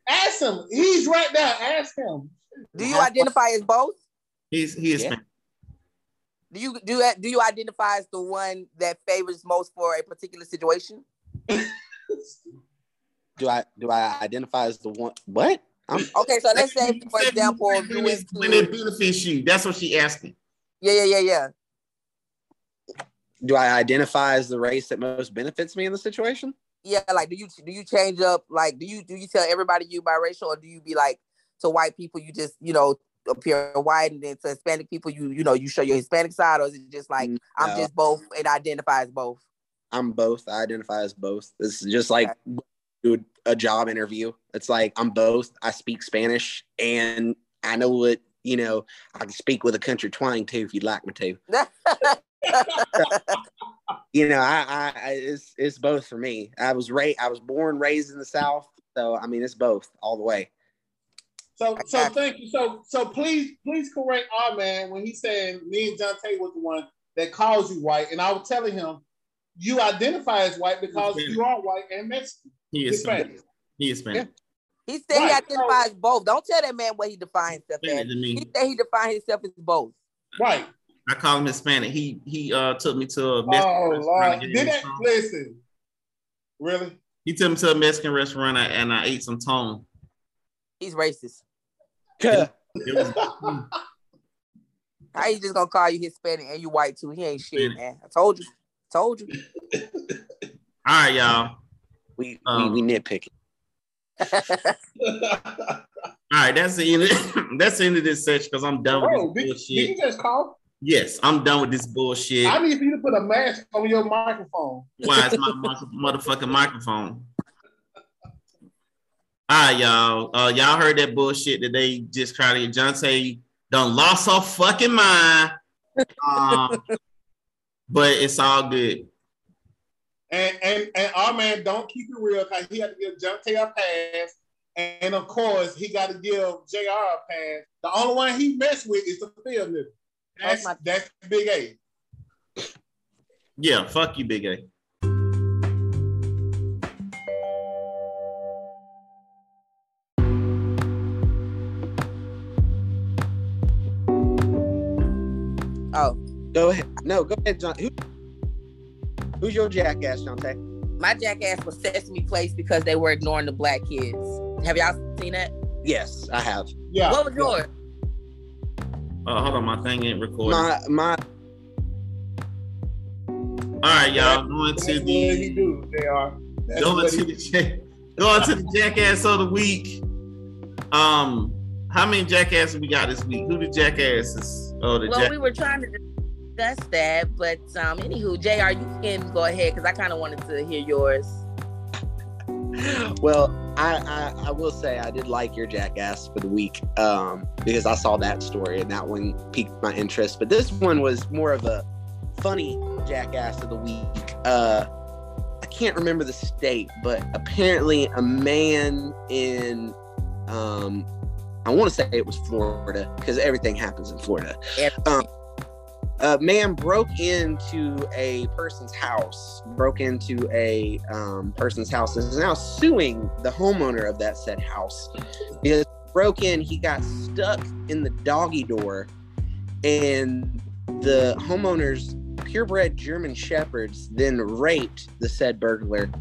Ask him. He's right there. Ask him. Do you Half identify as both? He's he Hispanic. Do you do that? Do you identify as the one that favors most for a particular situation? Do I do I identify as the one? What? I'm, Okay, so let's say, for example, you when, went it- when it benefits you, that's what she asking. yeah, yeah, yeah, yeah. do I identify as the race that most benefits me in the situation? Yeah, like do you do you change up like do you do you tell everybody you biracial or do you be like to white people you just you know appear white and then to Hispanic people you you know you show your Hispanic side or is it just like I'm just both and identify as both? I'm both. I identify as both. This is just like do a job interview. It's like I'm both. I speak Spanish and I know what you know. I can speak with a country twang too if you'd like me to. You know, I, I, I it's it's both for me. I was ra- I was born raised in the South, so I mean it's both all the way. So, so thank you. So, so please, please correct R Man when he said me and John Tate was the one that calls you white, and I was telling him you identify as white because you are white and Mexican. He is Hispanic. Spanish. He is Spanish. He said he Right, identifies both. Don't tell that man what he defines himself as. He said he defines himself as both. Right. I call him Hispanic. He he uh took me to a Oh Mexican restaurant. Lord, did me that? Listen, really? He took me to a Mexican restaurant and I, and I ate some tone. He's racist. It was How he just gonna call you Hispanic and you white too? He ain't shit, man. I told you. Told you. all right, y'all. We Um, we, we nitpicking. All right, that's the end. Of, that's the end of this section because I'm done Bro, with did, this did bullshit. you just call? Yes, I'm done with this bullshit. I need for you to put a mask on your microphone. Why is my mic- motherfucking microphone? All right, y'all. Uh, y'all heard that bullshit that they just tried to get Jonte done lost her fucking mind. Um, but it's all good. And and and R Man don't keep it real because he had to give Jonte a pass. And of course, he got to give JR a pass. The only one he messed with is the field nigga. That's, That's my- that's Big A. Yeah, fuck you, Big A. Oh, Go ahead. No, go ahead, John. Who, who's your jackass, Jonte? my jackass was Sesame Place because they were ignoring the black kids. Have y'all seen that? Yes, I have. Yeah. what was yours? Uh, hold on, my thing ain't recording. My my all right, y'all. Going That's to what the he do, JR. That's going what to he the jack, going to the jackass of the week. Um, how many jackasses we got this week? Who the jackasses? Oh, the Well, jack. we were trying to discuss that, but um, anywho, Jr., you can go ahead because I kind of wanted to hear yours. well, I, I I will say I did like your jackass for the week um, because I saw that story and that one piqued my interest. But this one was more of a funny jackass of the week. Uh, I can't remember the state, but apparently a man in um, I want to say it was Florida because everything happens in Florida. Um, a man broke into a person's house, broke into a um, person's house, and is now suing the homeowner of that said house. Because he broke in, he got stuck in the doggy door, and the homeowner's purebred German shepherds then raped the said burglar.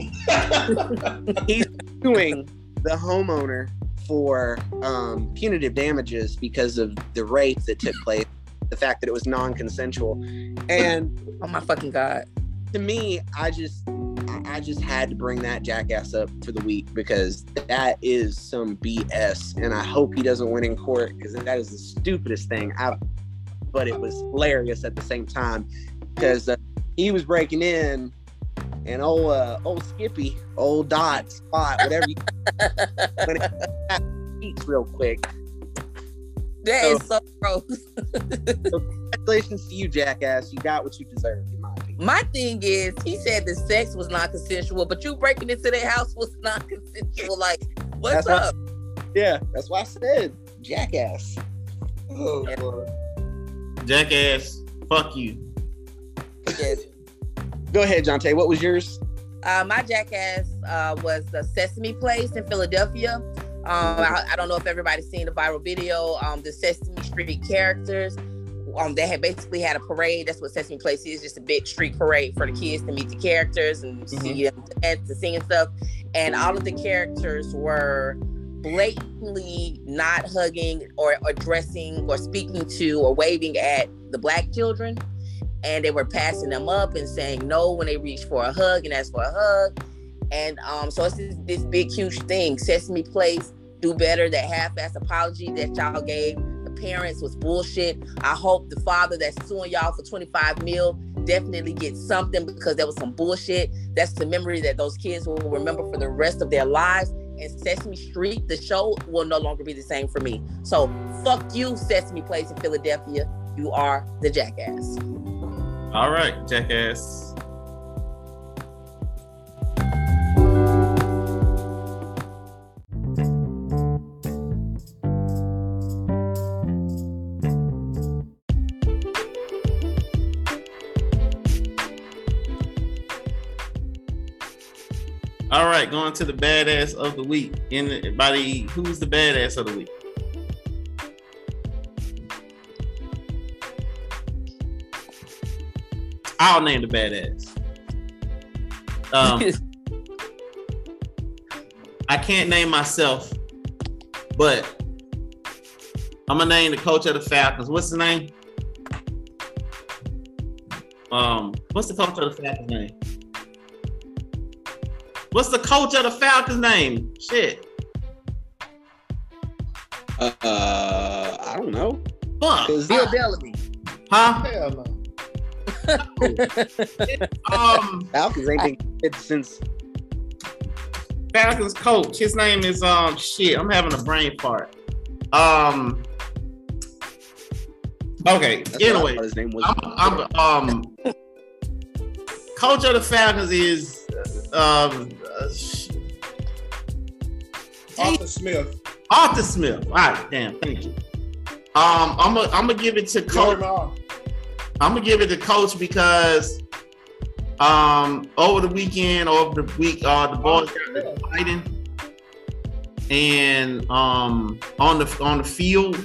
He's suing the homeowner for um, punitive damages because of the rape that took place, the fact that it was non-consensual, and Oh my fucking god! to me, I just I- just had to bring that jackass up for the week because that is some BS, and I hope he doesn't win in court because that is the stupidest thing. I, but it was hilarious at the same time because uh, he was breaking in, and old uh, old Skippy, old Dot Spot, whatever you when it eats real quick. That is so gross. Congratulations to you, jackass. You got what you deserved, in my opinion. My thing is, he said the sex was not consensual, but you breaking into their house was not consensual. Like, what's That's up? Yeah, that's why I said jackass. Oh, boy. Jackass, fuck you. Yes. Go ahead, Jonte. What was yours? Uh, my jackass uh, was the Sesame Place in Philadelphia. Um, I, I don't know if everybody's seen the viral video. Um, the Sesame Street characters. Um, they had basically had a parade. That's what Sesame Place is, just a big street parade for the kids to meet the characters and see them and to sing and stuff. and all of the characters were blatantly not hugging or addressing or speaking to or waving at the black children and they were passing them up and saying no when they reached for a hug and asked for a hug and um, so it's this, this big huge thing sesame place do better that half-ass apology that y'all gave the parents was bullshit i hope the father that's suing y'all for 25 mil definitely gets something because that was some bullshit that's the memory that those kids will remember for the rest of their lives and Sesame Street, the show, will no longer be the same for me. So fuck you, Sesame Place in Philadelphia. You are the jackass. All right, jackass. All right, going to the badass of the week. Anybody, who's the badass of the week? I'll name the badass. Um, I can't name myself, but I'm gonna name the coach of the Falcons. What's his name? Um, what's the coach of the Falcons name? What's the coach of the Falcons name? Shit. Uh, I don't know. Fuck. Bill Bellamy. Huh? Hell no. Um, Falcons ain't been good since. Falcons coach. His name is um shit. I'm having a brain fart. Um. Okay. That's what Anyway, his name was. I'm, I'm um. Coach of the Falcons is um. Uh, Arthur Smith. Arthur Smith. All right, damn, thank you. Um, I'm gonna I'm gonna give it to Joey coach. I'm gonna give it to coach because um over the weekend or over the week uh the boys got fighting. And um on the on the field.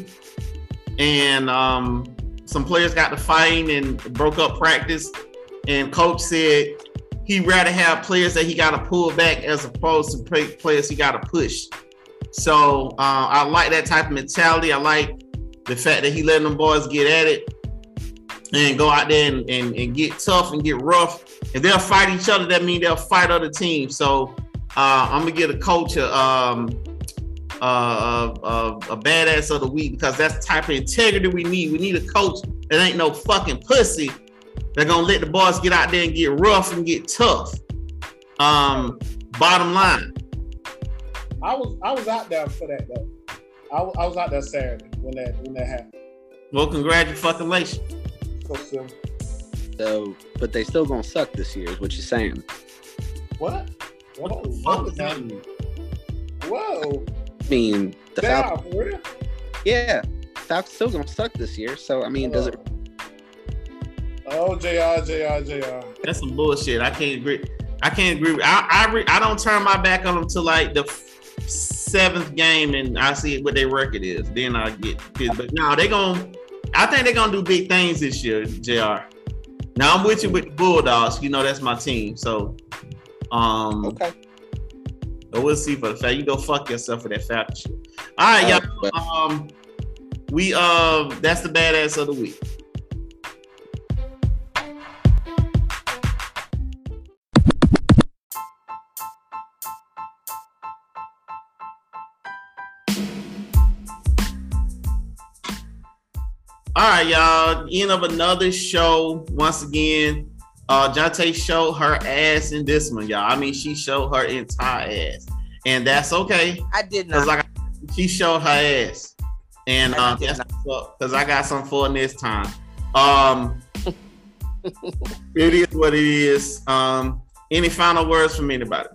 And um some players got to fighting and broke up practice. And coach said he'd rather have players that he got to pull back as opposed to play, players he got to push. So uh, i like that type of mentality. I like the fact that he letting them boys get at it and go out there and, and, and get tough and get rough. If they'll fight each other, that means they'll fight other teams. So uh, I'm gonna get a coach a, um, uh, uh, a badass of the week because that's the type of integrity we need. We need a coach that ain't no fucking pussy. They're gonna let the boys get out there and get rough and get tough. Um, bottom line, I was I was out there for that though. I, was- I was out there Saturday when that when that happened. well, congratulations. So. So, but they still gonna suck this year, is what you're saying. What? Whoa, What the fuck what is happening? Whoa. I mean, the Damn, Falcons. for real? Yeah, Falcons still gonna suck this year. So, I mean, does it? Oh, JR, JR, JR. That's some bullshit. I can't agree. I can't agree. with- I I, re, I don't turn my back on them till like the f- seventh game, and I see what their record is. Then I get pissed. But no, they gonna. I think they're gonna do big things this year, Jr. Now I'm with you with the Bulldogs. You know that's my team. So, um, Okay. but we'll see for the fact you go fuck yourself for that shit. All right, y'all. Um, we uh, that's the badass of the week. All right, y'all. End of another show. Once again, uh Jonte showed her ass in this one, y'all. I mean, she showed her entire ass, and that's okay. I did Cause not. like she showed her ass, and I uh, that's because I got some for this time. Um, it is what it is. Um, any final words from anybody?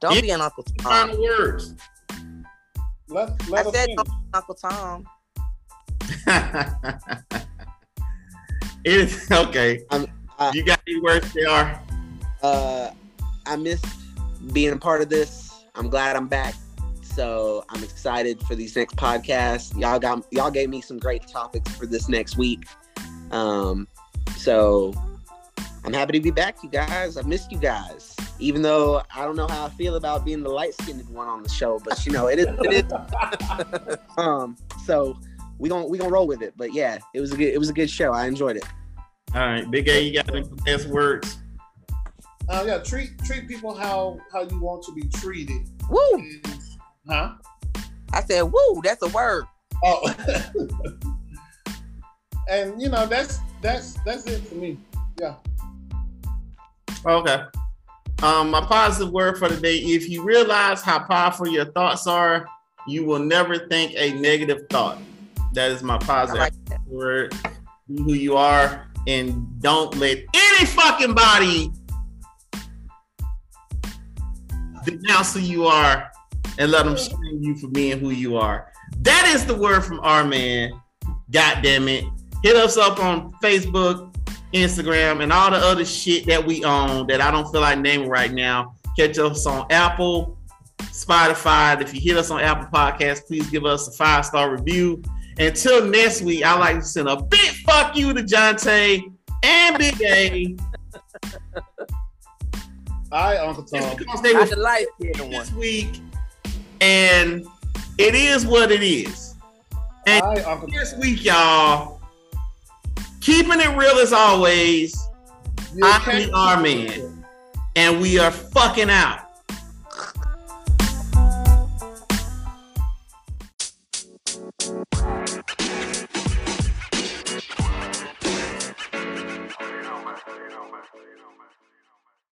Don't be an Uncle Tom. Final words. Let, I let us said finish. Uncle Tom. it is okay. Um, uh, you got any words, Jr. Uh, I missed being a part of this. I'm glad I'm back. So I'm excited for these next podcasts. Y'all got y'all gave me some great topics for this next week. Um, so I'm happy to be back, you guys. I missed you guys. Even though I don't know how I feel about being the light skinned one on the show, but you know, it is it is um so we gonna we gonna roll with it. But yeah, it was a good it was a good show. I enjoyed it. All right, Big A, you got any last words? Uh, yeah, treat treat people how how you want to be treated. Woo! And- huh? I said, woo, that's a word. Oh, and you know that's that's that's it for me. Yeah. Okay. Um, my positive word for the day: if you realize how powerful your thoughts are, you will never think a negative thought. That is my positive like word. Be who you are, and don't let any fucking body denounce who you are, and let them shame you for being who you are. That is the word from R Man. God damn it! Hit us up on Facebook, Instagram, and all the other shit that we own that I don't feel like naming right now. Catch us on Apple, Spotify. If you hit us on Apple Podcasts, please give us a five star review. Until next week, I like to send a big fuck you to Jonte and Big A. All right, Uncle Tom. Just because they I the light skinned one. this week, and it is what it is. And All right, Uncle this Tom. week, y'all, keeping it real as always. You I'm the R man. and we are fucking out.